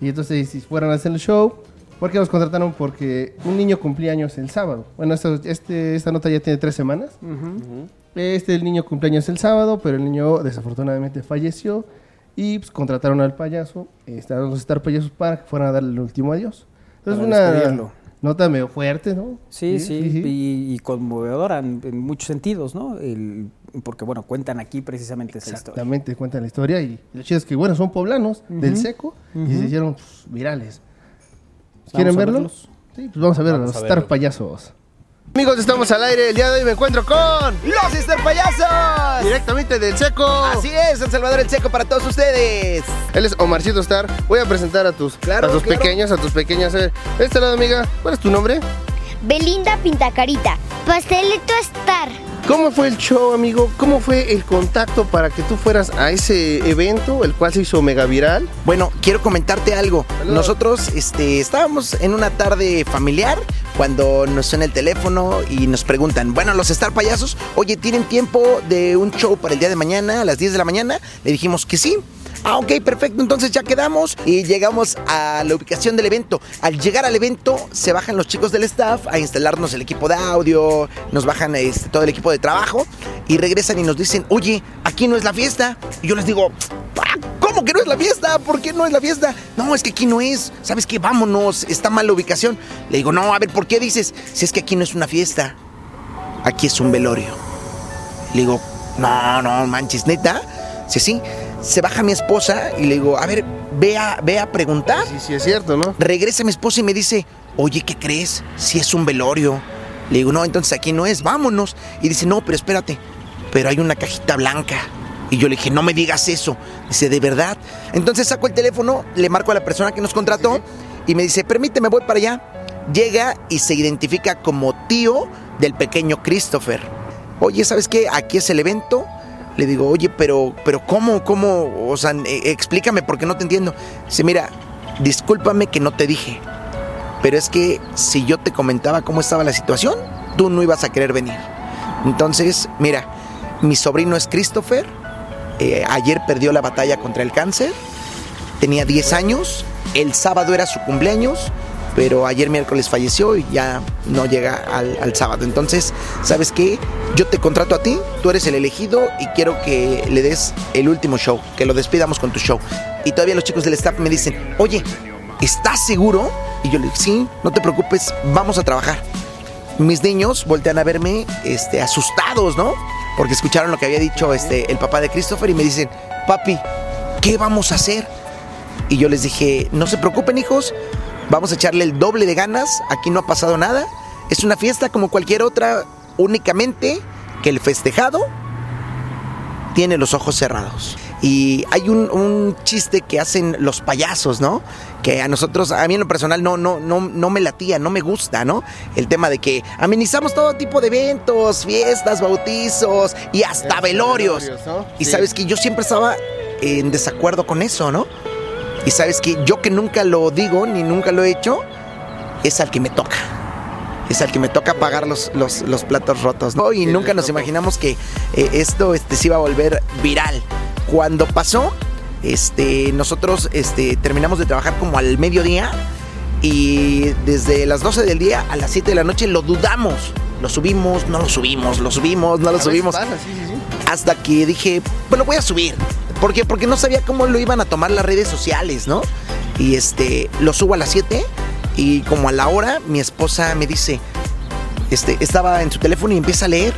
Y entonces si fueran a hacer el show, ¿por qué nos contrataron? Porque un niño cumplía años el sábado. Bueno, esto- este, esta nota ya tiene tres semanas. Este el niño cumpleaños el sábado, pero el niño desafortunadamente falleció y pues, contrataron al payaso, eh, estaban los Star Payasos para que fueran a darle el último adiós. Entonces Para una. Nota medio fuerte, ¿no? Sí, sí, Y, y conmovedora en, en muchos sentidos, ¿no? El- porque, bueno, cuentan aquí precisamente esa historia. Exactamente, cuentan la historia y lo chido es que, bueno, son poblanos del seco y se hicieron pues, virales. ¿Quieren verlos. Sí, pues vamos a ver Vamos a los a Star. Payasos. Amigos, estamos al aire. El día de hoy me encuentro con ¡Los Star Payasos! directamente del seco. Así es, San Salvador el Seco para todos ustedes. Él es Omarcito Star. Voy a presentar a tus, Claro, a tus claro. pequeños, a tus pequeñas. A ver, de este lado, amiga, ¿cuál es tu nombre? Belinda Pintacarita. Pastelito Star. ¿Cómo fue el show, amigo? ¿Cómo fue el contacto para que tú fueras a ese evento, el cual se hizo mega viral? Bueno, quiero comentarte algo. Nosotros este, estábamos en una tarde familiar cuando nos suena el teléfono y nos preguntan, bueno, los Star Payasos, oye, ¿tienen tiempo de un show para el día de mañana a las 10 de la mañana? Le dijimos que sí. Ah, ok, perfecto. Entonces ya quedamos y llegamos a la ubicación del evento. Al llegar al evento, se bajan los chicos del staff a instalarnos el equipo de audio, nos bajan este, todo el equipo de trabajo y regresan y nos dicen, oye, aquí no es la fiesta. Y yo les digo, "Ah, ¿cómo que no es la fiesta? ¿Por qué no es la fiesta? No, es que aquí no es. ¿Sabes qué? Vámonos, está mal la ubicación. Le digo, no, a ver, ¿por qué dices? Si es que aquí no es una fiesta, aquí es un velorio. Le digo, no, no, manches, neta. Sí, sí. Se baja mi esposa y le digo, a ver, ve a, ve a preguntar. Sí, sí, es cierto, ¿no? Regresa mi esposa y me dice, oye, ¿qué crees? Si es un velorio. Le digo, no, entonces aquí no es, vámonos. Y dice, no, pero espérate, pero hay una cajita blanca. Y yo le dije, no me digas eso. Dice, ¿de verdad? Entonces saco el teléfono, le marco a la persona que nos contrató y me dice, permíteme, voy para allá. Llega y se identifica como tío del pequeño Christopher. Oye, ¿sabes qué? Aquí es el evento. Le digo, oye, pero, pero ¿cómo? ¿Cómo? O sea, eh, explícame porque no te entiendo. Dice, mira, discúlpame que no te dije. Pero es que si yo te comentaba cómo estaba la situación, tú no ibas a querer venir. Entonces, mira, mi sobrino es Christopher. eh, ayer perdió la batalla contra el cáncer. Tenía 10 años. El sábado era su cumpleaños. Pero ayer miércoles falleció y ya no llega al, sábado. Entonces, ¿sabes qué? Yo te contrato a ti, tú eres el elegido y quiero que le des el último show, que lo despidamos con tu show. Y todavía los chicos del staff me dicen, oye, ¿estás seguro? Y yo le digo, sí, no te preocupes, vamos a trabajar. Mis niños voltean a verme este, asustados, ¿no? Porque escucharon lo que había dicho este, el papá de Christopher y me dicen, papi, ¿qué vamos a hacer? Y yo les dije, no se preocupen hijos, vamos a echarle el doble de ganas, aquí no ha pasado nada, es una fiesta como cualquier otra, únicamente que el festejado tiene los ojos cerrados. Y hay un, un chiste que hacen los payasos, ¿no? Que a nosotros, a mí en lo personal no, no, no, no me latía, no me gusta, ¿no? El tema de que amenizamos todo tipo de eventos, fiestas, bautizos y hasta velorios. Y Sí. sabes que yo siempre estaba en desacuerdo con eso, ¿no? Y sabes que yo que nunca lo digo ni nunca lo he hecho, es al que me toca. Es al que me toca pagar los, los, los platos rotos, ¿no? Y nunca nos imaginamos que eh, esto este, se iba a volver viral. Cuando pasó, este, nosotros este, terminamos de trabajar como al mediodía y desde las 12 del día a las 7 de la noche lo dudamos. Lo subimos, no lo subimos, lo subimos, no lo subimos. pasa, sí, sí, sí. Hasta que dije, pues lo voy a subir. ¿Por qué? Porque no sabía cómo lo iban a tomar las redes sociales, ¿no? Y este, lo subo a las 7 y como a la hora mi esposa me dice, este, estaba en su teléfono y empieza a leer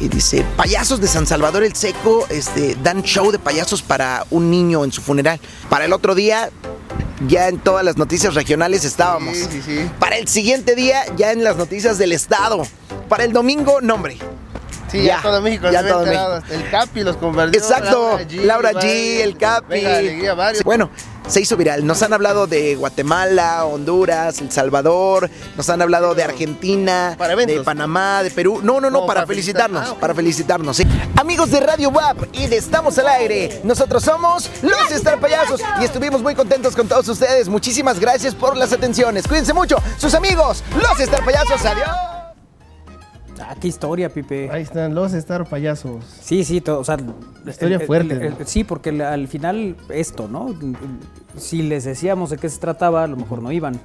y dice, payasos de San Salvador el Seco, este, dan show de payasos para un niño en su funeral. Para el otro día, ya en todas las noticias regionales estábamos. Sí, sí, sí. Para el siguiente día, ya en las noticias del estado. Para el domingo, nombre. Sí, ya, todo México ya todo. México. El Capi los compartió. Exacto, Laura G, varios. el Capi. Venga, alegría, varios. Bueno, se hizo viral. Nos han hablado de Guatemala, Honduras, El Salvador, nos han hablado de Argentina, de Panamá, de Perú. No, no, no, para, felicitarnos, para felicitarnos. sí. Amigos de Radio WAP y de Estamos al Aire, nosotros somos los Star Payasos y estuvimos muy contentos con todos ustedes. Muchísimas gracias por las atenciones. Cuídense mucho, sus amigos, los Star Payasos. Adiós. Ah, qué historia, Pipe. Ahí están los Star payasos. Sí, sí, todo, o sea, Historia el- fuerte, el- ¿no? sí, porque al final esto, ¿no? Si les decíamos de qué se trataba, a lo mejor no iban.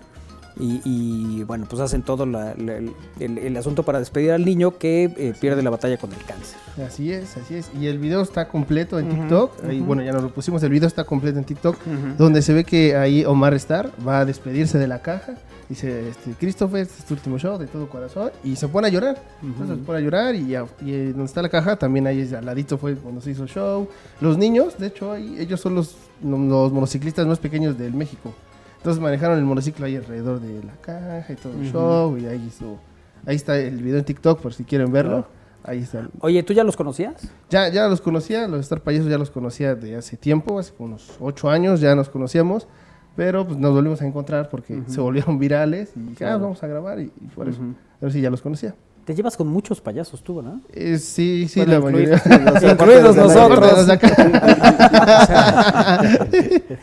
Y, y, bueno, pues hacen todo la- la- el, el- el asunto para despedir al niño que eh, pierde la batalla con el cáncer. Así es, así es. Y el video está completo en TikTok. Bueno, ya nos lo pusimos. El video está completo en TikTok. Donde se ve que ahí Omar Star va a despedirse de la caja. Dice, este, Christopher, este es tu último show de todo corazón. Y se pone a llorar. Entonces se pone a llorar. Y, ya- y, donde está la caja, también ahí al ladito fue cuando se hizo show. Los niños, de hecho, ahí, ellos son los, los motociclistas más pequeños del México. Entonces manejaron el monociclo ahí alrededor de la caja y todo el Ujú. show. Y ahí hizo. Ahí está el video en TikTok por si quieren verlo. Ahí está. Oye, ¿tú ya los conocías? Ya, ya los conocía, los Star Payasos ya los conocía de hace tiempo, hace unos ocho años ya nos conocíamos, pero pues nos volvimos a encontrar porque se volvieron virales y dije, ah, Claro. vamos a grabar y, y por eso. Pero sí, ya los conocía. Te llevas con muchos payasos tú, ¿no? Eh, sí, sí, Bueno, la mayoría. incluidos- incluidos nosotros.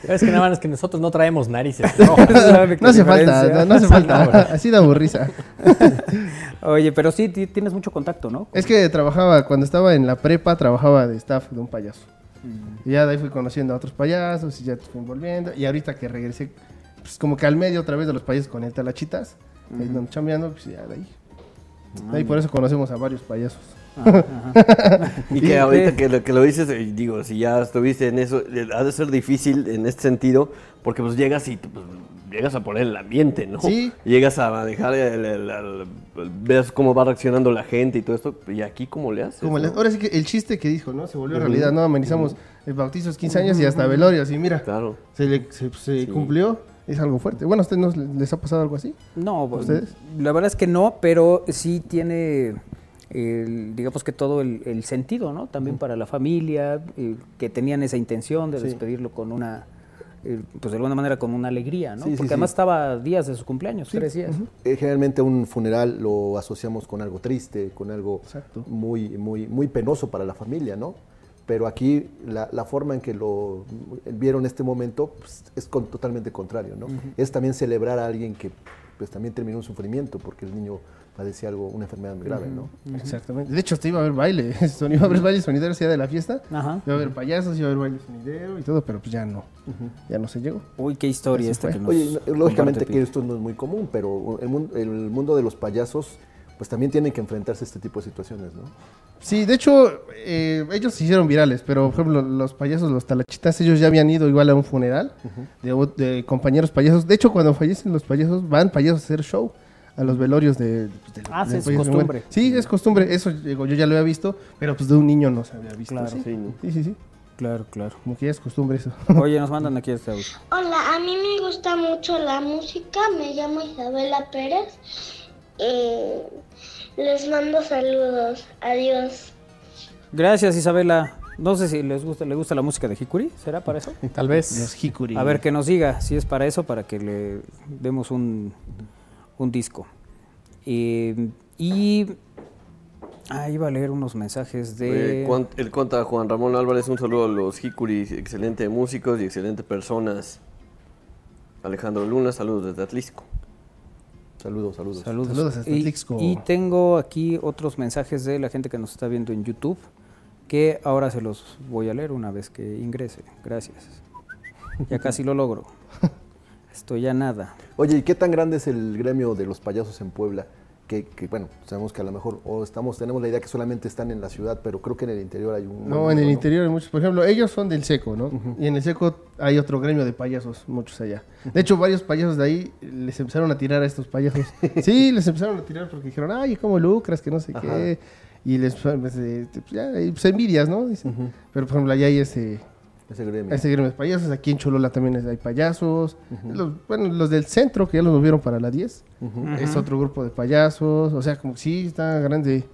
Es que nada más es que nosotros no traemos narices. No, no hace falta, no, no hace falta. Así da burriza. Oye, pero sí ti- tienes mucho contacto, ¿no? Es que trabajaba, cuando estaba en la prepa, trabajaba de staff de un payaso. Mm. Y ya de ahí fui conociendo a otros payasos y ya te fui envolviendo. Y ahorita que regresé, pues como que al medio otra vez de los payasos con el Talachitas, ahí Ujú. donde chambeando, pues ya de ahí. Ah, De ahí por eso conocemos a varios payasos. Y que ahorita que lo, que lo dices, eh, digo, si ya estuviste en eso, eh, ha de ser difícil en este sentido, porque pues llegas y pues, llegas a poner el ambiente, ¿no? Sí. Llegas a manejar, el, el- el- el- ves cómo va reaccionando la gente y todo esto, y aquí cómo le haces. Como no? ahora sí que el chiste que dijo, ¿no? Se volvió realidad, ¿no? Amenizamos el bautizo 15 años y hasta velorios. Y mira, Claro. se, le- se- se cumplió. Es algo fuerte. Bueno, ¿a ustedes no les ha pasado algo así? No, ¿A pues, ustedes? la verdad es que no, pero sí tiene, el- digamos que todo el, el sentido, ¿no? También para la familia, eh, que tenían esa intención de Sí. despedirlo con una, pues de alguna manera con una alegría, ¿no? Sí, Porque sí. además estaba días de su cumpleaños, Sí. tres días. Eh, generalmente un funeral lo asociamos con algo triste, con algo Exacto. muy, muy, muy penoso para la familia, ¿no? Pero aquí la, la forma en que lo vieron este momento pues, es con- totalmente contrario, ¿no? Es también celebrar a alguien que pues también terminó un sufrimiento porque el niño padecía algo, una enfermedad muy grave, ¿no? Exactamente. De hecho, hasta iba a haber baile. Son- iba a haber baile sonidero día de la fiesta. Ajá. Iba a haber payasos, iba a haber baile sonidero y todo, pero pues ya no. Ya no se llegó. Uy, qué historia esta que nos Oye, no- lógicamente que esto no es muy común, pero el mundo, el mundo de los payasos pues también tienen que enfrentarse a este tipo de situaciones, ¿no? Sí, de hecho, eh, ellos se hicieron virales, pero por ejemplo, los payasos, los talachitas, ellos ya habían ido igual a un funeral de compañeros payasos. De hecho, cuando fallecen los payasos, van payasos a hacer show a los velorios de... de- de- Ah, sí, es costumbre. muere. Sí, es costumbre. Eso digo, yo ya lo había visto, pero pues de un niño no se había visto. Claro. sí. Sí, ¿no? sí, sí, sí. Claro, claro. Como que ya es costumbre eso. Oye, nos mandan aquí este audio. Hola, a mí me gusta mucho la música, me llamo Isabela Pérez. Eh, les mando saludos, adiós. Gracias, Isabela. No sé si les gusta, le gusta la música de Hikuri, ¿será para eso? Tal vez. Los Hikuri. A ver que nos diga si es para eso, para que le demos un, un disco. Eh, y ah, iba a leer unos mensajes de. Eh, el conta Juan Ramón Álvarez, un saludo a los Hikuri, excelente músicos y excelente personas. Alejandro Luna, saludos desde Atlisco. Saludos, saludos. Saludos. Saludos hasta y, Tlixco. y tengo aquí otros mensajes de la gente que nos está viendo en YouTube, que ahora se los voy a leer una vez que ingrese. Gracias. Ya casi lo logro. Estoy ya nada. Oye, ¿y qué tan grande es el gremio de los payasos en Puebla? Que, que, bueno, sabemos que a lo mejor o estamos, tenemos la idea que solamente están en la ciudad, pero creo que en el interior hay un... No, en el interior hay muchos. Por ejemplo, ellos son del seco, ¿no? Y en el seco hay otro gremio de payasos, muchos allá. De hecho, varios payasos de ahí les empezaron a tirar a estos payasos. sí, les empezaron a tirar porque dijeron, ay, ¿cómo lucras? Que no sé Ajá. qué. Y les, pues, ya, pues, envidias, ¿no? Dicen. Pero, por ejemplo, allá hay ese, Ese gremio. ese gremio de payasos. Aquí en Cholola también hay payasos. Los- bueno, los del centro, que ya los movieron para la 10. Es otro grupo de payasos. O sea, como que sí, está grande.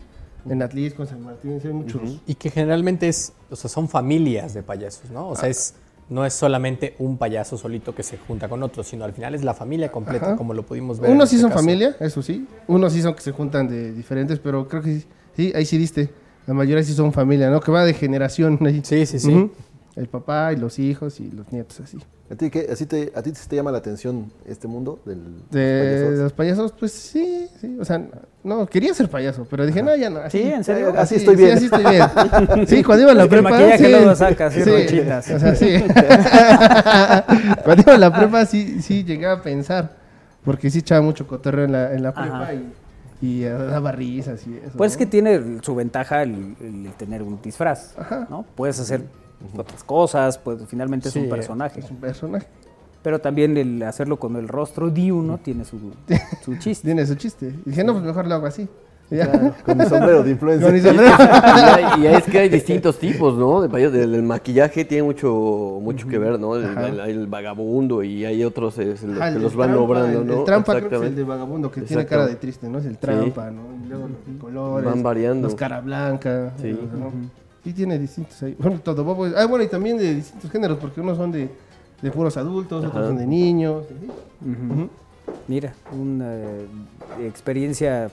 En Atlisco, en San Martín, sí hay muchos. Y que generalmente es, o sea, son familias de payasos, ¿no? O sea, es, no es solamente un payaso solito que se junta con otro, sino al final es la familia completa, Ajá. como lo pudimos ver. Unos sí este son caso. familia, eso sí. Unos sí son que se juntan de diferentes, pero creo que sí, sí, ahí sí diste. La mayoría sí son familia, ¿no? Que va de generación ahí. Sí, sí, sí. El papá y los hijos y los nietos así. ¿A ti, qué, así te, ¿A ti sí te llama la atención este mundo del De payasos? los payasos, pues sí, sí. O sea, no, quería ser payaso, pero dije, no, ya no. Así, Sí, ¿en serio? Así, Así estoy bien. Sí, así estoy bien. Sí, cuando iba a la el prepa. maquillaje sí, luego saca así ronchitas. O sea, sí. cuando iba a la prepa, sí, sí llegué a pensar. Porque sí echaba mucho cotorreo en la, en la prepa Ajá. y, y eh, daba risas y eso. Pues es ¿no? que tiene su ventaja el, el tener un disfraz, ¿no? Puedes hacer otras cosas, pues finalmente es un personaje. Es un personaje. Pero también el hacerlo con el rostro de uno tiene su, su chiste. Tiene su chiste. Y dije, no, pues mejor lo hago así. Claro, con mi sombrero de influencer. Con mi sombrero. Y, es que hay distintos tipos, ¿no? El, el maquillaje tiene mucho mucho que ver, ¿no? El, Ajá. el- el vagabundo y hay otros es, el- Ajá, que los van trampa, logrando, el- ¿no? El trampa creo que es el de vagabundo, que tiene cara de triste, ¿no? Es el Sí. trampa, ¿no? Y luego los colores. Van variando. Los cara blanca. Sí. los-. Sí tiene distintos ahí. Bueno, todo bobo. Ah, bueno, y también de distintos géneros, porque unos son de, de puros adultos, Ajá. otros son de niños. Mira, una eh, experiencia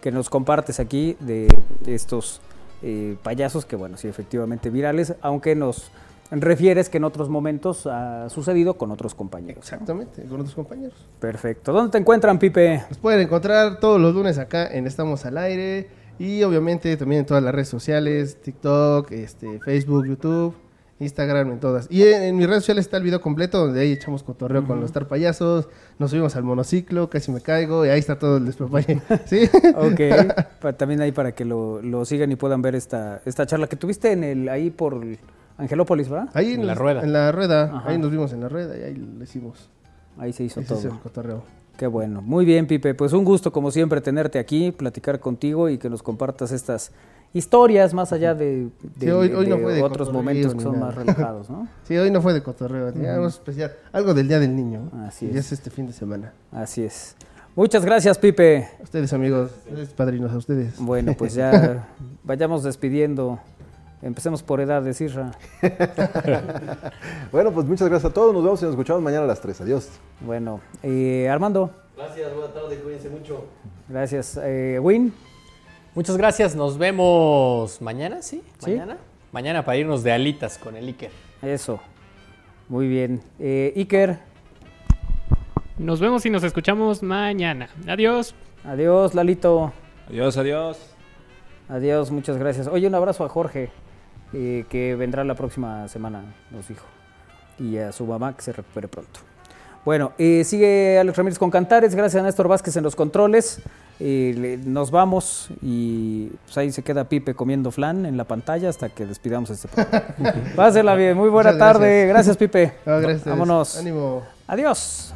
que nos compartes aquí de estos eh, payasos que, bueno, sí, efectivamente virales, aunque nos refieres que en otros momentos ha sucedido con otros compañeros. ¿no? Exactamente, con otros compañeros. Perfecto. ¿Dónde te encuentran, Pipe? Nos pueden encontrar todos los lunes acá en Estamos al Aire y obviamente también en todas las redes sociales, TikTok, este, Facebook, YouTube, Instagram, en todas. Y en, en mis redes sociales está el video completo donde ahí echamos cotorreo con los Star Payasos, nos subimos al monociclo, casi me caigo y ahí está todo el despapalle. ¿Sí? Ok, pa- también ahí para que lo, lo sigan y puedan ver esta, esta charla que tuviste en el ahí por Angelópolis, ¿verdad? Ahí en, la rueda. En la rueda, Ajá. ahí nos vimos en la rueda y ahí lo hicimos. Ahí se hizo Ese es todo. el cotorreo. Qué bueno. Muy bien, Pipe. Pues un gusto, como siempre, tenerte aquí, platicar contigo y que nos compartas estas historias más allá de, de- Sí, hoy, hoy no de fue de otros momentos que son nada. más relajados, ¿no? sí, hoy no fue de cotorreo, digamos especial. Algo del Día del Niño. Así y es. es este fin de semana. Así es. Muchas gracias, Pipe. A ustedes, amigos, ustedes, padrinos, a ustedes. Bueno, pues ya vayamos despidiendo. Empecemos por edad de Sirra. Bueno, pues muchas gracias a todos. Nos vemos y nos escuchamos mañana a las 3. Adiós. Bueno, eh, Armando, Gracias, buenas tardes, cuídense mucho. gracias. Eh, Win, Muchas gracias, nos vemos mañana, ¿sí? Sí. Mañana. Mañana para irnos de alitas con el Iker. eso. Muy bien. Eh, Iker, Nos vemos y nos escuchamos mañana. Adiós. adiós. Lalito, Adiós, adiós. adiós. Muchas gracias. Oye, un abrazo a Jorge, eh, que vendrá la próxima semana, nos dijo. Y a su mamá, que se recupere pronto. Bueno, eh, sigue Alex Ramírez con Cantares. Gracias a Néstor Vázquez en los controles. Eh, le- nos vamos y pues ahí se queda Pipe comiendo flan en la pantalla hasta que despidamos este programa. Pásela bien, muy buena Muchas tarde. gracias. Gracias, Pipe. No, gracias. Vámonos. Ánimo. Adiós.